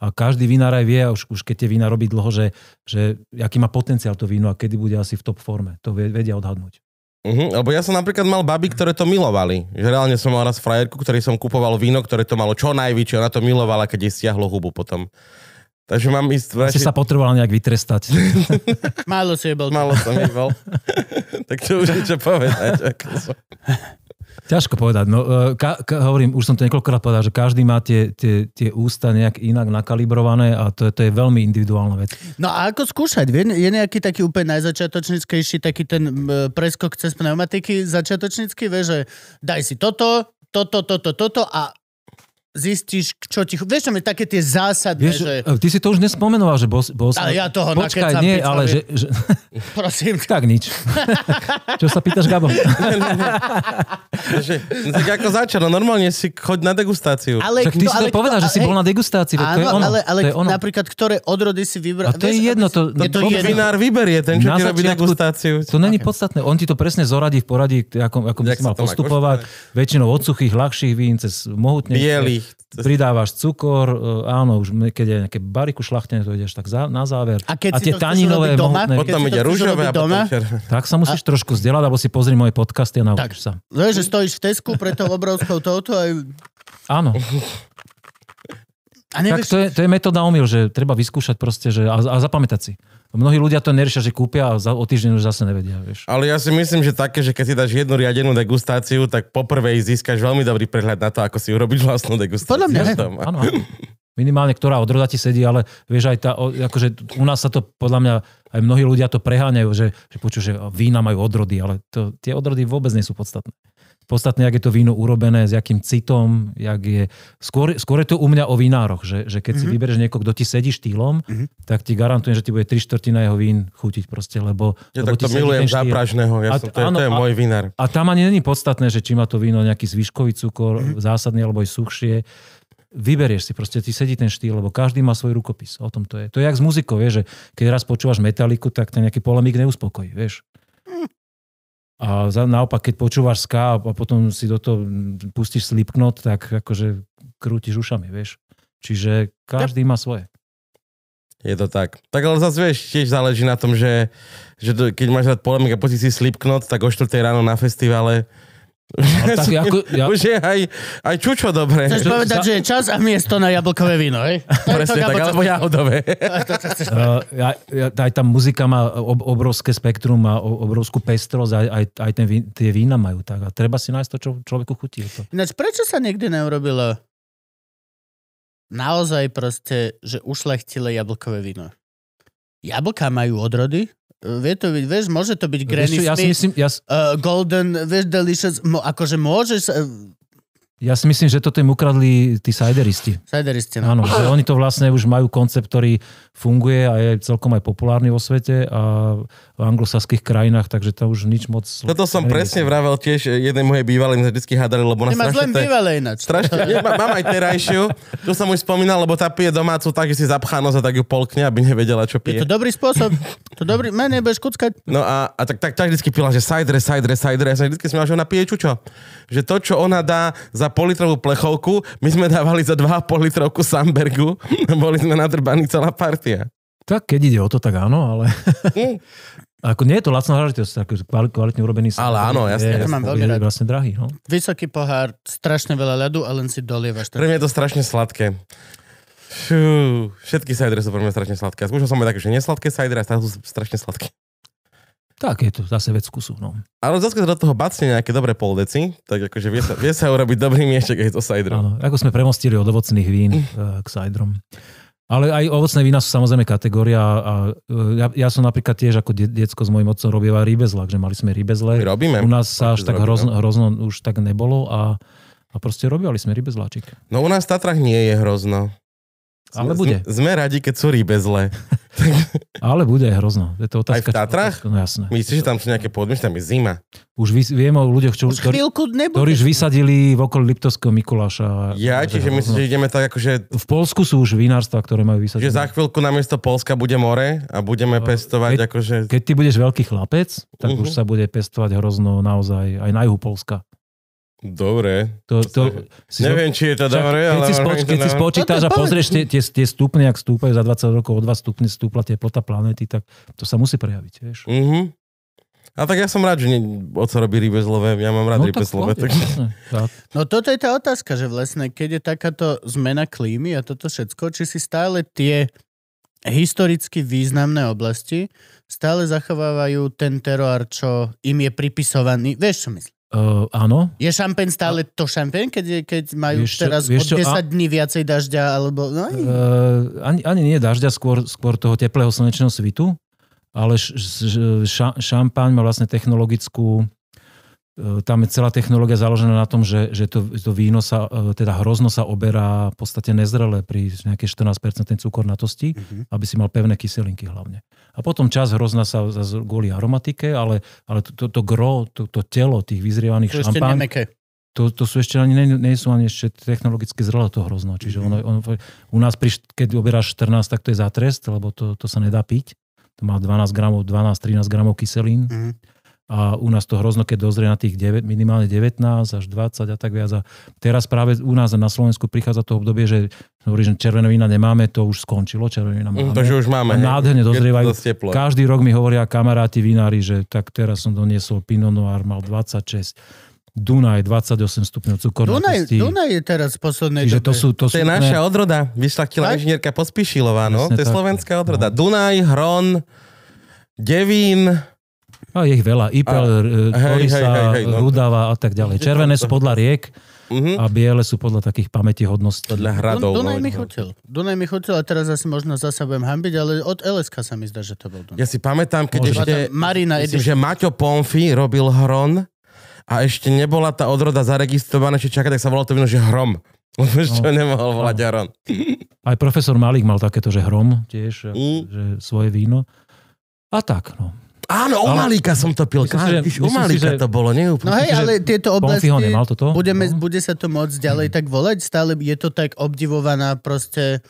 A každý vinár aj vie, už, už keď tie vína robí dlho, že, že aký má potenciál to víno a kedy bude asi v top forme. To vedia odhadnúť. Uh-huh, lebo ja som napríklad mal baby, ktoré to milovali. Že reálne som mal raz frajerku, ktorý som kupoval víno, ktoré to malo čo najvyššie. Ona to milovala, keď jej stiahlo hubu potom. Takže mám ísť... Asi sa potreboval nejak vytrestať. Málo si [laughs] je bol. Malo som ich bol. tak čo už niečo povedať. Ťažko povedať. No, e, ka, ka, hovorím, už som to niekoľkokrát povedal, že každý má tie, tie, tie ústa nejak inak nakalibrované a to, to je veľmi individuálna vec. No a ako skúšať? Je nejaký taký úplne najzačiatočníckejší, taký ten m, preskok cez pneumatiky začiatočnícky, vie, že daj si toto, toto, toto, toto a zistíš, čo ti... Vieš, čo mi také tie zásadné, Vieš, že... e, ty si to už nespomenul, že bol, bol Ale ja toho Počkaj, nie, ale že, že, [laughs] Prosím. tak nič. [laughs] Čo sa pýtaš, Gabo? [laughs] No tak ako začal, no normálne si choď na degustáciu. Ale, Však ty no, si ale to povedal, kto- že si hej, bol na degustácii, veď to je Áno, ono. ale, ale to je ono. napríklad, ktoré odrody si vybral... A to je jedno, to- je to jedno. vinár vyberie, ten, čo Na ti robí degustáciu. To není podstatné. On ti to presne zoradí v poradí, ako, ako by si mal postupovať. Väčšinou od suchých, ľahších vín, cez mohutnejšie. Bielých, takých... pridávaš cukor, e, áno, už keď je nejaké bariku šlachtenie, to ideš tak za, na záver. A keď si tie taninové, doma? mohutné- Potom ide rúžové a potom červené. Tak sa musíš trošku vzdelať, alebo si pozri moje podcasty a naučíš sa. Vieš, že stojíš v Tesku pre tou obrovskou touto a, Áno, [laughs] a tak nevieš, to je, to je metóda omyl, že treba vyskúšať proste, že, a, a zapamätať si. Mnohí ľudia to neriešia, že kúpia a za, o týždeň už zase nevedia, vieš. Ale ja si myslím, že také, že keď si dáš jednu riadenú degustáciu, tak poprvé získaš veľmi dobrý prehľad na to, ako si urobiť vlastnú degustáciu. Podľa mňa. Áno, áno. Minimálne, ktorá odroda ti sedí, ale vieš aj tá, akože u nás sa to podľa mňa, aj mnohí ľudia to preháňajú, že, že počujú, že vína majú odrody, ale to, tie odrody vôbec nie sú podstatné. Podstatné, jak je to víno urobené, s jakým citom, jak je... Skôr, skôr je to u mňa o vinároch, že, že keď mm-hmm. si vyberieš niekoho, kto ti sedí štýlom, mm-hmm. tak ti garantujem, že ti bude tri štvrtina jeho vín chutiť proste, lebo... Ja lebo tak to milujem zápražného, ja A- som, to, je, áno, to je môj vinár. A tam ani není podstatné, že či má to víno nejaký zvyškový cukor, mm-hmm. zásadný alebo aj suchšie. Vyberieš si, proste ti sedí ten štýl, lebo každý má svoj rukopis. O tom to je. To je jak s muzikou, vieš, že keď raz počúvaš metaliku, tak ten nejaký polemik neuspokojí, vieš. A naopak, keď počúvaš ska a potom si do toho pustíš Slipknot, tak akože krútiš ušami, vieš. Čiže každý má svoje. Je to tak. Tak ale zase vieš, tiež záleží na tom, že, že to, keď máš rád polemik a si Slipknot, tak o 4 ráno na festivale Ale tak [laughs] ako, ja, už je aj, aj čučo dobre. chceš povedať, že je čas a miesto na jablkové víno, hej? [laughs] To je to, Presne tak, Gabo, alebo jahodové. Uh, ja, aj tá muzika má ob, obrovské spektrum, má obrovskú pestrosť, aj, aj, aj ten, tie vína majú tak. A treba si nájsť to, čo človeku chutí. To. Ináč, prečo sa nikdy neurobilo naozaj proste, že ušlechtilé jablkové víno? Jablka majú odrody? Vie to byť, vieš, môže to byť Granny Vieš čo, ja Smith, myslím, ja, uh, Golden, vieš, Delicious, mo, akože môžeš, uh, ja si myslím, že toto im ukradli tí sideristi. Cideriste, no. Áno, že oni to vlastne už majú koncept, ktorý funguje a je celkom aj populárny vo svete a v anglosaských krajinách, takže to už nič moc... Toto som presne vravel tiež jednej mojej bývalej, my sme vždy hádali, lebo ona Nemáš len strašne... te- bývalé ináč. Strašne, mám aj terajšiu, tu som už spomínal, lebo tá pije domácu tak, že si zapchá nos a tak ju polkne, aby nevedela, čo Je pije. to dobrý spôsob. To dobrý, men nebudeš kuckať. No a, a tak, tak, tak vždycky pila, že sajdre, sajdre, sajdre. Ja som vždycky smial, že ona pije čučo. Že to, čo ona dá za politrovú plechovku, my sme dávali za 2,5 litrovku Sambergu. [laughs] Boli sme nadrbaní celá partia. Tak keď ide o to, tak áno, ale... [laughs] Hm. Ako nie je to lacná záležitosť, kvali- kvalitne urobený Ale áno, jasne, je, ja to mám veľmi rád. vlastne drahý. No. Vysoký pohár, strašne veľa ľadu a len si dolievaš. Pre mňa je to strašne sladké. Fú, všetky sajdre sú pre mňa strašne sladké. Skúšal som aj také, že nesladké sajdre a stále sú strašne sladké. Tak je to zase vec kusu. No. Ale zase, do toho bacne nejaké dobré poldeci, tak akože vie sa, vie sa urobiť dobrý miešek aj to sajdrom. Áno, ako sme premostili od ovocných vín [clears throat] eh, k sajdrom. Ale aj ovocné vína sú samozrejme kategória a eh, ja, ja som napríklad tiež ako de- decko s mojim otcom robieval rybezlak, že mali sme rybezle. robíme. U nás sa až tak hrozno, no. hrozno už tak nebolo a, a proste robili sme rybezláčik. No u nás v Tatrách nie je hrozno. Ale Sme- bude. Sme radi, keď sú rybezle. [laughs] Ale bude hrozno. Je to otázka, Aj v Tatrách? Otázka, no jasné. Myslíš, že tam sú nejaké podmienky, tam je zima? Už vy, viem o ľuďoch, čo, chvíľku ktorí už vysadili v okolí Liptovského Mikuláša. Ja, Že čiže myslím, že ideme tak akože V Polsku sú už vinárstva, ktoré majú vysadené. že za chvíľku namiesto Polska bude more a budeme pestovať keď- akože... Keď ty budeš veľký chlapec, tak Mhm. už sa bude pestovať hrozno naozaj aj na juhu Polska. Dobre. To, to, si Neviem, či je to dobre, keď ale... si, spoč, keď si spočítaš No a pozrieš tie, tie, tie stupne, ak stúpajú za 20 rokov, o 2 stupne stúpla teplota planéty, tak to sa musí prejaviť, vieš. Mhm. A tak ja som rád, že nie, oco robí rybezlové, ja mám rád No, rybezlové. tak, Tak... No toto je tá otázka, že vlastne keď je takáto zmena klímy a toto všetko, či si stále tie historicky významné oblasti stále zachovávajú ten teroár, čo im je pripisovaný. Vieš, čo myslím? Uh, áno, Je šampeň stále to šampeň, keď, keď majú Vieš teraz vieš od čo, 10 a- dní viacej dažďa, alebo... No, uh, ani, ani nie dažďa, skôr, skôr toho teplého slnečného svitu, ale š, š, ša, šampaň má vlastne technologickú tam je celá technológia založená na tom, že, že to, to víno sa, e, teda hrozno sa oberá v podstate nezrele pri nejakej 14% cukornatosti, Mhm. aby si mal pevné kyselinky hlavne. A potom čas hrozna sa zase kvôli aromatike, ale, ale to, to, to gro, to, to telo tých vyzrievaných to nemeké. to, to sú ešte ani, nie, nie sú ani ešte technologicky zrelé to hrozno. Čiže ono, ono, u nás, pri, keď oberáš 14, tak to je za trest, lebo to, to sa nedá piť. To má 12 gramov, 12-13 gramov kyselín. Mhm. A u nás to hrozno, keď dozrie na tých 9, minimálne 19 až 20 a tak viac. A teraz práve u nás na Slovensku prichádza to obdobie, že hovorí, že červené vína nemáme, to už skončilo, červené vína máme. Mm, takže už máme. A nádherne Je to dozrievajú. Každý rok mi hovoria kamaráti vinári, že tak teraz som doniesol Pinot Noir, mal 26, Dunaj 28 stupňov Dunaj, cukornatosti. Dunaj je teraz v poslednej Čiže to sú, to To sú je úplne- naša odroda. Vyšlachtila inžinierka Pospíšilová, no. Presne To je tak. slovenská odroda. No. Dunaj, Hron, Devín. A je ich veľa. Ipel, Korisa, no. Rudava a tak ďalej. Červené sú podľa riek Mhm. a biele sú podľa takých pamätihodností. Podľa hradov. Dun, Dunaj no, mi no. chutil. Dunaj mi chutil a teraz asi možno zasa budem hambiť, ale od LSK sa mi zdá, že to bol Dunaj. Ja si pamätám, keď Môže. ešte... Marina Myslím, že Maťo Pomfy robil Hron a ešte nebola tá odroda zaregistrovaná, či čaká, tak sa volalo to víno, že Hrom. [laughs] Lebo ešte No. nemohol volať Hron. [laughs] Aj profesor Malík mal takéto, že hrom tiež, Mm. že svoje víno. A tak, no. Áno, u Malíka som to pil. Myslím že- u Malíka že- to bolo, nie úplne. No hej, ale tieto oblasti, nemal toto? budeme, No. bude sa to môcť ďalej tak volať? Stále je to tak obdivovaná proste...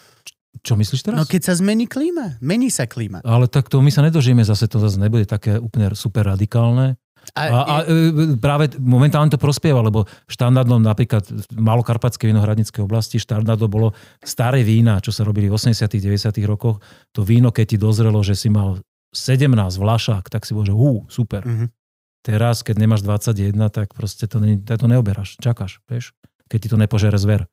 Čo myslíš teraz? No keď sa zmení klíma, mení sa klíma. Ale tak to my sa nedožijeme, zase to zase nebude také úplne super radikálne. A, A, a e, práve momentálne to prospieva, lebo štandardom napríklad v malokarpatskej vinohradníckej oblasti štandardom bolo staré vína, čo sa robili v 80 90 rokoch. To víno, keď ti dozrelo, že si mal 17 vlašák, tak si bol, že hú, super. Mhm. Teraz, keď nemáš 21, tak proste to, ne, to neoberáš, čakáš, vieš, keď ti to nepožere zver.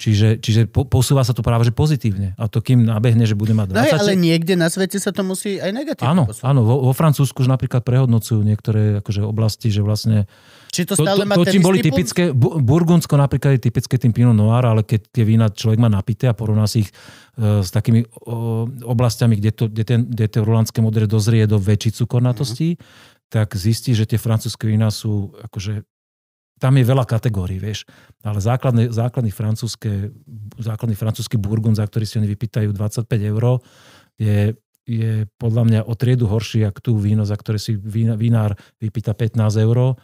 Čiže, čiže po, posúva sa to práve že pozitívne. A to kým nabehne, že bude mať 20... No ale niekde na svete sa to musí aj negatívne Áno, posúvať. áno, vo, vo Francúzsku už napríklad prehodnocujú niektoré akože oblasti, že vlastne Či to to, stále to, má to čím boli typické, Bu- Burgundsko napríklad je typické tým Pinot Noir, ale keď tie vína človek má napité a porovná si ich e, s takými o, oblastiami, kde to, kde, ten, kde to rulánske modré dozrie do väčších cukornatostí, tak zistí, že tie francúzske vína sú akože tam je veľa kategórií, vieš. Ale základný, základný, francúzske, základný francúzsky burgund, za ktorý si oni vypýtajú 25 eur, je, je podľa mňa o triedu horší, ako tú víno, za ktoré si vína, vinár vypýta 15 eur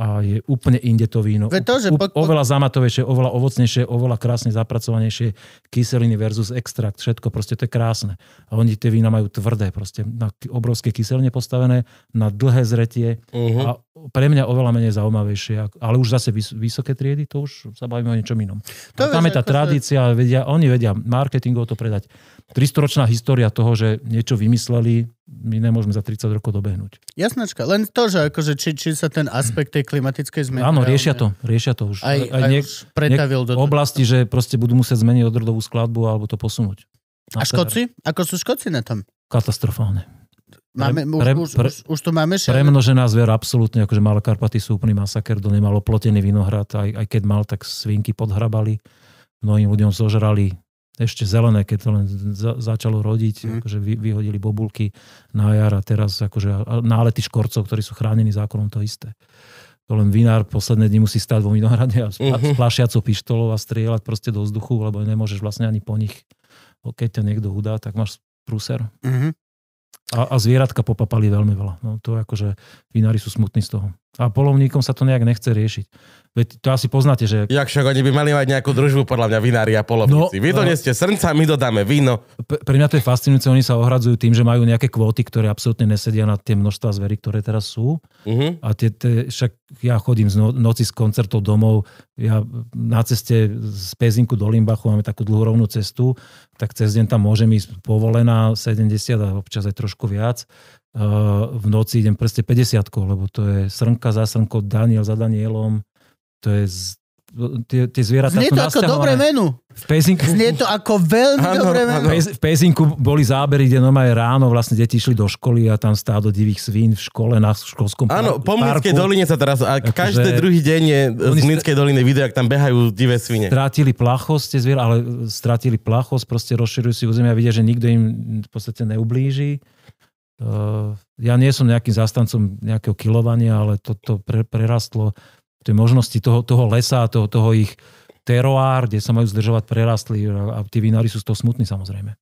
a je úplne inde to víno. Veď to, že po- po- Oveľa zamatovejšie, oveľa ovocnejšie, oveľa krásne zapracovanejšie kyseliny versus extrakt, všetko proste to je krásne. A oni tie vína majú tvrdé, proste na obrovské kyseline postavené, na dlhé zretie Mhm. a pre mňa oveľa menej zaujímavejšie, ale už zase vys- vysoké triedy, to už sa bavíme o niečom inom. To tam je tá tradícia, vedia, oni vedia marketingov to predať. 300-ročná história toho, že niečo vymysleli, my nemôžeme za 30 rokov dobehnúť. Jasnačka, len to, že akože, či, či sa ten aspekt tej klimatickej zmeny... Áno, riešia to, riešia to už. Aj, aj, niek- už pretavil do... oblasti, že proste budú musieť zmeniť odrodovú skladbu alebo to posunúť. A Škoci? Ako sú Škoci na tom? Katastrofálne. Máme, už, pre- už, pre- už, už tu máme šel. Premnožená zver, absolútne, akože Malé Karpaty sú úplný masaker, kto nemal oplotený vinohrad, aj, aj keď mal, tak svinky podhrabali, mnohým ľuďom zožrali ešte zelené, keď to len za, začalo rodiť, mm. akože vy, vyhodili bobulky na jar a teraz akože nálety škorcov, ktorí sú chránení zákonom, to isté. To len vinár posledné dni musí stáť vo vinohrade a s, Mhm. s plašiacou pištolou a strieľať proste do vzduchu, lebo nemôžeš vlastne ani po nich. Keď ťa niekto udá, tak máš prúser. Mhm. A, a zvieratka popapali veľmi veľa. No to akože vinári sú smutní z toho. A polovníkom sa to nejak nechce riešiť. Veď to asi poznáte, že Jak však oni by mali mať nejakú družbu, podľa mňa, vinári a polovníci. No, Vy to no. srnca, my dodáme víno. pre mňa to je fascinujúce, oni sa ohradzujú tým, že majú nejaké kvóty, ktoré absolútne nesedia na tie množstva zverí, ktoré teraz sú. Mhm. A tie, tie, však ja chodím z no, noci z koncertov domov, ja na ceste z Pezinku do Limbachu máme takú dlhú rovnú cestu, tak cez deň tam môžem ísť povolená 70 a občas aj trošku viac. V noci idem proste 50 lebo to je srnka za srnkou, Daniel za Danielom, to je z, tie, tie zvieratá Znie to ako dobré menu. V Pezinku, Znie to ako veľmi Áno, dobré áno. menu. v Pez- v Pezinku boli zábery, kde normálne ráno vlastne deti išli do školy a tam stádo divých svín v škole na školskom Áno, par- po Mlínskej parku. doline sa teraz, a Akože- každý druhý deň je z Oni Mlínskej doliny video, ak tam behajú divé svine. Strátili plachosť tie zviera, ale strátili plachosť, proste rozširujú si územia a vidia, že nikto im v podstate neublíži. Uh, ja nie som nejakým zastancom nejakého kilovania, ale toto pre, prerastlo tie možnosti toho, toho lesa, toho, toho ich teroár, kde sa majú zdržovať, prerastli a, tí vinári sú z toho smutní samozrejme.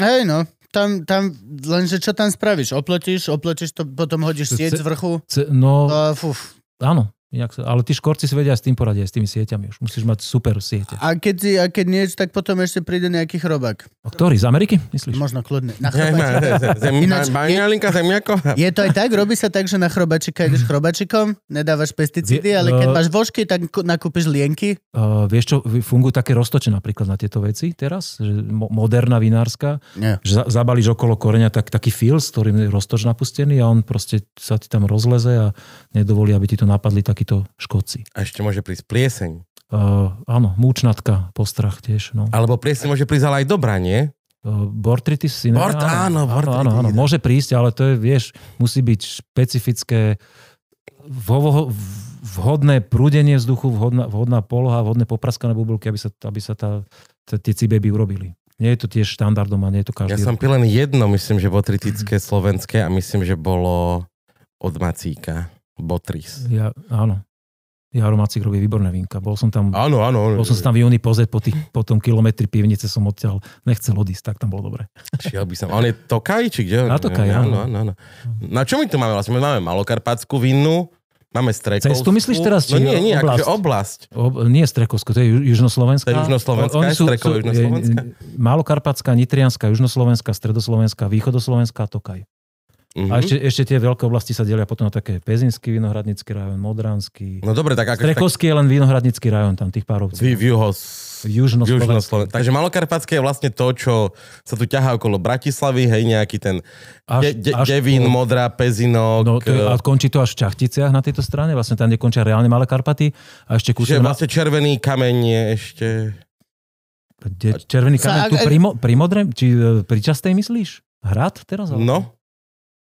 Hej no, tam, tam, lenže čo tam spravíš? Opletíš, opletíš to, potom hodíš sieť z vrchu. No, To, fuf. áno, Inak, sa- ale tí škorci si vedia s tým poradiť, aj s tými sieťami už. Musíš mať super siete. A keď, si, a keď nie, tak potom ešte príde nejaký chrobák. A ktorý? Z Ameriky, myslíš? Možno kľudne. Na chrobačika. zem, Ináč- baňalinka, zemiako. Je to aj tak? Robí sa tak, že na chrobačika ideš chrobačikom, nedávaš pesticídy, ale keď uh, máš vožky, tak nakúpiš lienky. Uh, vieš čo, fungujú také roztoče napríklad na tieto veci teraz, že mo- moderná vinárska, Nie. že za, zabalíš okolo koreňa tak, taký fil, s ktorým je roztoč napustený a on proste sa ti tam rozleze a nedovolí, aby ti to napadli takíto škodci. A ešte môže prísť plieseň. Uh, áno, múčnatka, postrach tiež. No. Alebo plieseň môže prísť ale aj dobrá, nie? Bortritis si ne- Bort- áno, áno, áno, áno, bortritis. môže prísť, ale to je, vieš, musí byť špecifické vo- vhodné prúdenie vzduchu, vhodná, vhodná poloha, vhodné popraskané bubulky, aby sa, aby sa tá, tá, tie cibeby urobili. Nie je to tiež štandardom a nie je to Ja každý. som pil len jedno, myslím, že botritické slovenské a myslím, že bolo od Macíka. Botris. Ja, áno. Jaro Macik robí výborné vínka. Bol som tam, Áno, áno. bol som sa tam v júni pozrieť po, tých, po tom kilometri pivnice som odtiaľ nechcel odísť, tak tam bolo dobre. Šiel by som. On je Tokaj, či kde? Na Tokaj, áno. áno. áno. Na čo my tu máme vlastne? My máme malokarpatskú vinnú, máme Strekovskú. Cestu myslíš teraz, či No nie, nie, oblasť? akože oblasť. O, nie Strekovsko, to je ju- južnoslovenská. To je južnoslovenská, Oni je Strekové južnoslovenská? Malokarpatská, Nitrianská, južnoslovenská, stredoslovenská, východoslovenská Tokaj. Mhm. A ešte, ešte tie veľké oblasti sa delia potom na také Pezinský vinohradnícky rajón, Modranský. No dobre, tak ako... Strekovský je len vinohradnícky rajón, tam tých pár obcí. V, v juho... Južnoslovenské. Južnosloven- Takže Malokarpatské je vlastne to, čo sa tu ťahá okolo Bratislavy, hej, nejaký ten de, de, Devín, po- Modrá, Pezinok. No, to je, a eh, končí to až v Čachticiach na tejto strane, vlastne tam, kde končia reálne Malé Karpaty. A ešte Čiže na... vlastne červený kameň je ešte... Kde, červený Sa- kameň tu pri, Mo- pri Modrem, či e, pri Častej myslíš? Hrad teraz? ale- No,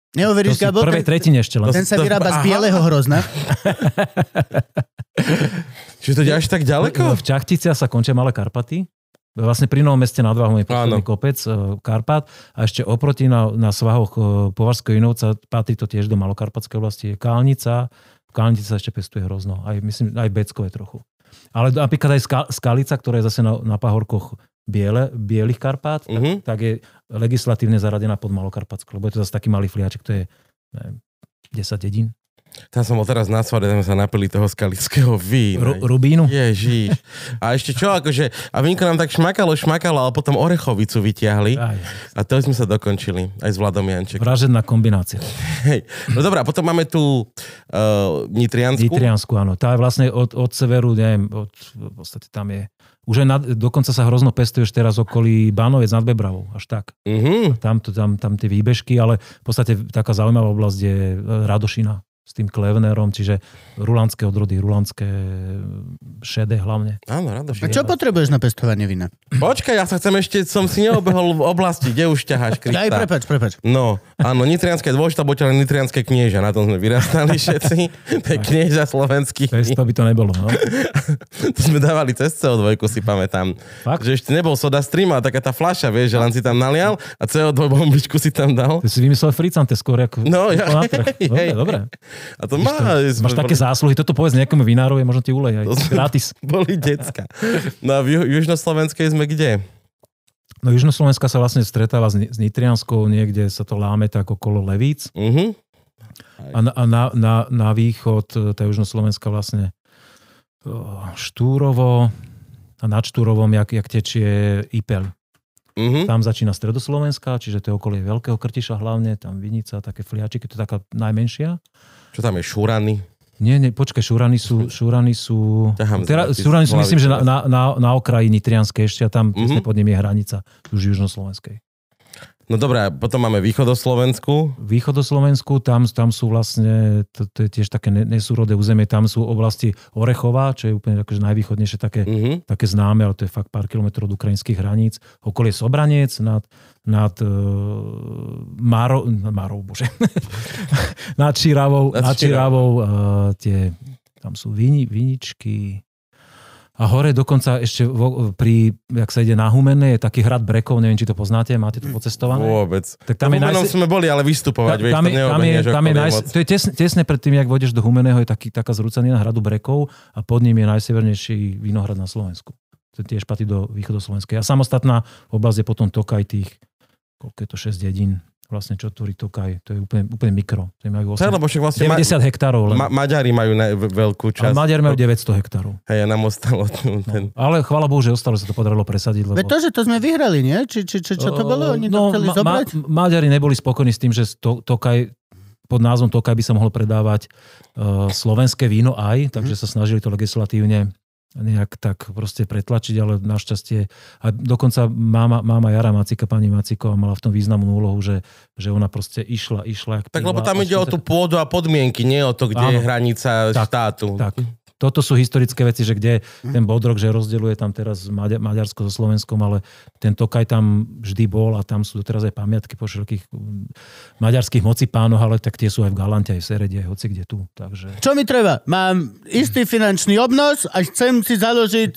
Neuveríš, v Gabo, prvej ten, tretine ešte len. ten sa to- vyrába z bieleho hrozna. [laughs] čiže to až tak ďaleko? V Čachticiach sa končia Malé Karpaty. Vlastne pri Novom meste nad Váhom je posledný kopec e, Karpat a ešte oproti na, na svahoch e, Považského Inovca patrí to tiež do Malokarpatskej oblasti. Je Kálnica, v Kálnici sa ešte pestuje hrozno. Aj, myslím, aj Beckové trochu. Ale napríklad aj Ska- Skalica, ktorá je zase na, na pahorkoch biele, bielých Karpát, tak, Mhm. tak je legislatívne zaradená pod Malokarpatsko, lebo je to zase taký malý fliaček, to je neviem, 10 dedín. Tam som bol teraz na svade, tam sa napili toho skalického vína. Ru, Rubínu? Ježiš. A ešte čo, akože, a vínko nám tak šmakalo, šmakalo, ale potom orechovicu vyťahli Aj, a to sme sa dokončili, aj s Vladom Jančekom. vražedná kombinácia. Hej. No dobré, a potom máme tu uh, Nitriansku. Nitriansku, áno. Tá je vlastne od, od severu, neviem, od, v podstate tam je, už aj nad, dokonca sa hrozno pestuješ teraz okolí Bánovec nad Bebravou, až tak. Mhm. Tam, tam, tam tie výbežky, ale v podstate taká zaujímavá oblasť je e, Radošina s tým Klevnerom, čiže rulandské odrody, rulandské šedé hlavne. Áno, rado. A čo potrebuješ na pestovanie vína? Počkaj, ja sa chcem ešte, som si neobehol v oblasti, kde už ťaháš, Krista. Daj, prepač, prepač. No, áno, Nitrianské je dôležitá, boť ale Nitrianské knieža, na tom sme vyrastali všetci. [laughs] To je knieža slovenský. Bez to by to nebolo. No. [laughs] To sme dávali cez CO2, si pamätám. Fakt? Že ešte nebol soda stream, ale taká tá fľaša, vieš, že len si tam nalial a CO2 bombičku si tam dal. To si vymyslel fricante skôr ako No, ja- [laughs] Dobre, dobre. A to má... Máš také zásluhy, toto povedz nejakému vinárovi, možno ti ulej aj To gratis. [laughs] Boli decka. No a v ju- južnoslovenskej sme kde? No Južnoslovenská sa vlastne stretáva s, Ni- s Nitrianskou, niekde sa to láme tak okolo Levíc. Mhm. A na, a na, na, na východ, e, tá Južnoslovenská vlastne o, Štúrovo a nad Štúrovom, jak, jak tečie Ipel. Mhm. Tam začína Stredoslovenská, čiže to je okolie Veľkého Krtiša hlavne, tam Vinica, také fliačiky, to je taká najmenšia. Čo tam je? Šurany? Nie, nie, počkaj, Šurany sú, Šurany sú... Ťahám Teda, z sú, myslím, že na, na, na, na okraji Nitrianskej ešte a tam Mhm. mm-hmm. pod ním je hranica už južnoslovenskej. No dobré, potom máme východoslovensku. Východoslovensku, tam, tam sú vlastne, to, to je tiež také ne- nesúrodé územie, tam sú oblasti Orechová, čo je úplne akože najvýchodnejšie také, Mhm. také známe, ale to je fakt pár kilometrov od ukrajinských hraníc. Okolie Sobranec nad, nad uh, Maro, Marou, bože, [laughs] nad Čiravou, Nad nad Čiravou, uh, tie, tam sú vini, viničky, a hore dokonca ešte vo, pri, jak sa ide na Humenné, je taký hrad Brekov, neviem, či to poznáte, máte to pocestované. Vôbec. Tak tam je Humenom najsi- sme boli, ale vystupovať, vieš, tam, je, tam, je, tam je najs- to je tesne, tesne pred tým, jak vodeš do Humeného, je taký, taká zrúcanina hradu Brekov a pod ním je najsevernejší vinohrad na Slovensku. To tiež patrí do východoslovenskej. A samostatná oblasť je potom Tokaj tých, koľko je to, 6 dedín. vlastne čo tvorí Tokaj. To je úplne, úplne mikro. To majú Hej, 8, lebo však vlastne ma- 90 hektárov len. Ma- Maďari majú ne- veľkú a časť. Maďari majú 900 hektárov. Hej, a nám ostalo ten... Ale chvála Bohu, že ostalo sa to podarilo presadiť. Lebo... Veď to, že to sme vyhrali, nie? Či, či, či čo to bolo? Oni to chceli ma- zobrať? Ma- Maďari neboli spokojní s tým, že to, Tokaj pod názvom Tokaj by sa mohlo predávať uh, slovenské víno aj, takže sa snažili to legislatívne nejak tak proste pretlačiť, ale našťastie a dokonca máma, máma Jara Macika, pani Maciková mala v tom významnú úlohu, že, že ona proste išla, išla. Tak pila lebo tam ide o tú pôdu a podmienky, nie o to, kde Áno. je hranica Tak, štátu. Tak. Toto sú historické veci, že kde ten bodrok, že rozdeľuje tam teraz Maďa- Maďarsko so Slovenskom, ale ten Tokaj tam vždy bol a tam sú teraz aj pamiatky po všetkých maďarských mocipánoch, ale tak tie sú aj v Galante, aj v Serede, aj hoci kde tu. Takže... Čo mi treba? Mám istý finančný obnos a chcem si založiť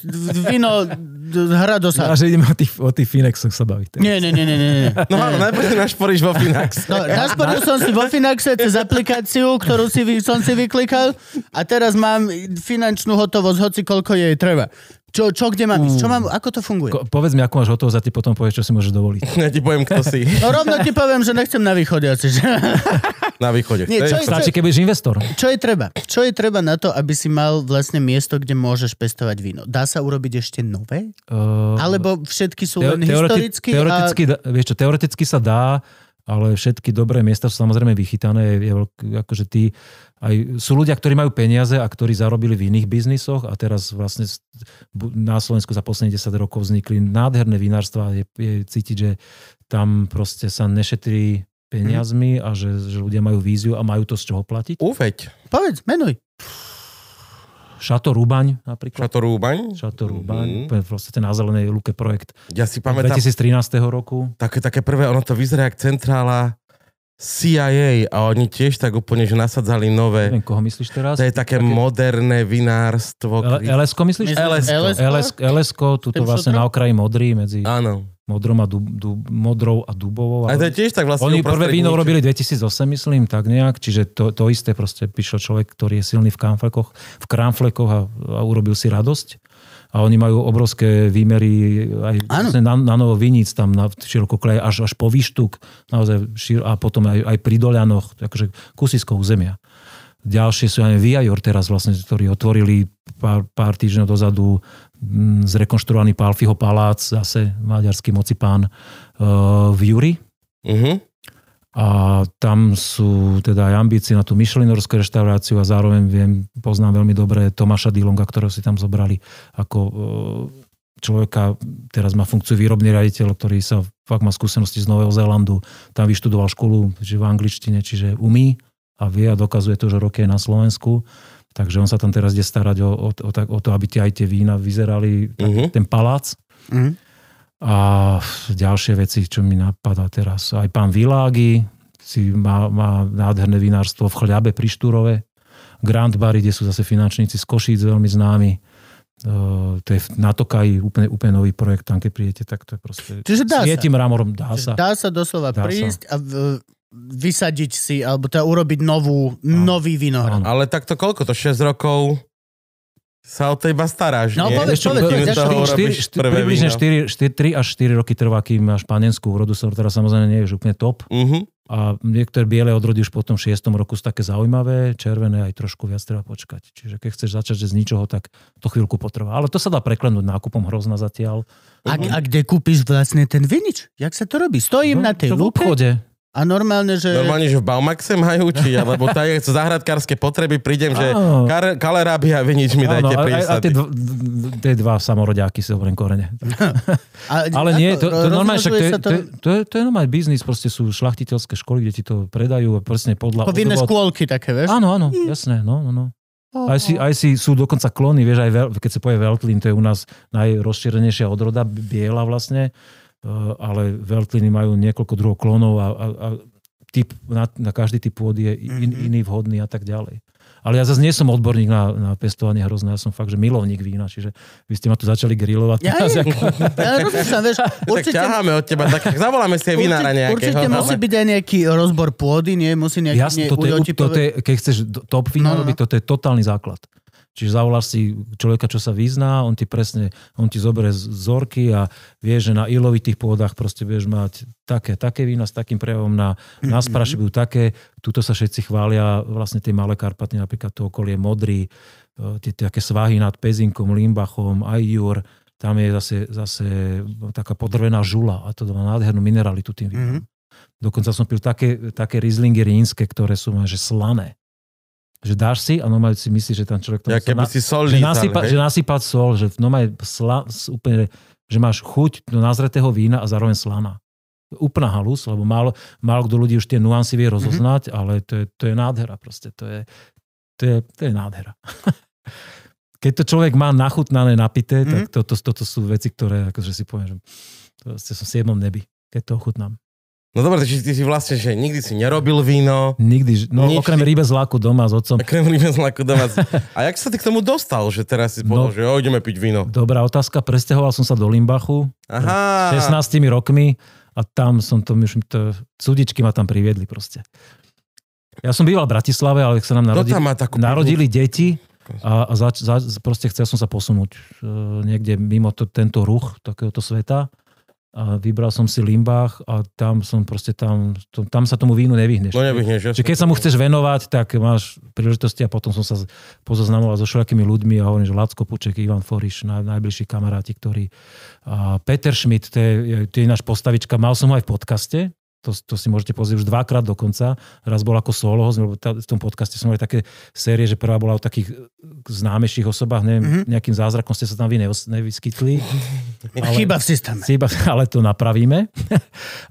víno Hradosa. A že ideme o tých, o tých Finexoch sa baviť. teraz. Nie, nie, nie, nie, nie. [laughs] No áno, najprv si našporíš vo Finax. No, nasporil som si vo Finaxe cez aplikáciu, ktorú si, som si vyklikal a teraz mám finančnú hotovosť, hoci koľko jej treba. Čo, čo kde mám ísť? Čo mám, ako to funguje? Ko- Povedz mi, ako máš hotovosť a ty potom povieš, čo si môžeš dovoliť. [laughs] Ja ti poviem, kto si No rovno ti poviem, že nechcem na východe asi. že- [laughs] na východe. Nie, čo je- Stačí, keď budeš investor. Čo je treba? Čo je treba na to, aby si mal vlastne miesto, kde môžeš pestovať víno? Dá sa urobiť ešte nové? Uh, Alebo všetky sú Teo- len teoreti- historicky? teoreticky, a... da- vieš čo, teoreticky sa dá, ale všetky dobré miesta sú samozrejme vychytané. Je, je, akože tí, aj, sú ľudia, ktorí majú peniaze a ktorí zarobili v iných biznisoch a teraz vlastne na Slovensku za posledných 10 rokov vznikli nádherné vinárstva. Je, je cítiť, že tam proste sa nešetrí peniazmi a že, že ľudia majú víziu a majú to z čoho platiť. Uveď. Povedz, menuj. Šato Rúbaň napríklad. Šato Rúbaň. Šato Rúbaň, Mhm. úplne proste na zelenej luke projekt Ja si pamätám, 2013 roku. také, také prvé, ono to vyzerá jak centrála CIA a oni tiež tak úplne, že nasadzali nové. Neviem, koho myslíš teraz? To je také moderné vinárstvo. L- LS-ko myslíš? Myslíš LS-ko. LS-ko? LS, LS-ko, tuto vlastne na okraji modrý, medzi Áno. modrom a dub, dub, modrou a dubovou. A to je tiež tak vlastne Oni prvé víno nič- robili 2008, myslím, tak nejak, čiže to, to isté proste prišiel človek, ktorý je silný v kramflekoch, v kramflekoch a, a urobil si radosť. A oni majú obrovské výmery aj vlastne na, na novo viníc, tam na širokokleje až, až po výštuk, naozaj šir, a potom aj, aj pri Dolianoch, akože kusisko územia. Ďalšie sú aj Viajor teraz vlastne, ktorí otvorili pár, pár týždňov dozadu zrekonštruovaný Palfiho palác, zase maďarský mocipán uh, v Juri. Mhm. A tam sú teda aj ambície na tú Michelinorskú reštauráciu a zároveň viem, poznám veľmi dobre Tomáša Dilonga, ktorého si tam zobrali ako e, človeka, teraz má funkciu výrobný riaditeľ, ktorý sa fakt má skúsenosti z Nového Zélandu, tam vyštudoval školu že v angličtine, čiže umí a vie a dokazuje to, že roky je na Slovensku. Takže on sa tam teraz ide starať o, o, o, o to, aby tie, aj tie vína vyzerali, tak, Mhm. ten palác. Mhm. A ďalšie veci, čo mi napadá teraz. Aj pán Világi si má, má nádherné vinárstvo v Chľabe pri Štúrove. Grand Bary, kde sú zase finančníci z Košíc veľmi známi. Uh, to je na Tokaji úplne, úplne nový projekt, tam keď prídete, tak to je proste... Čiže dá sa. Mramorom, dá sa. Dá sa doslova Dá sa. prísť a v, vysadiť si, alebo teda urobiť novú, nový vinohrad. Áno. Ale takto koľko to? 6 rokov sa o teba staráš, No, nie? povedz, povedz, to- povedz, približne víno. 4, 3 až 4 roky trvá, kým máš panenskú úrodu, som teraz samozrejme nie je úplne top. Mhm. A niektoré biele odrody už po tom 6. roku sú také zaujímavé, červené aj trošku viac treba počkať. Čiže keď chceš začať že z ničoho, tak to chvíľku potrvá. Ale to sa dá preklenúť nákupom hrozna zatiaľ. A, a kde kúpiš vlastne ten vinič? Jak sa to robí? Stojím na tej čo v lúke obchode. A normálne, že... Normálne, že v Baumaxe majú, či, alebo sú záhradkárske potreby, prídem, že kar- kalerábia, vy nič mi dajte Áno, a, a, a prísady. tie, dva, tie dva samorodiaky si zoberiem korene. [laughs] A, Ale nie, to, to, normálne, však to, je, to, je, to, je, to je normálny biznis, proste sú šlachtiteľské školy, kde ti to predajú a presne podľa... Ako vinné odvod- škôlky také, vieš? Áno, áno, jasné, no, no, no. Aj si, aj si sú dokonca klony, vieš, aj veľ, keď sa povie Veltlin, to je u nás najrozšírenejšia odroda, biela vlastne, ale Veltliny majú niekoľko druhov klonov a, a, a typ, na, na každý typ pôdy je in, Mhm. iný vhodný a tak ďalej. Ale ja zase nie som odborník na, na pestovanie hrozné, ja som fakt, že milovník vína, čiže vy ste ma tu začali grilovať. Ja, [laughs] teraz, ja, ako- ja rozmýšľam, vieš, Tak určite, ťaháme od teba, tak zavoláme si aj vinára určite, nejakého. určite musí byť aj nejaký rozbor pôdy, nie? Musí nejaký Jasne, toto je, toto je, keď chceš top vína No, no, no. robiť, toto je totálny základ. Čiže zavoláš si človeka, čo sa vyzná, on ti presne, on ti zoberie vzorky a vie, že na ilovitých pôdach proste vieš mať také, také vína s takým prejavom, na, na spraši budú také, tuto sa všetci chvália, vlastne tie malé Karpaty, napríklad to okolie Modrý, e, tie také svahy nad Pezinkom, Limbachom, aj Jur, tam je zase, zase taká podrvená žula a to má nádhernú mineralitu tým vínom. Dokonca som pil také, také Rieslingy rínske, ktoré sú že slané. Že dáš si a normálne si myslíš, že tam človek... Ja keby na- si sol že, nasypa, že nasypať sol, že normálne sla, úplne, že máš chuť do nazretého vína a zároveň slana. Úplná halus, lebo málo, málo kto ľudí už tie nuancy vie rozoznať, ale to je, to je nádhera proste. To je, to je, to je nádhera. [laughs] Keď to človek má nachutnané, napité, tak toto, toto sú veci, ktoré akože si poviem, že proste som v siedmom nebi, keď to ochutnám. No dobre, takže ty si vlastne, že nikdy si nerobil víno, Nikdy, no Nič okrem si- rybe z laku doma s otcom. krem rýbe z laku doma. [laughs] A jak sa ty k tomu dostal, že teraz si povedal, No. že jo, ideme piť víno? Dobrá otázka, presťahoval som sa do Limbachu, Aha. 16 rokmi a tam som to, myším, to cudičky ma tam priviedli proste. Ja som býval v Bratislave, ale sa nám narodili, má takú narodili deti a, a zač, zač, proste chcel som sa posunúť uh, niekde mimo to, tento ruch takéhoto sveta a vybral som si Limbach a tam som proste tam, to, tam sa tomu vínu nevyhneš. No nevyhneš, Čiže keď sa mu chceš venovať, tak máš príležitosti a potom som sa pozoznamoval so všelakými ľuďmi a hovorím, že Lacko Puček, Ivan Foriš, naj, najbližší kamaráti, ktorí... A Peter Schmidt, to je, to je náš postavička, mal som ho aj v podcaste, to, to si môžete pozrieť už dvakrát dokonca. Raz bol ako solo, v tom podcaste som mali také série, že prvá bola o takých e, známejších osobách, neviem, mm-hmm. nejakým zázrakom ste sa tam vy nevys- nevyskytli. [laughs] Chyba v systéme. Chyba, ale to napravíme. [laughs]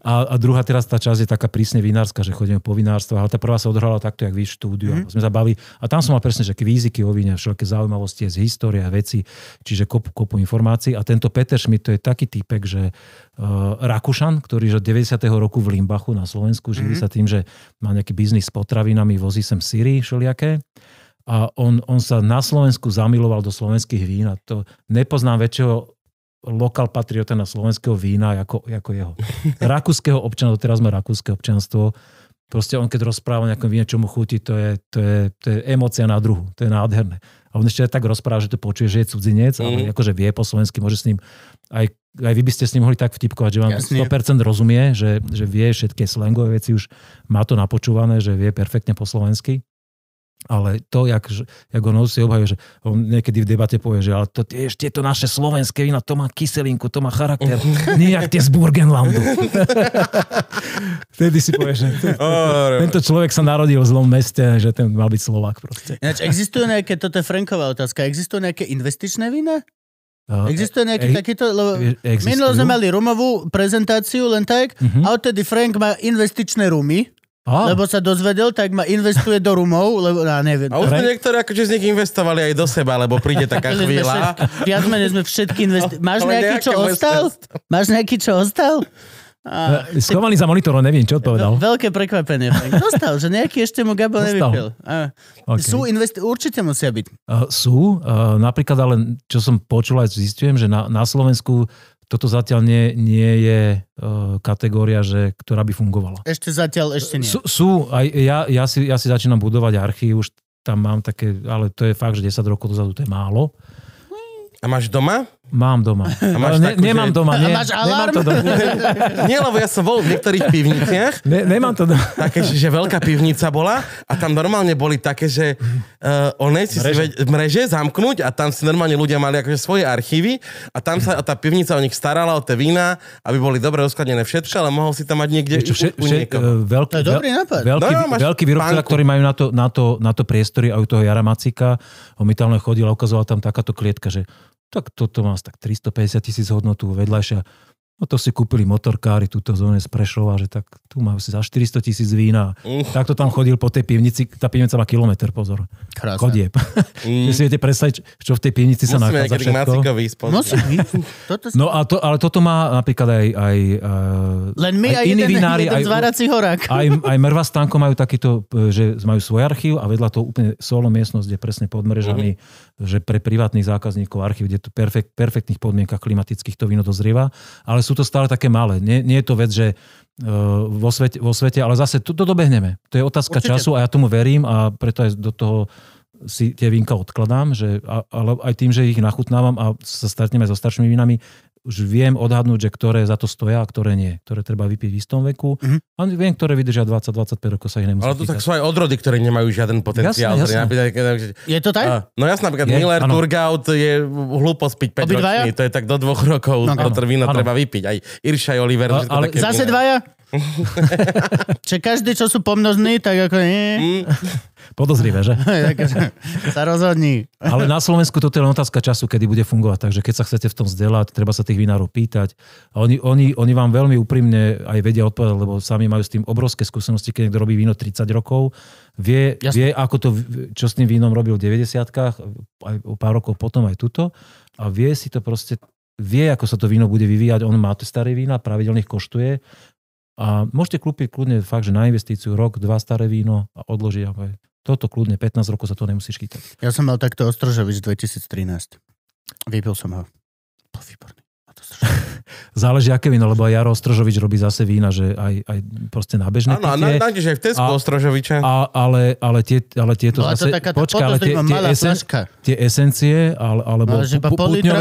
A, a druhá teraz tá časť je taká prísne vinárska, že chodíme po vinárstve, ale tá prvá sa odhrala takto, jak vy štúdiu. Mm. Sme sa bavili. A tam som mal presne, že kvíziky o víne, všelijaké zaujímavosti z histórie a veci, čiže kopu, kopu informácií. A tento Peter Schmidt, to je taký typek, že uh, Rakúšan, ktorý že od 90. roku v Limbachu na Slovensku živí sa tým, že má nejaký biznis s potravinami, vozí sem syry všelijaké. A on, on sa na Slovensku zamiloval do slovenských vín a to nepoznám väčšieho lokal patriota na slovenského vína ako, ako jeho. [laughs] Rakúskeho občana, teraz má rakúske občanstvo. Proste on keď rozpráva o nejakom víne, čo mu chutí, to je, to je, to je emócia na druhu. To je nádherné. A on ešte aj tak rozpráva, že to počuje, že je cudzinec, mm. ale akože vie po slovensky, môže s ním aj, aj vy by ste s ním mohli tak vtipkovať, že vám Jasne. 100% rozumie, že, že vie všetky slangové veci, už má to napočúvané, že vie perfektne po slovensky. Ale to, jak, jak on si obhajuje, že on niekedy v debate povie, že ale to tiež tieto naše slovenské vína, to má kyselinku, to má charakter, [laughs] nie jak tie z Burgenlandu. [laughs] Vtedy si povie, že [laughs] tento človek sa narodil v zlom meste, že ten mal byť Slovák proste. Ináč, existujú nejaké, toto je Franková otázka, existujú nejaké investičné vína? Uh, Existuje nejaký e- takýto, lebo existujú. minulo sme mali rumovú prezentáciu len tak Mhm. a odtedy Frank má investičné rumy, Á, lebo sa dozvedel, tak ma investuje do rumov, lebo ja neviem. A už sme niektorí akože z nich investovali aj do seba, lebo príde taká [laughs] chvíľa. Viac menej sme všetky investi- Máš nejaký, čo ostal? Máš nejaký, čo ostal? A, schovaný za monitorom, neviem, čo odpovedal. veľké prekvapenie. Dostal, že nejaký ešte mu Gabo nevypil. A, Okay. Sú investi- určite musia byť. Uh, sú, uh, napríklad ale, čo som počul aj zistujem, že na, na Slovensku toto zatiaľ nie, nie je uh, kategória, že, ktorá by fungovala. Ešte zatiaľ, ešte nie. Sú, sú aj ja, ja, si, ja si začínam budovať archív, už tam mám také, ale to je fakt, že 10 rokov dozadu to je málo. A máš doma? Mám doma. máš ale ne, takú, nemám že- doma. A Nie, máš nemám alarm? to doma. [laughs] Nie, lebo ja som bol v niektorých pivniciach, Ne, nemám to doma. také, že, že veľká pivnica bola a tam normálne boli také, že uh, one si mreže. si Mreže. zamknúť a tam si normálne ľudia mali akože svoje archívy a tam sa a tá pivnica o nich starala, o tie vína, aby boli dobre uskladené všetko, ale mohol si tam mať niekde čo, vše, u, niekoho. uh, veľký, To je dobrý nápad. Veľký, No, máš veľký banku. ktorí majú na to, na, to, na to priestory, aj u toho Jara Macika, on mi tam len chodil a ukazoval tam takáto klietka, že tak toto má tak 350 tisíc hodnotu vedľajšia. No to si kúpili motorkári túto zóne z Prešova, že tak tu majú si za 400 tisíc vína. Mm. Takto tam chodil po tej pivnici, tá pivnica má kilometr, pozor. Krásne. Chodieb. Mm. [laughs] Že si viete predstaviť, čo v tej pivnici sa Musíme nachádza niekedy k všetko. Macikovi ísť pozrieť. Musí byť. Toto. No a to, ale toto má napríklad aj, aj, uh, Len my aj aj iní jeden, vinári, jeden aj, zvárací horák. aj, [laughs] aj Mrva Stanko majú takýto, e, že majú svoj archív a vedľa toho úplne solo miestnosť, kde presne podmrežaný, Mhm. že pre privátnych zákazníkov archív, kde to perfekt, perfektných podmienkach klimatických to víno dozrieva, ale sú to stále také malé. Nie, nie je to vec, že uh, vo, svete, vo svete, ale zase to, to dobehneme. To je otázka Určite. času a ja tomu verím a preto aj do toho si tie vínka odkladám, že, ale aj tým, že ich nachutnávam a sa stretneme so staršími vínami, už viem odhadnúť, že ktoré za to stoja a ktoré nie. Ktoré treba vypiť v istom veku. Mhm. A viem, ktoré vydržia 20-25 rokov, sa ich nemusí Ale tu tak sú aj odrody, ktoré nemajú žiaden potenciál. Jasné, jasné. Napríklad, Je to tak? Á, No jasné, napríklad Je, Miller áno. Turgout je hlúposť piť 5 Obidvaja? ročný. To je tak do dvoch rokov. No, to víno treba vypiť. Aj Irša Oliver. A- ale také Zase dvaja? [laughs] Čiže každý, čo sú pomnožní, tak ako nie. Mm, Podozrivé, že? [laughs] [laughs] sa rozhodní. Ale na Slovensku toto je len otázka času, kedy bude fungovať. Takže keď sa chcete v tom vzdelať, treba sa tých vinárov pýtať. A oni, oni, oni vám veľmi úprimne aj vedia odpovedať, lebo sami majú s tým obrovské skúsenosti, keď niekto robí víno 30 rokov, vie, Jasne. vie ako to, čo s tým vínom robil v 90 aj o pár rokov potom aj tuto a vie si to proste, vie, ako sa to víno bude vyvíjať. On má tie staré vína, pravidelne ich koštuje a môžete kúpiť kľudne fakt, že na investíciu rok, dva staré víno a odložiť. a povie, Toto kľudne, 15 rokov sa to nemusíš chytať. Ja som mal takto Ostrožovič 2013. Vypil som ho. Bol výborný. [laughs] Záleží, aké víno, lebo aj Jaro Ostrožovič robí zase vína, že aj, aj proste na bežné Áno, nájdeš aj v Tesku A- Ostrožoviča. A, ale, ale, tie, ale tieto to zase... taká tá počkaj, ale tie, tie, esen, tie esencie, ale, alebo iba pu-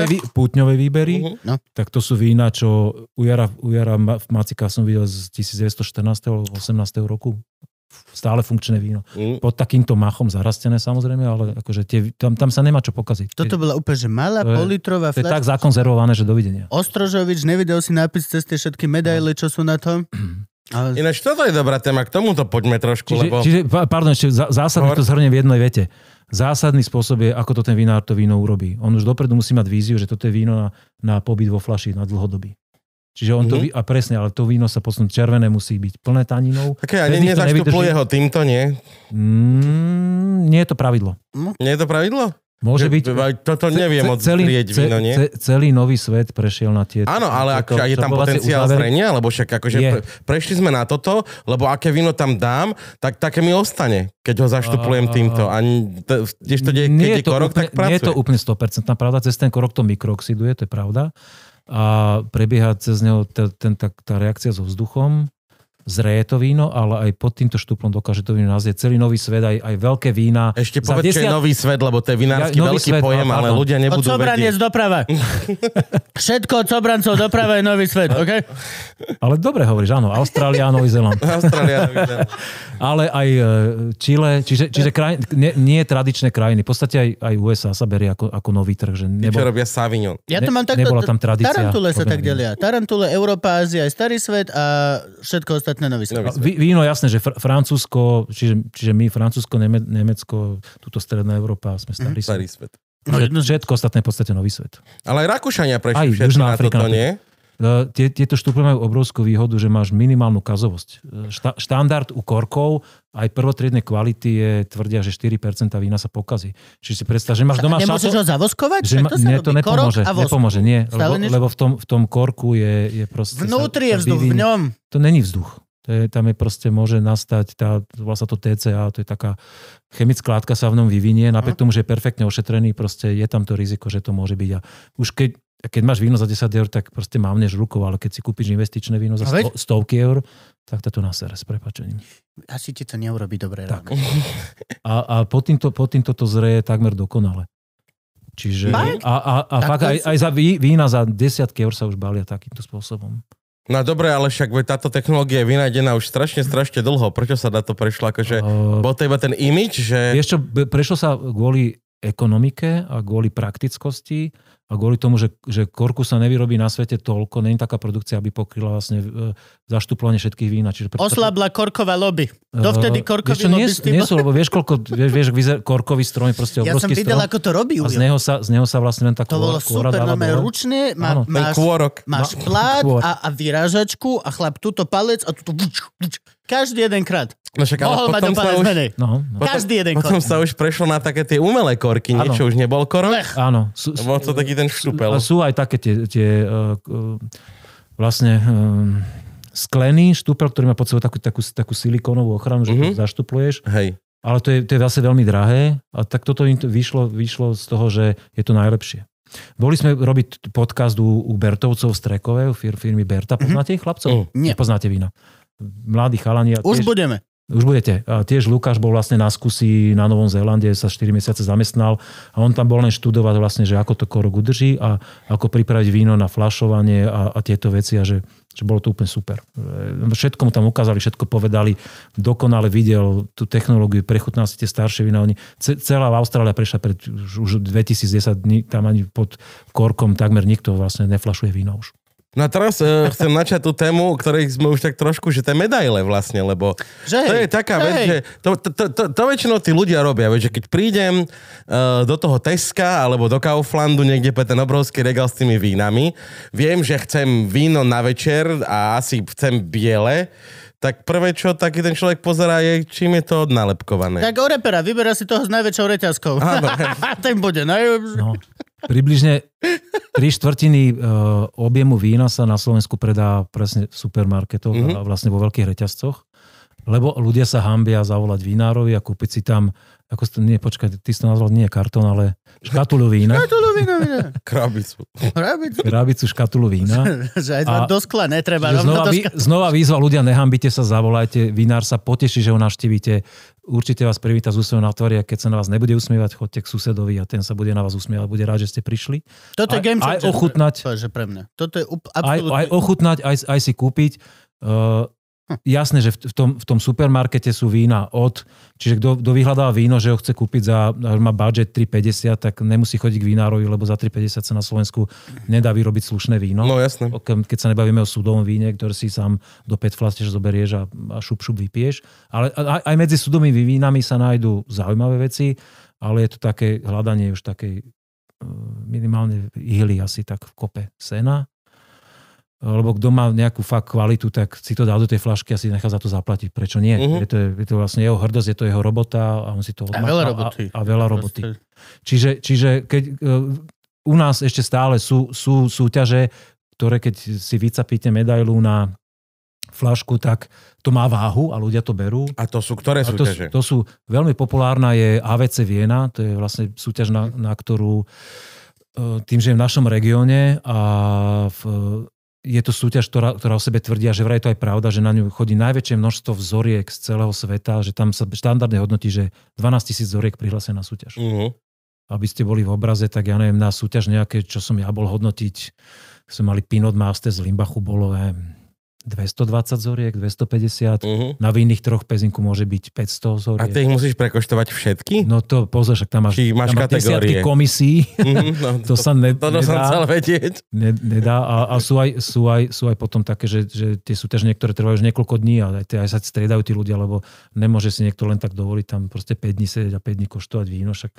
vý- pútňové výbery, Mhm. No. tak to sú vína, čo u Jara, u Jara v Macika som videl z 1914. alebo 18. roku. Stále funkčné víno. Mm. Pod takýmto machom zarastené samozrejme, ale akože tie, tam, tam sa nemá čo pokaziť. Toto bola úplne že malá To je- politrová to je tak zakonzervované, že dovidenia. Ostrožovič, nevidel si nápis cez tie všetky medaily, čo sú na tom? [clears throat] Ale Ináč toto je dobrá téma, k tomuto poďme trošku, Čiže, lebo... čiže pa- pardon, ešte zá- zásadne to zhrnie v jednej vete. Zásadný spôsob je, ako to ten vinár to víno urobí. On už dopredu musí mať víziu, že toto je víno na, na pobyt vo flaši na dlhodobý. Čiže on to, Mhm. ví- a presne, ale to víno sa posunúť červené musí byť plné taninov. Také, a ne, ho týmto, nie? Mm, nie je to pravidlo. Nie je to pravidlo? Môže Že- byť... Toto neviem ce- celý, odrieť víno, nie? ce- celý nový svet prešiel na tie... Áno, ale ak, je tam potenciál zrenia, lebo však akože Je. pre, prešli sme na toto, lebo aké víno tam dám, tak také mi ostane, keď ho zaštuplujem A- týmto. A to, tiež to deje, keď nie je korok, úplne, tak pracuje. Nie je to úplne 100% pravda, cez ten korok to mikrooxiduje, to je pravda. A prebieha cez neho tá, ten, tá, tá reakcia so vzduchom, zreje to víno, ale aj pod týmto štuplom dokáže to víno nazrieť celý nový svet, aj, aj veľké vína. Ešte povedz, čo je desiat- nový svet, lebo to je vinársky Ja- veľký svet, pojem, no, ale ľudia od nebudú Sobraniec vedieť. doprava. [laughs] Všetko od Sobrancov doprava je nový svet, OK? Ale dobre hovoríš, áno, Austrália a Nový Zeland. [laughs] Austrália, Nový Zéland. [laughs] Ale aj e, Chile, čiže, čiže kraj, nie, nie tradičné krajiny. V podstate aj, aj USA sa berie ako, ako nový trh. Že Čo nebol, robia Savignon. Ja to mám takto... nebola tam tradícia Tarantule sa tak delia. Tarantule, Európa, Ázia starý svet a všetko ostatné svet. Nový svet. Ví- Víno, jasné, že fr- Francúzsko, čiže, čiže my, Francúzsko, Neme, Nemecko, túto stredná Európa, sme starý Starý svet. svet. No, Že- Všetko ostatné v podstate nový svet. Ale aj Rakúšania Aj prešli Južná na toto, nie? E, Tie, tieto štuple majú obrovskú výhodu, že máš minimálnu kazovosť. E, Šta, štandard u korkov aj prvotriednej kvality je, tvrdia, že 4% vína sa pokazí. Čiže si predstav, že máš doma nemôžeš šato... ho zavoskovať? Že ma, to nie, to nepomôže. Nepomôže, nie. Lebo, lebo v, tom, v tom korku je, je proste... Vnútri je sa, sa vzduch, v ňom. To není vzduch. To je, tam je proste, môže nastať, tá, volá sa to TCA, to je taká chemická látka sa v ňom vyvinie, napriek tomu, že je perfektne ošetrený, proste je tam to riziko, že to môže byť. A už keď, keď máš víno za 10 eur, tak proste mávneš rukou, ale keď si kúpiš investičné víno za sto, stovky eur, tak to tu na s prepačením. Asi ti to neurobi dobre Tak. ráno. [laughs] A, a pod, týmto, pod týmto to zreje takmer dokonale. Čiže, Fakt? a, a, a Tak fakt aj, aj za ví, vína za desiatky eur sa už balia takýmto spôsobom. No dobre, ale však táto technológia je vynajdená už strašne, strašne dlho. Prečo sa na to prešlo? Akože, Uh, bol to iba ten imič, že... Vieš čo, prešlo sa kvôli ekonomike a kvôli praktickosti a kvôli tomu, že, že korku sa nevyrobí na svete toľko, není taká produkcia, aby pokryla vlastne e, zaštuplovanie všetkých vín. a Čiže preto- Oslabla korková lobby. Dovtedy korkový vieš čo, nie, nie sú, lebo vieš, koľko, vieš, vieš vyzer, korkový strom je proste Ja som obrovský videl, strom. ako to robí. A z neho sa, z neho sa vlastne len tá To bolo super, dáva no ručne, má, Áno. Máš, kôrok. máš plát kôr. a, a vyrážačku a chlap túto palec a túto vuč, vuč. Každý jeden krát. No však, ale Mohol mať potom sa už, menej. No, no. potom- Každý jeden potom kork. sa už prešlo na také tie umelé korky, Áno. niečo už nebol korok. Áno. Sú, sú, Bol to taký ten štupel. a sú aj také tie, tie uh, uh, vlastne um, sklený štúpel, ktorý má pod sebou takú, takú, takú silikónovú ochranu, že Mhm. to zaštupluješ. Hej. Ale to je, to je zase veľmi drahé. A tak toto im to vyšlo, vyšlo z toho, že je to najlepšie. Boli sme robiť podcast u, u Bertovcov z Trekové, u fir, firmy Berta. Poznáte ich chlapcov? Mm. Nie. Nepoznáte víno. Mladí chalani. Už tiež- budeme. Už budete. A tiež Lukáš bol vlastne na skúsi na Novom Zélande, sa 4 mesiace zamestnal a on tam bol len študovať vlastne, že ako to korok udrží a ako pripraviť víno na flašovanie a, a tieto veci a že, že bolo to úplne super. E, Všetko mu tam ukázali, všetko povedali, dokonale videl tú technológiu, prechutnal si tie staršie vína. Oni, ce- celá Austrália prešla pred už už 2010 dní, tam ani pod korkom takmer nikto vlastne neflašuje víno už. No a teraz uh, chcem načať tú tému, o ktorej sme už tak trošku, že tie medaile vlastne, lebo Že to hej, je taká že vec, hej. že to, to, to, to, to väčšinou tí ľudia robia, vieš, že keď prídem uh, do toho Teska alebo do Kauflandu niekde pre ten obrovský regál s tými vínami, viem, že chcem víno na večer a asi chcem biele, tak prvé, čo taký ten človek pozerá, je, čím je to nalepkované. Tak o repera, vyberá si toho s najväčšou reťazkou. Áno. [laughs] Ten bude naj... No. Približne 3 štvrtiny uh, objemu vína sa na Slovensku predá presne v supermarketoch Mhm. mm-hmm. a vlastne vo veľkých reťazcoch. Lebo ľudia sa hambia zavolať vinárovi a kúpiť si tam, ako si to, nie, počkaj, ty si to nazval nie kartón, ale škatulu vína. Škatulu vína, vína. [laughs] Krabicu. Krabicu. Krabicu škatulu vína. [laughs] Že aj do skla netreba. Znova, skla. znova výzva ľudia, nehambite sa, zavolajte, vinár sa poteší, že ho navštívite. Určite vás privíta z úsmevom na tvári a keď sa na vás nebude usmievať, chodte k susedovi a ten sa bude na vás usmievať, bude rád, že ste prišli. Toto je aj- game aj ochutnať. To je, že pre mňa. Toto je up, Aj, aj ochutnať, aj, aj si kúpiť. Uh, jasné, že v, tom, v tom supermarkete sú vína od, čiže kto, kto vyhľadáva víno, že ho chce kúpiť za, má budget 3,50, tak nemusí chodiť k vinárovi, lebo za 3,50 sa na Slovensku nedá vyrobiť slušné víno. No jasné. Keď sa nebavíme o súdovom víne, ktoré si sám do 5 flastieš zoberieš a, a šup, šup vypiješ. Ale aj, aj medzi súdovými vínami sa nájdú zaujímavé veci, ale je to také hľadanie už takej eh, minimálne ihly asi tak v kope sena. Lebo kto má nejakú fakt kvalitu, tak si to dá do tej flašky a si nechá za to zaplatiť. Prečo nie? Mhm. Je, to, je to vlastne jeho hrdosť, je to jeho robota a on si to A odmaká. veľa roboty. A, a veľa roboty. Čiže, čiže keď, e, u nás ešte stále sú, sú súťaže, ktoré keď si vycapíte medailu na flašku, tak to má váhu a ľudia to berú. A to sú ktoré A to, súťaže? to sú, veľmi populárna je AVC Viena, to je vlastne súťaž, na, na ktorú e, tým, že je v našom regióne a v, je to súťaž, ktorá, ktorá o sebe tvrdia, že vraj to aj pravda, že na ňu chodí najväčšie množstvo vzoriek z celého sveta, že tam sa štandardne hodnotí, že 12 tisíc vzoriek prihlásia na súťaž Uh-huh. aby ste boli v obraze, tak ja neviem, na súťaž nejaké, čo som ja bol hodnotiť, sme mali Pinot Master z Limbachu, bolo neviem, 220 zoriek, 250. Uh-huh. Na vinných troch pezinku môže byť 500 A zoriek. ty ich musíš prekoštovať všetky? No to pozor, však tam máš, Či máš tam kategórie? komisí, Mhm, [laughs] no, to sa ne, Toto som nedá. chcel vedieť. Ne, nedá a, a sú, aj, sú, aj, sú aj potom také, že, že tie súťaže niektoré trvajú už niekoľko dní a aj, tie, aj sa striedajú tí ľudia, lebo nemôže si niekto len tak dovoliť tam proste 5 dní sedieť a 5 dní koštovať víno, však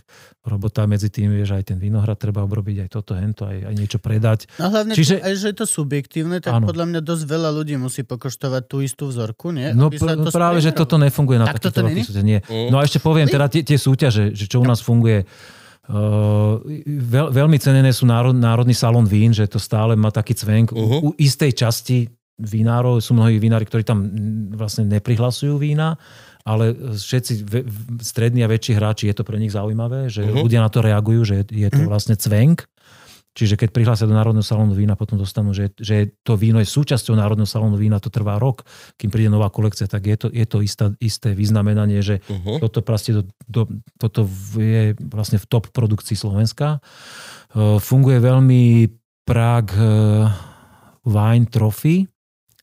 robota medzi tým je, že aj ten vinohrad treba obrobiť, aj toto, hento, aj, aj niečo predať. No hlavne, Čiže- Čiže... aj, že je to subjektívne, tak Áno. podľa mňa dosť veľa ľudí musí pokoštovať tú istú vzorku, nie? No pr- to práve, že toto nefunguje na Tak takýchto veľkých súťažiach. Nie. Mm. No a ešte poviem teda tie, tie súťaže, že čo u nás funguje. Uh, veľ, veľmi cenené sú národ, Národný salón vín, že to stále má taký cvenk. Mhm. Uh-huh. U, u istej časti vinárov sú mnohí vinári, ktorí tam mm, vlastne neprihlasujú vína, ale všetci ve, v- strední a väčší hráči je to pre nich zaujímavé, že Mhm. uh-huh. ľudia na to reagujú, že je, je to vlastne cvenk. Čiže keď prihlásia do Národného salónu vína, potom dostanú, že, že to víno je súčasťou Národného salónu vína, to trvá rok, kým príde nová kolekcia, tak je to, je to istá, isté vyznamenanie, že Uh-huh. toto, do, do, toto je vlastne v top produkcii Slovenska. E, Funguje veľmi Prague e, Wine Trophy,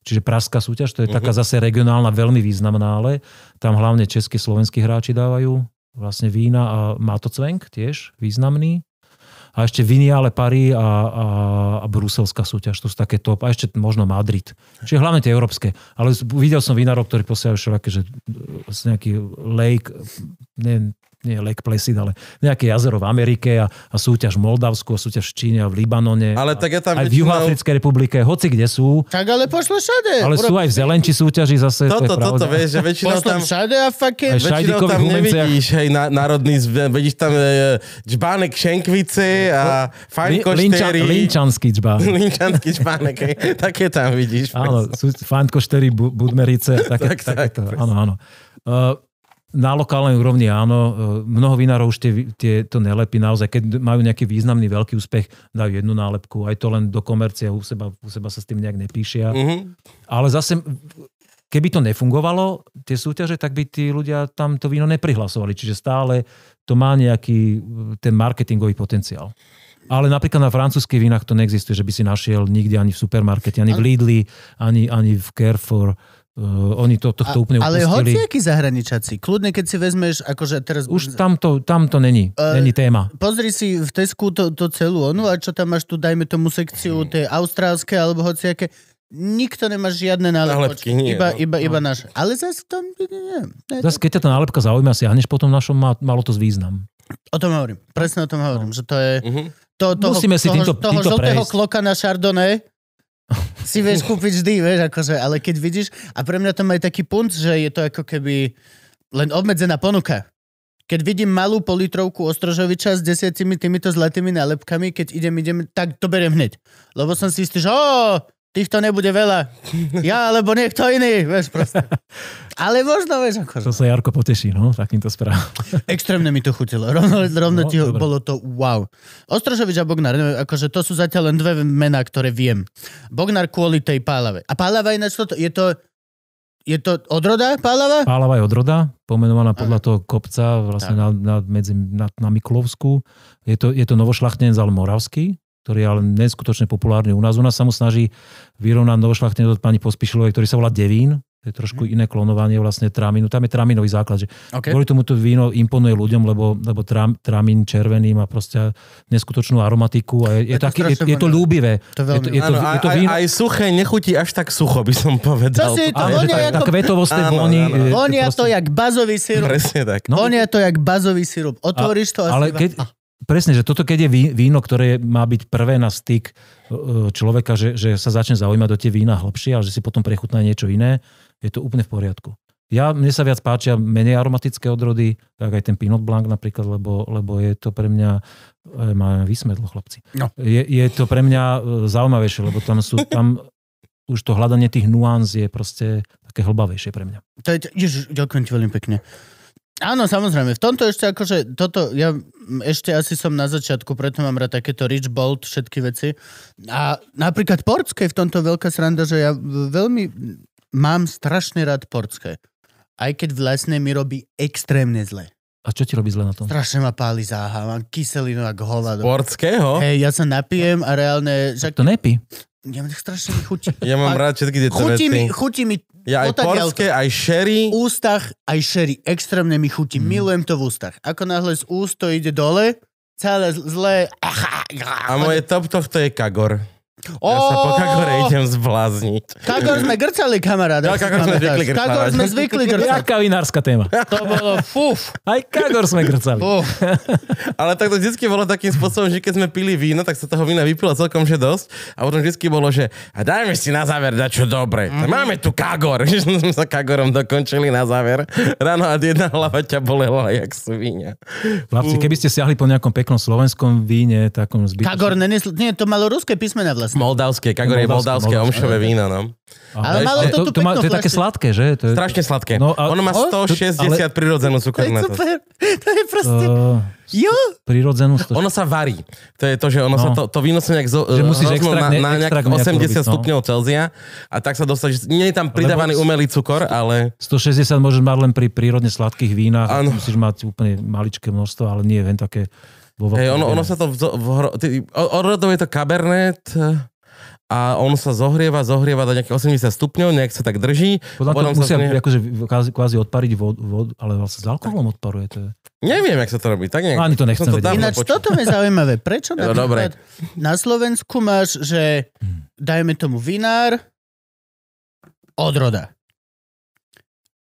čiže pražská súťaž, to je taká zase regionálna, veľmi významná, ale tam hlavne českí, slovenskí hráči dávajú vlastne vína a má to cvenk tiež významný. A ešte Viniale Paris a, a, a bruselská súťaž, to sú také top. A ešte možno Madrid. Čiže hlavne tie európske. Ale videl som vinárov, ktorí posielajú všelaké, že z nejaký lake, nie, nie Lake Placid, ale nejaké jazero v Amerike a, a súťaž v Moldavsku, a súťaž v Číne a v Libanone. Ale a, tak ja tam aj v väčšinou- Juhoafrickej republike, hoci kde sú. Tak ale pošle všade. Ale sú aj v Zelenči súťaži zase. to je Toto, toto, pravda. vieš, že väčšinou tam... všade a fucking... Väčšinou tam nevidíš, hej, na, národný zve, vidíš tam e, čbánek šenkvice a fajn Li- Linča, koštery. Linčanský čbá. [laughs] Linčanský čbánek, hej. Také tam vidíš. Áno, sú Fantko 4, Bu- Budmerice, také, Tak, tak, tak, takéto. Áno, áno. Uh, na lokálnej úrovni áno, uh, mnoho vinárov už tie, tie, to nelepí naozaj, keď majú nejaký významný veľký úspech, dajú jednu nálepku, aj to len do komercie, u seba, u seba sa s tým nejak nepíšia. Mhm. Ale zase keby to nefungovalo, tie súťaže, tak by tí ľudia tam to víno neprihlasovali. Čiže stále to má nejaký ten marketingový potenciál. Ale napríklad na francúzských vínach to neexistuje, že by si našiel nikde ani v supermarkete, ani v Lidli, ani, ani v Carrefour. Uh, oni to, tohto úplne Ale upustili. hociakí zahraničaci, kľudne keď si vezmeš, akože teraz... Už tam to, tam to není. Eh, Není téma. Pozri si v Tesku to, to celú onu a čo tam máš tu, dajme tomu sekciu tie austrálske alebo hociaké. Nikto nemá žiadne nálepky. Nie, Iba, no. iba, iba naše. Ale zase to... Nie, nie, Zase, keď ťa tá nálepka zaujíma, siahneš potom našom, má, malo to význam. O tom hovorím. Presne o tom hovorím. Že to je... Mhm. To, toho, Musíme si toho, týmto- toho týmto žltého prejsť. kloka na Chardonnay si vieš kúpiť vždy, vieš, akože, ale keď vidíš, a pre mňa to má aj taký punt, že je to ako keby len obmedzená ponuka. Keď vidím malú politrovku Ostrožoviča s desiatimi týmito zlatými nálepkami, keď idem, idem, tak to beriem hneď. Lebo som si istý, že ó, týchto nebude veľa. Ja, alebo niekto iný, vieš, proste. [laughs] Ale možno, vieš, akože. To sa Jarko poteší, no, takýmto správ. [laughs] Extrémne mi to chutilo. Rovno, rovno No, ti dobre. bolo to wow. Ostrožovič a Bognár, neviem, akože to sú zatiaľ len dve mená, ktoré viem. Bognár kvôli tej pálave. A pálava ináč toto, je to, je to odroda pálava? Pálava je odroda, pomenovaná podľa toho kopca vlastne na, na, medzi, na, na Miklovsku. Je to, je to novošlachtenec, ale moravský, ktorý je ale neskutočne populárny u nás. U nás sa mu snaží vyrovnať novošlachtenec od pani Pospišilovej, ktorý sa volá Devín. To je trošku iné klonovanie vlastne tramínu. Tam je tramínový základ. Že Okay. Kvôli tomu to víno imponuje ľuďom, lebo, lebo tram, tramín červený má proste neskutočnú aromatiku a je, je, Je to taký, je, je to ľúbivé. To je, veľmi to, je, to, Áno, je aj, to aj, víno, aj suché nechutí až tak sucho, by som povedal. To si- to áno, že vonia tá, tá kvetovosť tej je- Vonia to proste- jak bazový sirup. Presne tak. No. Vonia to jak bazový sirup. Otvoríš to a ale keď, presne, že toto keď je ví- víno, ktoré má byť prvé na styk e, človeka, že, že sa začne zaujímať do tie vína hlbšie a že si potom prechutná niečo iné, je to úplne v poriadku. Ja, mne sa viac páčia menej aromatické odrody, tak aj ten Pinot Blanc napríklad, lebo, lebo je to pre mňa, e, má vysmedlo chlapci. No. Je, je to pre mňa e, zaujímavejšie, lebo tam sú, tam už to hľadanie tých nuans je proste také hlbavejšie pre mňa. Ježiš, ďakujem ti veľmi pekne. Áno, samozrejme. V tomto ešte akože, toto, ja ešte asi som na začiatku, preto mám rád takéto rich bold, všetky veci. A napríklad portské v tomto veľká sranda, že ja veľmi mám strašne rád portské. Aj keď vlastne mi robí extrémne zle. A čo ti robí zle na tom? Strašne ma páli záha, mám kyselinu ako hovado. Portského? Hej, ja sa napijem a reálne, že To nepí. Ja mi strašne mi chutí. Ja mám rád všetky tieto Chutí veci. mi, chutí mi Ja aj portské, aj sherry. ústach aj sherry. Extrémne mi chutí. Mhm. Milujem to v ústach. Ako náhle z úst to ide dole, celé zlé. A moje top tohto je kagor. Ó, Ja sa po kagore idem zblázniť. Kagor sme grcali, kamaráde. Ja, Kagor sme zvykli grcávať. Kagor sme zvykli grcať. Jaká vinárska téma. To bolo fuf. Aj Kagor sme grcali. fuf. Ale tak to vždy bolo takým spôsobom, že keď sme pili víno, tak sa toho vína vypilo celkom že dosť. A potom vždy bolo, že a dajme si na záver dať čo dobre. Mm-hmm. Máme tu kagor. [laughs] Že sme sa kagorom dokončili na záver. Ráno a jedna hlava ťa bolela, jak svíňa. Chlapci, keby ste siahli po nejakom peknom slovenskom víne, takom zbytočnom... Kagor nenesl... Nie, to malo ruské písmena vlastne. Moldavské, kagor je Moldavské, moldavské moldavské. omšové víno, no. Ale malo to to, to, má, to je také sladké, že? To je, Strašne sladké. No a- ono má O, 160 ale- prirodzenú To je super. [laughs] To je proste... uh, Jo. prirodzenú... Ono sa varí. To je to, že ono No. sa to, to víno sa nejak zo, Že musíš extrakt na, na nejak extrakt nejako 80 robiť, no. stupňov Celzia a tak sa dostane, že nie je tam pridávaný Lebo- umelý cukor, ale 160 môžeš mať len pri prírodne sladkých vínach. Musíš mať úplne maličké množstvo, ale nie len také vo hej, ono, ono sa to... V, v, v, odrodov je to kabernet a on sa zohrieva, zohrieva do nejakých 80 stupňov, nejak sa tak drží. Podľa toho sa musia z nej- akože kvázi, kvázi odpariť vodu, vodu, ale vlastne s alkoholom odparuje. To je... Neviem, jak sa to robí. Tak nejak, Ani to nechcem vedieť. dávno Ináč počul. toto je [laughs] zaujímavé. Prečo No, dobre. na Slovensku máš, že dajme tomu vinár, odroda.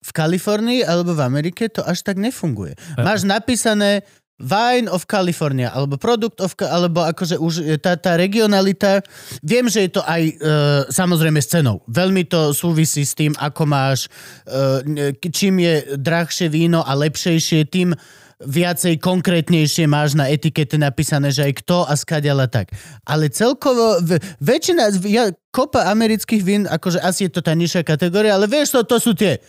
V Kalifornii alebo v Amerike to až tak nefunguje. Máš napísané Wine of California, alebo Product of, alebo akože už je tá, tá regionalita, viem, že je to aj e, samozrejme s cenou. Veľmi to súvisí s tým, ako máš, e, čím je drahšie víno a lepšejšie, tým viacej konkrétnejšie máš na etikete napísané, že aj kto a skaďala tak. Ale celkovo, v, väčšina, ja, kopa amerických vín, akože asi je to tá nižšia kategória, ale vieš to, to sú tie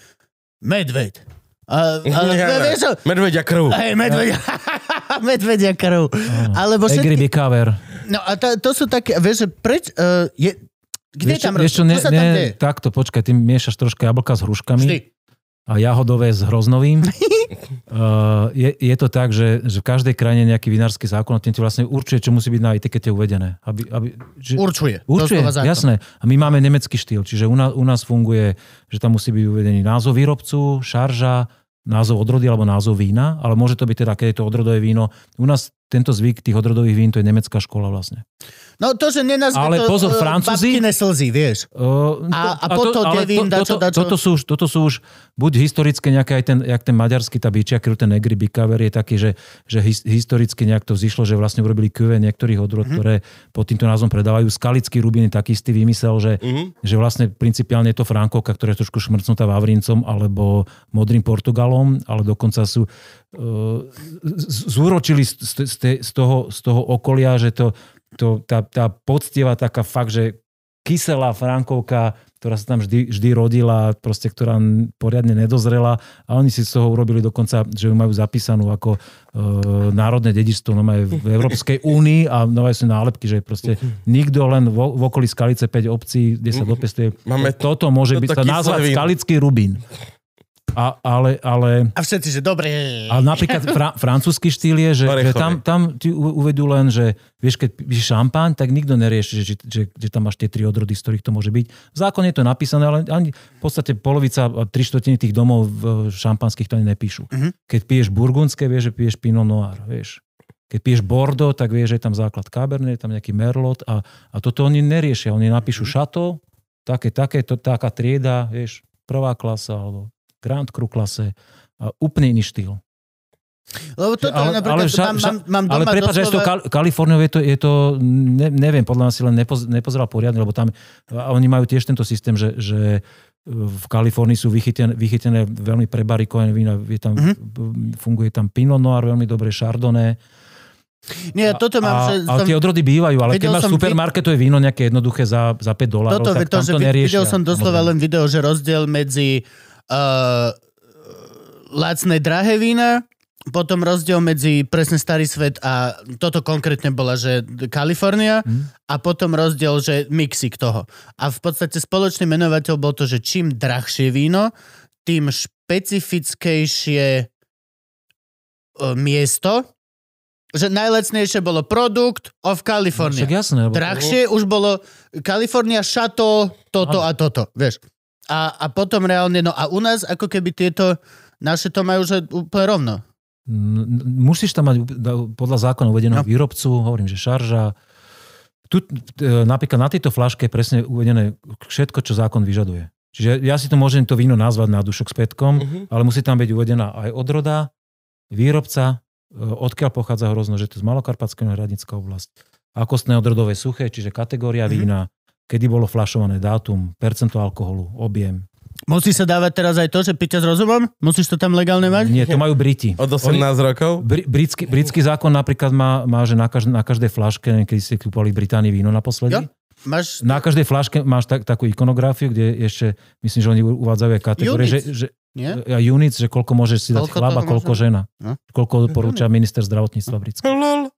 medveď. A, ale [laughs] Ja, vieš čo, Medvedia krv. Hej, medvedia. [laughs] medvedia krv. Alebo Egri všetky... Bikaver. No a tá, to sú také, vieš, preč, uh, je, Kde Vieš tam vieš čo, ne, Čo sa tam ne, deje? takto, počkaj, ty miešaš troška jablka s hruškami Vždy. A jahodové s hroznovým. uh, [laughs] je, je to tak, že, že v každej krajine nejaký vinársky zákon a ten ti vlastne určuje, čo musí byť na etikete uvedené. Aby, aby, že, Určuje. Určuje, jasné. A my máme nemecký štýl, čiže u nás, u nás funguje, že tam musí byť uvedený názov výrobcu, šarža, názov odrody alebo názov vína, ale môže to byť teda, keď je to odrodové víno. U nás tento zvyk tých odrodových vín, to je nemecká škola vlastne. No to, že nenazve Ale to pozor, e, Francúzi- slzy, vieš. Uh, A- a potom ale devín, dačo, dačo. Toto, sú, už- toto sú už buď historické nejaké aj ten, jak ten maďarský, tá bičia, ten negri bikaver je taký, že, že his, historicky nejak to zišlo, že vlastne urobili QV niektorých odrod, Mhm. mm-hmm. ktoré pod týmto názvom predávajú. Skalický rubín je taký istý vymysel, že, mm-hmm. že vlastne principiálne je to Frankovka, ktorá je trošku šmrcnutá Vavrincom alebo modrým Portugalom, ale dokonca sú zúročili z, z, toho, z toho okolia, že to, to, tá, tá poctieva taká fakt, že kyselá Frankovka, ktorá sa tam vždy, vždy rodila, proste, ktorá poriadne nedozrela a oni si z toho urobili dokonca, že ju majú zapísanú ako e, národné dedičstvo no majú v Európskej [laughs] únii a nové sú nálepky, že proste nikto len vo, v okolí Skalice 5 obcí, kde sa dopestuje. Máme toto môže byť sa kyslé nazvať. Skalický rubín. A, ale, ale A všetci, že dobre. ale napríklad fra, francúzsky štýl je, že, že tam, tam ti uvedú len, že vieš, keď píše šampán, tak nikto nerieši, že, že, že, že tam máš tie tri odrody, z ktorých to môže byť. V zákone je to napísané, ale ani v podstate polovica, a tri štvrtiny tých domov v šampanských to ani nepíšu. Mhm. Keď piješ burgundské, vieš, že piješ Pinot Noir, vieš. Keď piješ Bordeaux, tak vieš, že je tam základ Cabernet, je tam nejaký Merlot a, a toto oni neriešia. Oni napíšu šato, také, také, to, taká trieda, vieš, prvá klasa alebo Grand Cru klase úplne iný štýl. Lebo toto Ale- ale, ale ale, vša- mám, mám, mám Ale prepáč, doslova... Kal- Kaliforniou je to, je to ne, neviem, podľa mňa si len nepoz, nepozeral poriadne, lebo tam oni majú tiež tento systém, že, že v Kalifornii sú vychytené, vychytené veľmi prebarikované vína, je tam, Mhm. mm-hmm. funguje tam Pinot Noir veľmi dobre, Chardonnay. Nie, toto mám, a, že... ale som- tie odrody bývajú, ale keď máš supermarketové víno nejaké jednoduché za, za 5 dolárov, Toto, tak to, tam to neriešia. videl som doslova len video, že rozdiel medzi uh, lacné drahé vína, potom rozdiel medzi presne starý svet a toto konkrétne bola, že Kalifornia Mhm. a potom rozdiel, že mixik toho. A v podstate spoločný menovateľ bol to, že čím drahšie víno, tým špecifickejšie uh, miesto, že najlacnejšie bolo produkt of California. Však jasné. Drahšie už bolo Kalifornia, šato, toto a toto, vieš. A, a potom reálne, no a u nás ako keby tieto naše to majú že úplne rovno. Musíš tam mať podľa zákona uvedeného No. výrobcu, hovorím, že šarža. Tu, e, napríklad na tejto flaške je presne uvedené všetko, čo zákon vyžaduje. Čiže ja si to môžem to víno nazvať na dušok s petkom, Mhm. ale musí tam byť uvedená aj odroda, výrobca, e, odkiaľ pochádza hrozno, že to je z Malokarpatského hradnická oblasť. Akostné odrodové suché, čiže kategória Mhm. vína, kedy bolo flašované dátum, percento alkoholu, objem. Musí sa dávať teraz aj to, že piťa s rozumom? Musíš to tam legálne mať? Nie, to majú Briti. Od 18 rokov? Bri- britský, britský zákon napríklad má, má že na, každ- na každej flaške, keď ste kúpali v Británii víno naposledy, Jo. Máš... na každej flaške máš tak, takú ikonografiu, kde ešte, myslím, že oni uvádzajú aj kategórie, že, že, Nie? a units, že koľko môžeš si dať Koľko chlaba, toho koľko môže- žena. No. Koľko odporúča minister zdravotníctva britský. Lol.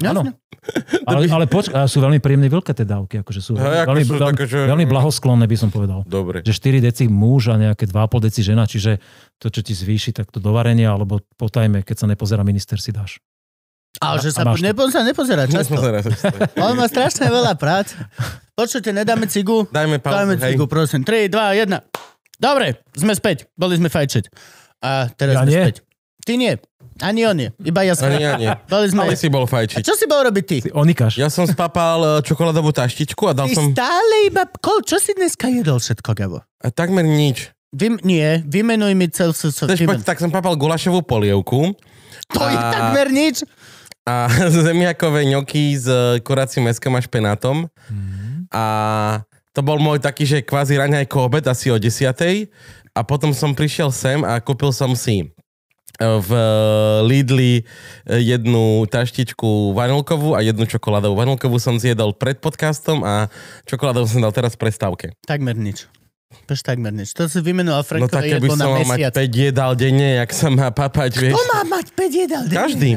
Jasne. [laughs] Ale, ale poč- a sú veľmi príjemné veľké tie dávky, akože sú Hej, ako veľmi, sú veľmi, také, že- veľmi blahosklonné, by som povedal. Dobre. Že 4 deci muž a nejaké 2,5 deci žena, čiže to, čo ti zvýši, tak to do varenia, alebo potajme, keď sa nepozerá minister, si dáš. A že a sa to. nepo, sa nepozerá [laughs] často. On má strašne veľa prác. Počujte, nedáme cigu? Dajme Dáme pauzu, hej. cigu, prosím. 3, 2, 1. Dobre, sme späť. Boli sme fajčiť. A teraz Ja sme nie. späť. Ty nie. Ani on nie. Iba ja som. Ani ja nie. Boli sme... Ale si bol A fajčiť. čo si bol robiť ty? Onikáš. Ja som spapal e, čokoládovú taštičku a dal Ty som stále iba... Kol, čo si dneska jedol všetko, Gabo? a takmer nič. Vy, nie, vymenuj mi cel... cel, cel Chceš vymen- povedať, tak som papal gulašovú polievku to je a- takmer nič. a [laughs] zemiakové ňoky s e, kuracím meskom a špenátom. A to bol môj taký, že kvázi raňajko obed asi o 10. A potom som prišiel sem a kúpil som si v Lidli e, jednu taštičku vanilkovú a jednu čokoládovú. Vanilkovú som zjedol pred podcastom a čokoládovú som dal teraz v prestávke. Takmer nič. Pež takmer nič. To si vymenoval No Frankové tak keby som mal mať mesiac. 5 jedál denne, jak sa má papať, vieš. Kto má mať 5 jedál? denne? Každý.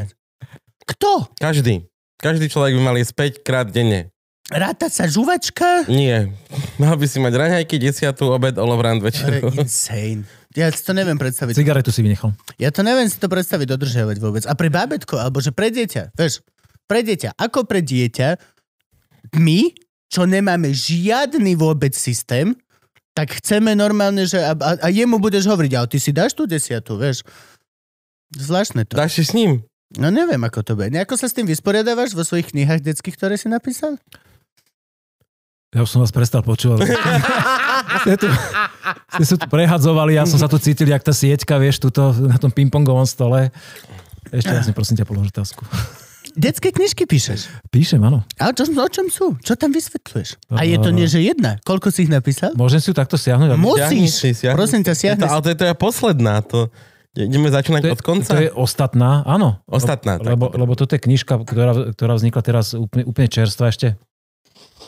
Kto? Každý. Každý človek by mal jesť 5 krát denne. Ráta sa žuvačka? Nie. Mal by si mať raňajky, desiatu, obed, olovrant, To je večeru. insane. Ja si to neviem predstaviť. Cigaretu si vynechal. Ja to neviem si to predstaviť, dodržiavať vôbec. A pre bábetko, alebo že pre dieťa, vieš, pre dieťa, ako pre dieťa, my, čo nemáme žiadny vôbec systém, tak chceme normálne, že a, a, a jemu budeš hovoriť, ale ty si dáš tú desiatu, vieš. Zvláštne to. Dáš si s ním? No neviem, ako to bude. Nejako sa s tým vysporiadávaš vo svojich knihách detských, ktoré si napísal? Ja už som vás prestal počúvať. [laughs] ste, tu, ste sa tu prehadzovali, ja som sa tu cítil, jak tá sieťka, vieš, tuto na tom pingpongovom stole. Ešte raz prosím ťa polož otázku. Detské knižky píšeš. Píšem, áno. A o čom, o čom sú? Čo tam vysvetľuješ? A je to nie, že jedna. Koľko si ich napísal? Môžem si ju takto siahnuť? Musíš. Siahni si, siahni Prosím ťa, siahni. to, ale to je, to je posledná. To, ideme začínať to je, od konca? To je ostatná, áno. Ostatná, tak Lebo, dobre. lebo toto je knižka, ktorá, ktorá vznikla teraz úplne, úplne čerstvá ešte.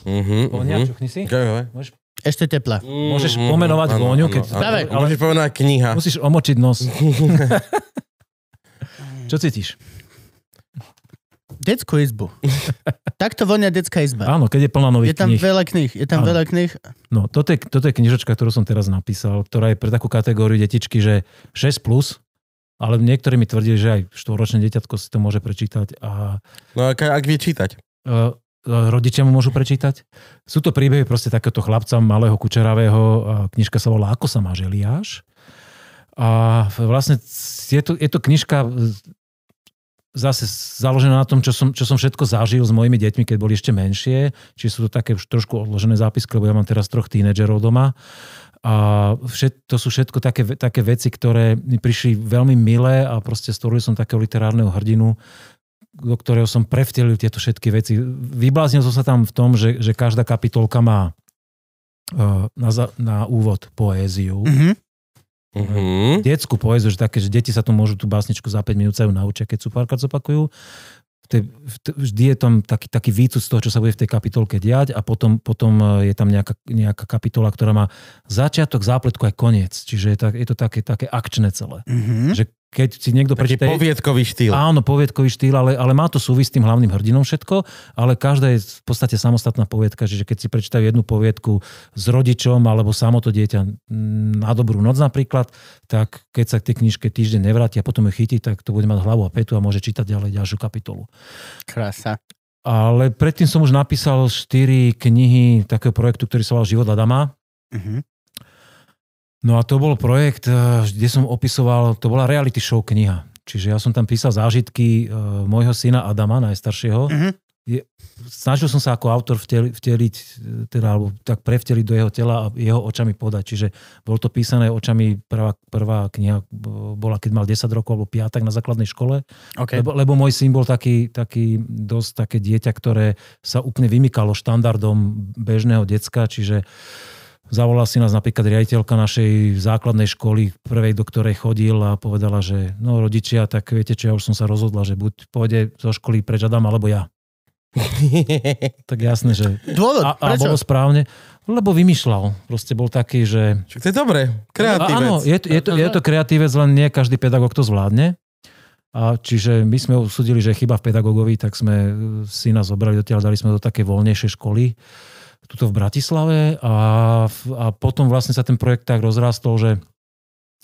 Mhm, Vonia, mhm. čuchni si? Okay, okay. Môžeš, Ešte teplá. môžeš Mhm, pomenovať áno, vôňu, áno, keď... áno. Dávaj. Môžeš povedať kniha. Musíš omočiť nos. [laughs] Čo cítiš? Detskú izbu. [laughs] Takto vonia detská izba. Áno, keď je plná Je nových tam kníh. veľa kníh. Je tam Áno. veľa kníh. No, toto je, toto je knižočka, ktorú som teraz napísal, ktorá je pre takú kategóriu detičky, že 6+, plus, ale niektorí mi tvrdili, že aj štvoročné dieťatko si to môže prečítať a No ak, ak vie čítať. uh, rodičia mu môžu prečítať. Sú to príbehy proste takéto chlapca malého kučeravého, knižka sa volá Ako sa máš Eliáš. A vlastne je to, je to knižka e, zase založená na tom, čo som, čo som všetko zažil s mojimi deťmi, keď boli ešte menšie. Čiže sú to také už trošku odložené zápisky, lebo ja mám teraz troch tínedžerov doma. A všet, to sú všetko také, také veci, ktoré mi prišli veľmi milé a proste stvoril som takého literárneho hrdinu, do ktorého som prevtelil tieto všetky veci. Vybláznil som sa tam v tom, že, že každá kapitolka má eh, na, za- na úvod poéziu. Mhm. Mhm. Detskú poéziu, že také, že deti sa to môžu tú básničku za 5 minút sa ju naučia, keď sú párkrát zopakujú. Vždy je tam taký, taký výcud z toho, čo sa bude v tej kapitolke diať a potom, potom eh, je tam nejaká, nejaká kapitola, ktorá má začiatok, zápletku aj koniec. Čiže je, tak, je to také, také akčné celé. Mhm. Že keď si niekto Taký prečíta... poviedkový štýl. Áno, poviedkový štýl, ale, ale má to súvisť s tým hlavným hrdinom všetko, ale každá je v podstate samostatná poviedka, že keď si prečítajú jednu poviedku s rodičom alebo samo to dieťa na dobrú noc napríklad, tak keď sa k tej knižke týždeň nevráti a potom ju chytí, tak to bude mať hlavu a petu a môže čítať ďalej ďalšiu kapitolu. Krása. Ale predtým som už napísal štyri knihy takého projektu, ktorý sa volal Život Adama. Mhm. No a to bol projekt, eh, kde som opisoval, to bola reality show kniha. Čiže ja som tam písal zážitky eh, môjho syna Adama, najstaršieho. Mhm. Snažil som sa ako autor vteli, vteliť, eh, teda, alebo tak prevteliť do jeho tela a jeho očami podať. Čiže bolo to písané očami, prvá, prvá kniha bola, keď mal 10 rokov, alebo piatak na základnej škole. OK. Lebo, lebo môj syn bol taký, taký dosť také dieťa, ktoré sa úplne vymykalo štandardom bežného decka, čiže zavolala si nás napríklad riaditeľka našej základnej školy, prvej, do ktorej chodil a povedala, že no rodičia, tak viete čo, ja už som sa rozhodla, že buď pôjde zo školy preč Adam, alebo ja. [laughs] Tak jasné, že... Dôvod, A, a prečo? bolo správne, lebo vymýšľal. Proste bol taký, že... Však to je dobre. Kreatívec. Áno, je, to- je, to, je to kreatívec, len nie každý pedagóg to zvládne. A čiže my sme usúdili, že chyba v pedagógovi, tak sme syna zobrali dotiaľ, dali sme do také voľnejšej školy, tuto v Bratislave a, a potom vlastne sa ten projekt tak rozrastol, že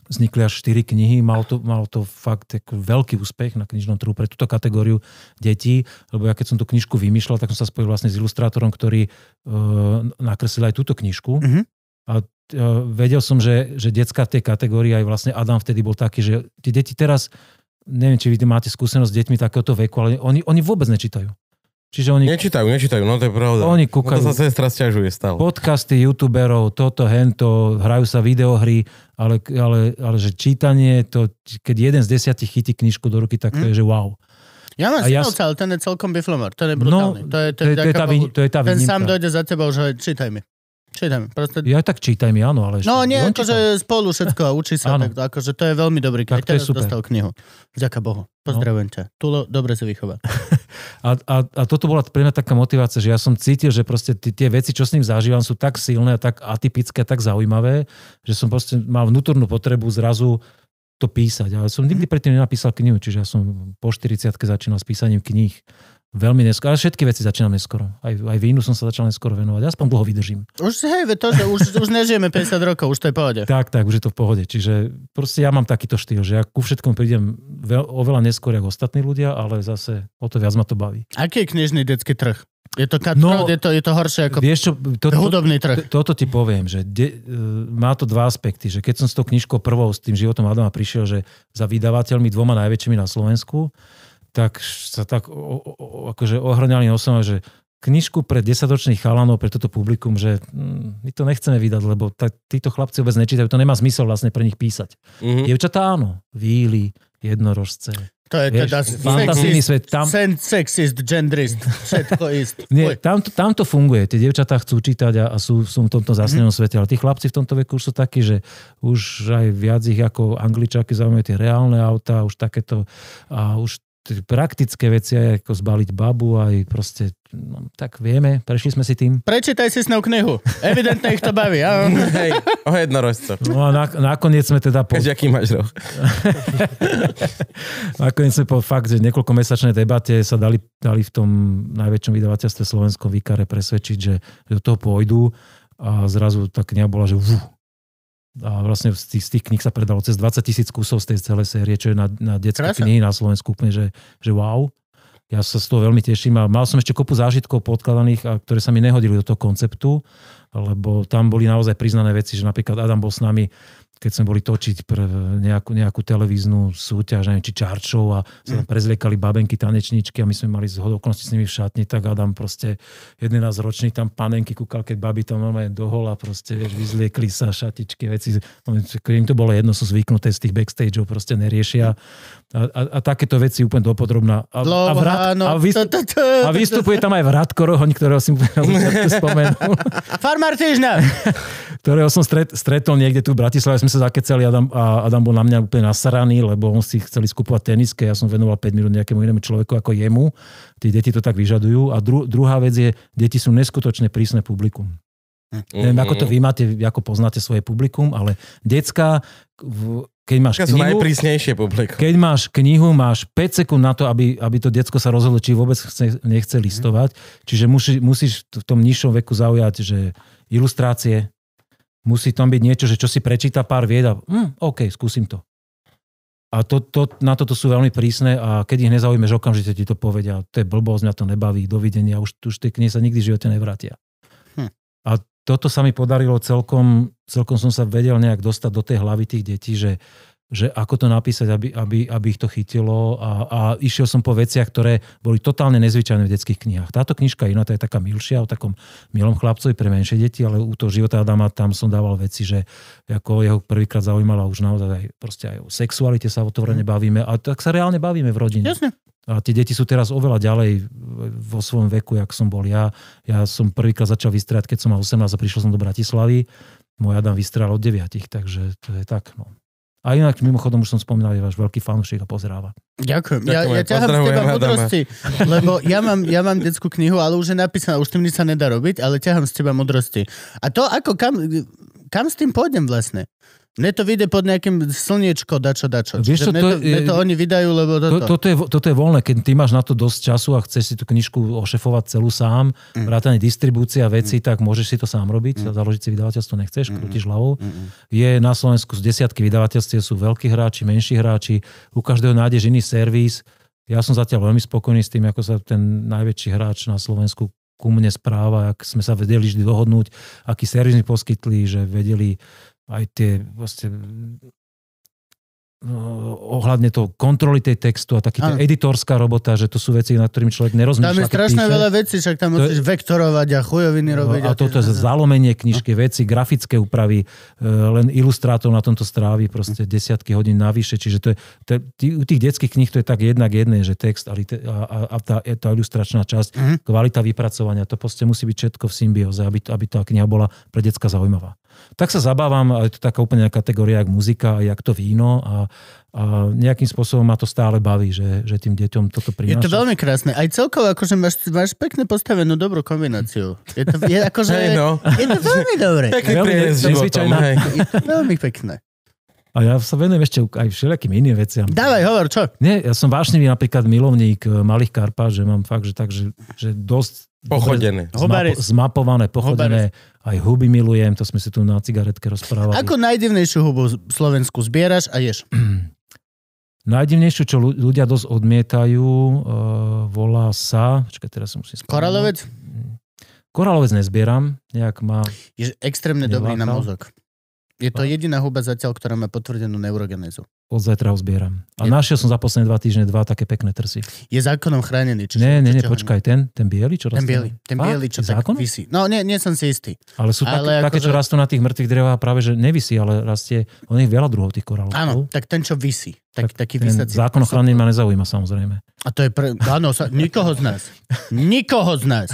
vznikli až 4 knihy, mal to, mal to fakt ako veľký úspech na knižnom trhu pre túto kategóriu detí, lebo ja keď som tú knižku vymýšľal, tak som sa spojil vlastne s ilustrátorom, ktorý uh, nakreslil aj túto knižku. Mhm. A uh, vedel som, že, že detská v tej kategórii, aj vlastne Adam vtedy bol taký, že tí deti teraz, neviem, či vy máte skúsenosť s deťmi takéhoto veku, ale oni, oni vôbec nečítajú. Čiže oni Nečítajú, nečítajú, no to je pravda. Oni No kúkajú- to sa sestra stiažuje stále. podcasty youtuberov, toto, hento, hrajú sa videohry, ale, ale, ale že čítanie, to, keď jeden z desiatich chytí knižku do ruky, tak to Hm. je, že wow. Ja mám ja ten je celkom biflomer. Ten je brutálny. to, je, to, je, to, je tá, to je tá Ten výnimka. sám dojde za tebou, že čítaj mi. Čítaj mi. Proste... Ja tak čítaj mi, áno, ale... No nie, akože spolu všetko a učí sa. Áno. tak, akože to je veľmi dobrý. Keď teraz super. dostal knihu. Vďaka Bohu. Pozdravujem ťa. Tulo, dobre si vychoval. [laughs] A, a, a toto bola pre mňa taká motivácia, že ja som cítil, že proste tí- tie veci, čo s ním zažívam, sú tak silné a tak atypické a tak zaujímavé, že som proste mal vnútornú potrebu zrazu to písať. Ale som nikdy predtým nenapísal knihu, čiže ja som po 40 začínal s písaním kníh. Veľmi neskoro. Ale všetky veci začínam neskoro. Aj, aj vínu som sa začal neskoro venovať. Aspoň dlho vydržím. Už, hej, to, že už, už nežijeme 50 rokov, už to je v pohode. Tak, tak, už je to v pohode. Čiže proste ja mám takýto štýl, že ja ku všetkom prídem veľ, oveľa neskôr ako ostatní ľudia, ale zase o to viac ma to baví. Aký je knižný detský trh? Je to cut No, je, to, je to horšie ako Vieš čo, to, to, hudobný trh. to, toto ti poviem, že de, e, má to dva aspekty, že keď som s tou knižkou prvou, s tým životom Adama prišiel, že za vydavateľmi dvoma najväčšími na Slovensku, tak sa tak o, o, akože ohrňali nosom, že knižku pre 10-ročných chalanov, pre toto publikum, že hm, my to nechceme vydať, lebo ta, títo chlapci vôbec nečítajú, to nemá zmysel vlastne pre nich písať. Mhm. Dievčatá áno, víly, jednorožce. To je Vieš, teda fantazijný sexist, svet. Tam, sen, sexist, genderist, všetko ist. [laughs] nie, tam, to, tam to funguje. Tie dievčatá chcú čítať a, a sú, sú v tomto zasnenom Mhm. svete. Ale tí chlapci v tomto veku už sú takí, že už aj viac ich ako angličáky zaujímajú tie reálne autá, už takéto a už tie praktické veci, aj ako zbaliť babu, aj proste, no, tak vieme, prešli sme si tým. Prečítaj si snou knihu. Evidentne ich to baví. áno. [laughs] Hej, o jednorožcoch. No a na, nakoniec sme teda po, [laughs] aký máš roh. [laughs] nakoniec sme po fakt, že niekoľko mesačnej debate sa dali, dali v tom najväčšom vydavateľstve Slovenskom Vikare presvedčiť, že, že do toho pôjdu a zrazu tá kniha bola, že vú, a vlastne z tých, z tých kníh sa predalo cez 20 tisíc kusov z tej celej série, čo je na, na detské Krása. knihy na Slovensku úplne, že, že wow. Ja sa z toho veľmi teším a mal som ešte kopu zážitkov podkladaných, a ktoré sa mi nehodili do toho konceptu, lebo tam boli naozaj priznané veci, že napríklad Adam bol s nami keď sme boli točiť pre nejakú, nejakú televíznu súťaž, neviem, či show a sa tam prezliekali babenky, tanečníčky a my sme mali z okolností s nimi v šatni, tak Adam proste 11 ročný tam panenky kúkal, keď baby tam normálne dohola, proste vieš, vyzliekli sa šatičky, veci. No, Im to bolo jedno, sú zvyknuté z tých backstageov, proste neriešia. A, a, a takéto veci úplne dopodrobná. A, a, vrat, Dlho, a, vystup, to- to- to- a vystupuje tam aj Vratko Rohoň, ktorého si spomenul Farmár týždňa. ktorého som stret, stretol niekde tu v Bratislave, sme sa zakecali Adam, a Adam bol na mňa úplne nasaraný, lebo on si chceli skupovať teniske, ja som venoval 5 minút nejakému inému človeku ako jemu. Tí deti to tak vyžadujú. A dru, druhá vec je, deti sú neskutočne prísne publikum. Neviem, ako Mhm. to vy máte, ako poznáte svoje publikum, ale decka, keď máš sú knihu, najprísnejšie publikum. keď máš knihu, máš 5 sekúnd na to, aby, aby to decko sa rozhodlo, či vôbec chce, nechce listovať. Čiže musí, musíš v tom nižšom veku zaujať, že ilustrácie, musí tam byť niečo, že čo si prečíta pár vied a hm, OK, skúsim to. A to, to, na toto sú veľmi prísne a keď ich nezaujmeš, okamžite ti to povedia. To je blbosť, mňa to nebaví, dovidenia, už, už tie knihy sa nikdy v živote nevrátia. Hm. A toto sa mi podarilo celkom, celkom som sa vedel nejak dostať do tej hlavy tých detí, že, že ako to napísať, aby, aby, aby ich to chytilo a, a išiel som po veciach, ktoré boli totálne nezvyčajné v detských knihách. Táto knižka iná, to je taká milšia, o takom milom chlapcovi pre menšie deti, ale u toho života Adama tam som dával veci, že ako jeho prvýkrát zaujímala už naozaj aj, proste aj o sexualite sa otvorene bavíme a tak sa reálne bavíme v rodine. Jasne. A tie deti sú teraz oveľa ďalej vo svojom veku, jak som bol ja. Ja som prvýkrát začal vystrieľať, keď som mal 18 a prišiel som do Bratislavy. Môj Adam vystrieľal od 9, takže to je tak. No. A inak, mimochodom, už som spomínal, je váš veľký fanúšik a pozráva. Ďakujem. Ja, Ďakujem, ja ťahám z teba mudrosti, lebo ja mám, ja mám detskú knihu, ale už je napísaná, už tým nič sa nedá robiť, ale ťahám z teba mudrosti. A to ako, kam, kam s tým pôjdem vlastne? Mne to vyjde pod nejakým slniečko, dačo, dačo. Vieš čo, mne to to, mne to oni vydajú, lebo To, toto. toto, je, toto je voľné, keď ty máš na to dosť času a chceš si tú knižku ošefovať celú sám, Mm. vrátane distribúcia veci, tak môžeš si to sám robiť, založiť si vydavateľstvo nechceš, krútiš hlavou. Je na Slovensku z desiatky vydavateľstiev, sú veľkí hráči, menší hráči, u každého nájdeš iný servis. Ja som zatiaľ veľmi spokojný s tým, ako sa ten najväčší hráč na Slovensku ku mne správa, ak sme sa vedeli vždy dohodnúť, aký servis mi poskytli, že vedeli aj tie vlastne no, ohľadne toho kontroly tej textu a taký tá editorská robota, že to sú veci, nad ktorými človek nerozmýšľa. Tam je strašne píše. veľa vecí, však tam To je- musíš vektorovať a chujoviny robiť. A toto je zalomenie knižky, veci, grafické úpravy, e, len ilustrátor na tomto strávi proste desiatky hodín navyše, čiže to je, to tí, u tých detských kníh to je tak jednak jedné, že text a, a, a, a tá, tá ilustračná časť, Mhm. kvalita vypracovania, to proste musí byť všetko v symbióze, aby, aby tá kniha bola pre decka zaujímavá. Tak sa zabávam, a je to taká úplne kategória, jak muzika, jak to víno a, a nejakým spôsobom ma to stále baví, že, že tým deťom toto Je prináša. to veľmi krásne. Aj celkovo, akože máš, máš pekne postavenú dobrú kombináciu. Je to, je, akože, Hej, no. je to veľmi dobré. Pekný Veľmi nezvyčajná. Je to veľmi pekné. A ja sa venujem ešte aj všelijakým iným veciam. Dávaj, hovor, čo? Nie, ja som vášnivý napríklad milovník e, malých karpát, že mám fakt, že tak, že, že dosť Pochodené. dobre Hobaris. Zmapo, zmapované, pochodené. Aj huby milujem, to sme si tu na cigaretke rozprávali. Ako najdivnejšiu hubu z- Slovensku zbieraš a ješ? [clears throat] Najdivnejšiu, čo ľu- ľudia dosť odmietajú, uh, volá sa... Počkaj, teraz si musím. Koralovec Koralovec nezbieram, nejak má... je extrémne dobrý na mozog. Je to jediná huba zatiaľ, ktorá má potvrdenú neurogenézu. Od zajtra ho zbieram. A Je- našiel som za posledné dva týždne dva také pekné trsy. Je zákonom chránený. Čiže Nie, nie, nie, čo počkaj, ten, ten biely, čo Ten biely, ten biely, čo tak zákon? vysí. No, nie, nie som si istý. Ale sú Ale také čo akože- rastú na tých mŕtvych drevách práve, že nevisí, ale rastie, on je veľa druhov tých korálov. Áno, tak ten, čo vysí. Tak, taký ten vysací. zákon ochranný ma nezaujíma samozrejme. A to je pre... Áno, sa... nikoho z nás. [laughs] Nikoho z nás.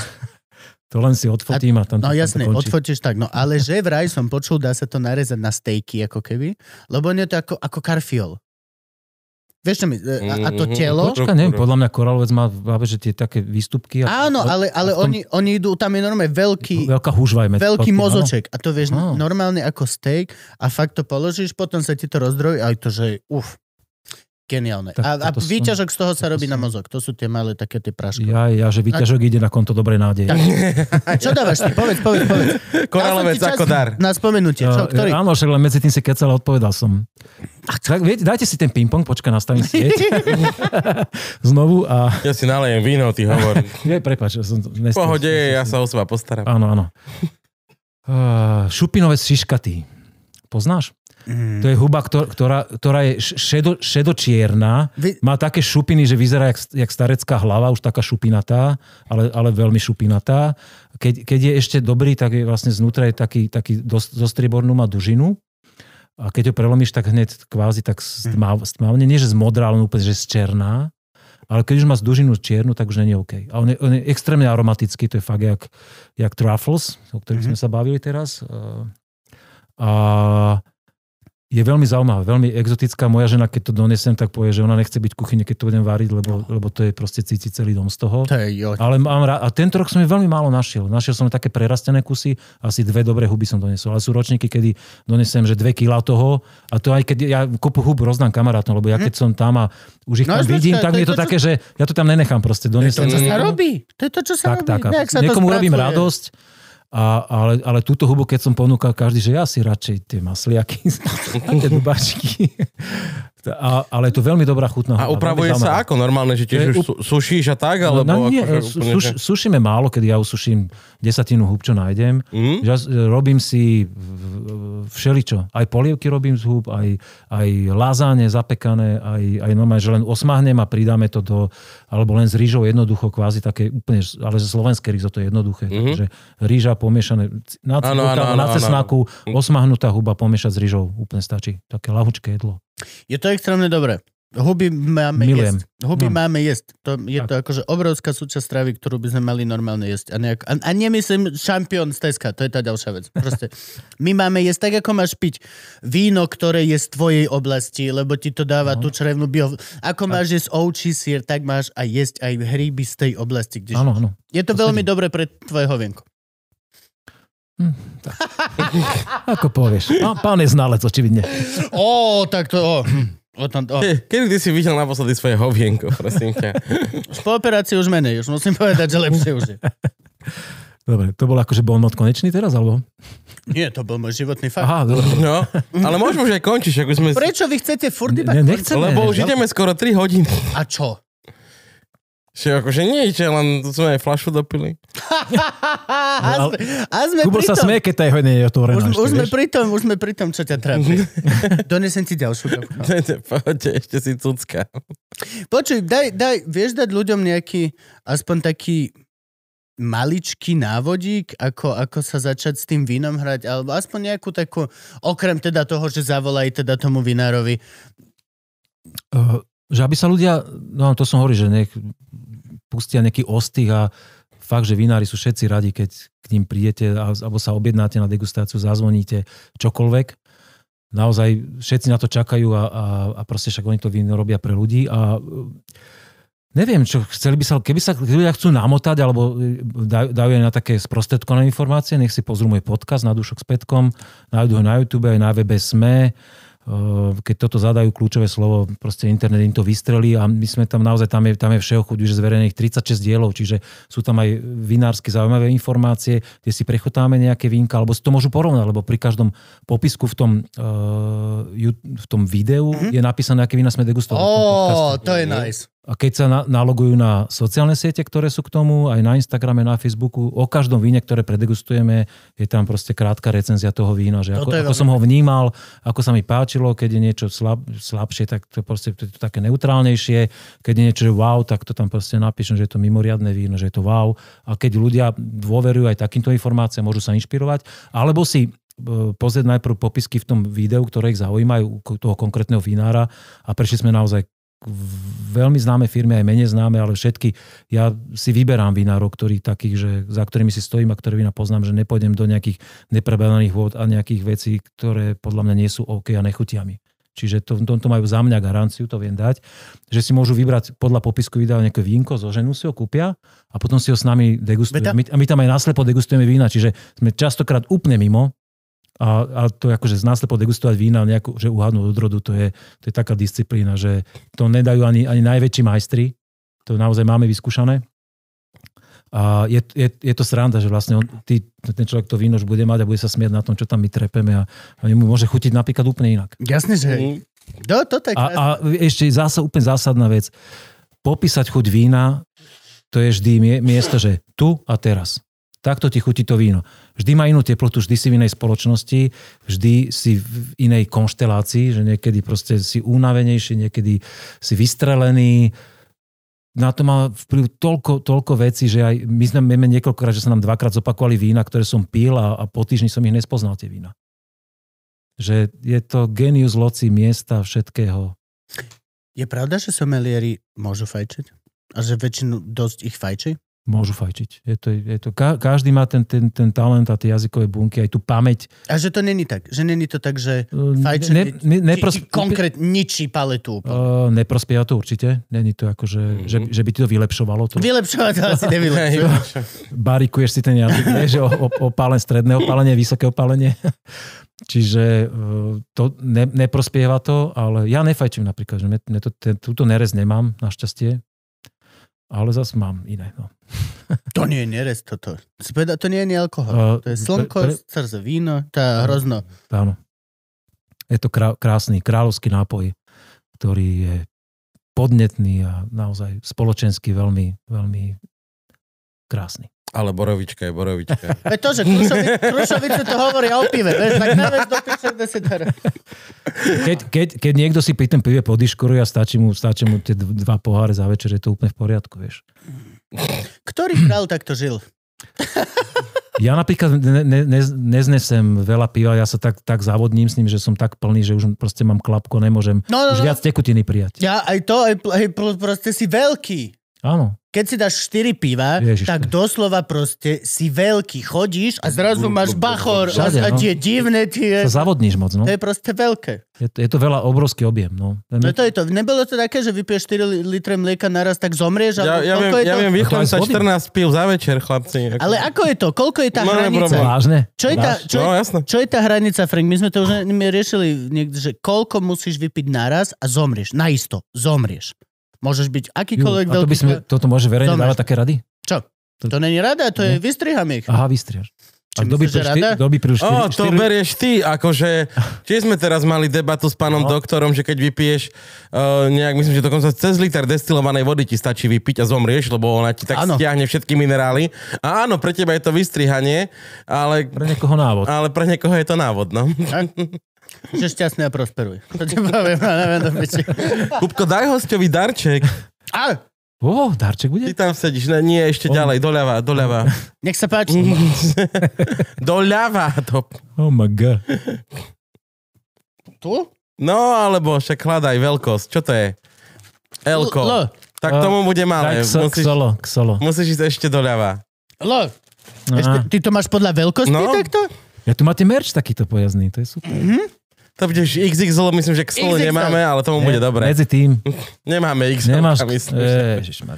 To len si odfotím a, tam, No jasne, odfotíš tak. No ale že vraj som počul, dá sa to narezať na stejky, ako keby, lebo nie je to ako, ako karfiol. Vieš čo mi, e, a, a to Mhm. telo... Počka, neviem, podľa mňa korálovec má práve, že tie také výstupky. A, Áno, ale, ale a tom- oni, oni idú, tam je normálne veľký, Veľká húžva je veľký tým, áno. mozoček a to vieš Á. normálne ako steak a fakt to položíš, potom sa ti to rozdrojí a to, že uf, geniálne. Tak a, a som- výťažok z toho sa robí na som- mozog. To sú tie malé také tie prášky. Ja, ja, že výťažok ide na konto dobrej nádeje. Tak. Čo dávaš ty? Povedz, povedz, povedz. Koralovec ako dar. Na spomenutie. Čo, ktorý? Áno, však len medzi tým si kecal odpovedal som. Tak, viete, dajte si ten ping-pong, počkaj, nastavím sieť. [laughs] Znovu a... Ja si nalejem víno, ty hovor. [laughs] Nie, prepáč, ja som... to pohode, ja sa o seba postaram. Áno, áno. Uh, šupinovec šiškatý. Poznáš? Mm. To je huba, ktor- ktorá, ktorá je šedo, šedočierna. Vy- Má také šupiny, že vyzerá jak, jak starecká hlava, už taká šupinatá, ale, ale veľmi šupinatá. Keď, keď je ešte dobrý, tak je vlastne znútra je taký, taký dos, zostriebornú má dužinu. A keď ho prelomíš, tak hneď kvázi tak stmav, stmavne. Nie, že z modrá, ale úplne, že z černá. Ale keď už má dužinu čiernu, tak už není OK. A on je, on je extrémne aromatický, to je fakt jak, jak truffles, o ktorých Mhm. sme sa bavili teraz. A je veľmi zaujímavá, veľmi exotická. Moja žena, keď to donesem, tak povie, že ona nechce byť v kuchyni, keď to budem variť, lebo, lebo to je proste cítiť celý dom z toho. To je jo. Ale mám rád, a tento rok som je veľmi málo našiel. Našiel som také prerastené kusy, asi dve dobré huby som donesol. Ale sú ročníky, kedy donesem, že dve kila toho. A to aj keď ja kopu hub rozdám kamarátom, lebo ja keď som tam a už ich No, tam vidím, to- tak to mi je je to to, také, že ja to tam nenechám proste. Donesem To, čo sa robí. To je to, čo sa tak, robí. tak. To niekomu robím radosť, a, ale, ale túto hubu, keď som ponúkal každý, že ja si radšej tie masliaky, [laughs] tie dubáčky. A, ale je to veľmi dobrá chutná A upravuje sa ako normálne, že tiež su- sušíš a tak, alebo No, nie, akože úplne, suš, že- sušíme málo, kedy ja usuším desatinu húb, čo nájdem. Mm? Ja robím si všeličo. Aj polievky robím z húb, aj, aj lazáne zapekané, aj, aj normálne, že len osmahnem a pridáme to do, alebo len s rýžou jednoducho, kvázi také úplne, ale slovenské rýžo to je jednoduché. Mhm. Takže rýža pomiešané na, áno, áno, na cesnáku, Mhm. osmahnutá huba pomiešať s rýžou, úplne stačí. Také lahučké jedlo. Je to extrémne dobré. Huby máme Milujem. jesť. Huby No. máme jesť. To, je Tak. to akože obrovská súčasť stravy, ktorú by sme mali normálne jesť. A, nejak, a, a nemyslím šampión z Teska, to je tá ďalšia vec. Proste, [laughs] my máme jesť tak, ako máš piť víno, ktoré je z tvojej oblasti, lebo ti to dáva No. tú črevnú bio... Ako máš jesť ovčí sír, tak máš aj jesť aj hríby z tej oblasti, kde Áno, áno. Je to To veľmi sedí. dobre pre tvoje hovienko. Ako povieš. No, pán je znalec, očividne. Ó, tak to... Ó. hm. O tom, o. Ke- Kedy ty si videl naposledy svoje hovienko, prosím ťa? Už po operácii už menej, už musím povedať, že lepšie už je. Dobre, to bol akože bonmot konečný teraz, alebo? Nie, to bol môj životný fakt. Aha, dobre. No, ale môžeme už aj končiť, sme... Prečo vy chcete furt iba... Ne, nechceme. Lebo už ideme skoro 3 hodiny. A čo? Že akože nie, že len sme aj flašu dopili. [laughs] a sme, a sme Kubo sa smie, keď tá jeho nie je otvorená. Už, ešte, už sme pri tom, už sme pri tom, čo ťa trápi. [laughs] Donesem ti ďalšiu. [laughs] Poďte, ešte si cucka. Počuj, daj, daj, vieš dať ľuďom nejaký, aspoň taký maličký návodík, ako, ako sa začať s tým vínom hrať, alebo aspoň nejakú takú, okrem teda toho, že zavolaj teda tomu vinárovi. Uh, že aby sa ľudia, no to som hovoril, že nech pustia nejaký ostých a fakt, že vinári sú všetci radi, keď k ním prídete alebo sa objednáte na degustáciu, zazvoníte, čokoľvek. Naozaj všetci na to čakajú a, a, a proste však oni to víno robia pre ľudí a uh, neviem, čo chceli by sa, keby sa ľudia chcú namotať alebo uh, dajú, dajú aj na také sprostredkované informácie, nech si pozrú môj podcast na Dušok s Petkom, nájdu ho na YouTube aj na webe SME, keď toto zadajú kľúčové slovo, proste internet im to vystrelí a my sme tam naozaj, tam je, tam je všeho chuť už zverejných 36 dielov, čiže sú tam aj vinársky zaujímavé informácie, kde si prechotáme nejaké vínka, alebo si to môžu porovnať, lebo pri každom popisku v tom, uh, v tom videu mm-hmm. je napísané, aké vína sme degustovali. Ó, to je nice. A keď sa na, nalogujú na sociálne siete, ktoré sú k tomu, aj na Instagrame, na Facebooku, o každom víne, ktoré predegustujeme, je tam proste krátka recenzia toho vína, že ako, ako som ho vnímal, ako sa mi páčilo, keď je niečo slab, slabšie, tak to proste to je to také neutrálnejšie, keď je niečo, že wow, tak to tam proste napíšem, že je to mimoriadne víno, že je to wow. A keď ľudia dôverujú aj takýmto informáciám, môžu sa inšpirovať, alebo si e, pozrieť najprv popisky v tom videu, ktoré ich zaujímajú toho konkrétneho vinára. A prešli sme naozaj veľmi známe firmy, aj menej známe, ale všetky, ja si vyberám vinárov, ktorí takých, že, za ktorými si stojím a ktoré vína poznám, že nepôjdem do nejakých nepreberaných vôd a nejakých vecí, ktoré podľa mňa nie sú OK a nechutia mi. Čiže to, to, to majú za mňa garanciu, to viem dať, že si môžu vybrať podľa popisku videa nejaké vínko, zoženú si ho, kúpia a potom si ho s nami degustujú. My, a my tam aj náslepo degustujeme vína, čiže sme častokrát úplne mimo, a, a to akože z náslepo degustovať vína, nejakú, že uhadnúť odrodu, to je, to je taká disciplína, že to nedajú ani, ani najväčší majstri. To naozaj máme vyskúšané. A je, je, je to sranda, že vlastne on, ty, ten človek to víno už bude mať a bude sa smieť na tom, čo tam my trepeme a, a mu môže chutiť napríklad úplne inak. Jasne, že hej. No, to, je a, a ešte zásad, úplne zásadná vec. Popísať chuť vína, to je vždy miesto, že tu a teraz takto ti chutí to víno. Vždy má inú teplotu, vždy si v inej spoločnosti, vždy si v inej konštelácii, že niekedy proste si únavenejší, niekedy si vystrelený. Na to má vplyv toľko, toľko vecí, že aj my sme máme niekoľkokrát, že sa nám dvakrát zopakovali vína, ktoré som pil a, a po týždni som ich nespoznal tie vína. Že je to genius loci miesta všetkého. Je pravda, že somelieri môžu fajčiť? A že väčšinu dosť ich fajčí? Môžu fajčiť. Je to, je to, každý má ten, ten, ten talent a tie jazykové bunky, aj tú pamäť. A že to není tak? Že není to tak, že fajčenie ne, ne, nepros... konkrét ničí paletu? Uh, neprospieva to určite. Není to ako, že, mm-hmm. že, že by ti to vylepšovalo. To... Vylepšovať to asi nevylepšuje. [laughs] Barikuješ si ten jazyk, vieš, o, opálen, stredné opálenie, vysoké opálenie. [laughs] Čiže to ne, neprospieva to, ale ja nefajčím napríklad, že ne, to, ten, túto nerez nemám, našťastie ale zase mám iné. No. [laughs] To nie je nerez toto. To nie je alkohol. Uh, to je slnko, pre, pre... srdce, víno, to je hrozno. Áno. Je to krá, krásny kráľovský nápoj, ktorý je podnetný a naozaj spoločensky veľmi, veľmi krásny. Ale borovička je borovička. [laughs] Veď to, že Krušovice to hovorí o pive, vieš, tak nevieš do keď, keď, keď niekto si pri tom pive podiškoruje a stačí mu, stačí mu tie dva poháre za večer, je to úplne v poriadku, vieš. Ktorý [clears throat] král takto žil? Ja napríklad ne, ne, ne, neznesem veľa piva, ja sa tak, tak zavodním s ním, že som tak plný, že už proste mám klapko, nemôžem no, no, no. už viac tekutiny prijať. Ja aj to, aj, aj proste si veľký. Áno. Keď si dáš 4 piva, Ježiš, tak doslova proste si veľký, chodíš a zrazu máš bachor Všade, a, no. tie divné tie... Sa zavodníš moc, no. To je proste veľké. Je to, je to veľa, obrovský objem, no. No to je to. Nebolo to také, že vypiješ 4 litre mlieka naraz, tak zomrieš? Ja, ja, viem, ja viem sa 14 pil za večer, chlapci. Ale ako je to? Koľko je tá no, hranica? Vážne? Čo je, tá, čo, no, jasné. čo je tá hranica, Frank? My sme to už riešili niekde, že koľko musíš vypiť naraz a zomrieš. Naisto. Zomrieš. Môžeš byť akýkoľvek Ju, a to by sme, toto môže verejne dávať také rady? Čo? To, to není rada, to je vystriham ich. Aha, vystrihaš. A kto by, rada? kto by pri oh, to berieš ty, akože, či sme teraz mali debatu s pánom no. doktorom, že keď vypiješ uh, nejak, myslím, že dokonca cez liter destilovanej vody ti stačí vypiť a zomrieš, lebo ona ti tak ano. stiahne všetky minerály. A áno, pre teba je to vystrihanie, ale... Pre niekoho návod. Ale pre niekoho je to návod, no. [laughs] Že šťastný a prosperuj. To ti poviem, neviem do Kupko, daj hostovi darček. A, Ó, oh, darček bude? Ty tam sedíš, ne, nie, ešte oh. ďalej, doľava, doľava. Nech sa páči. [laughs] doľava. To... Oh my god. Tu? No, alebo však hľadaj veľkosť. Čo to je? Elko. L. Tak tomu bude malé. Tak musíš, ksolo, ksolo. musíš ísť ešte doľava. L. Ešte, ty to máš podľa veľkosti no? takto? Ja tu máte merch takýto pojazdný, to je super. Mm-hmm. To bude XXL, myslím, že XL nemáme, ale tomu bude dobre. Medzi tým. Nemáme XL. Nemáš, myslím,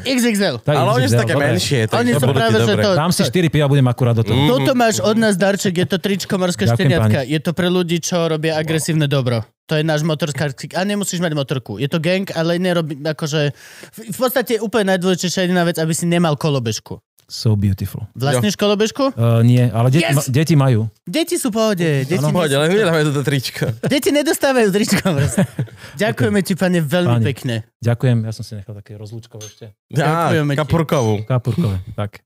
XXL. Tak ale oni sú také dobre. menšie, tak oni sú práve, že to... Dám si 4 piva, budem akurát do toho. Mm. Toto máš od nás darček, je to tričko Morská šteniatka. Je to pre ľudí, čo robia agresívne dobro. To je náš motorskársky... A nemusíš mať motorku. Je to gang, ale nerobí... Akože... V, v podstate úplne najdôležitejšia jediná vec, aby si nemal kolobežku. So beautiful. Vlastníš kolobežku? Uh, nie, ale deti, Yes! ma, deti majú. Deti sú v pohode. Deti, No, poď, ale nedávaj toto tričko. [laughs] deti nedostávajú tričko. [laughs] Ďakujeme ti, pane, veľmi Páni. pekne. Ďakujem, ja som si nechal také rozlúčkové ešte. Á, Ďakujeme ti. kapurkovú. Kapurkové, tak.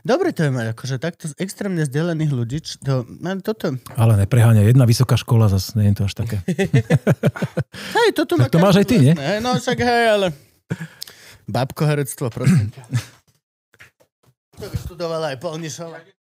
Dobre to je mať, akože takto z extrémne vzdelaných ľudí. To, no, toto, Ale nepreháňa, jedna vysoká škola zase, nie je to až také. [laughs] hej, toto Tak má to máš aj ty, nie? Hej, No však hej, ale... Babko herectvo, prosím ťa. To vyštudovala aj Polnišova.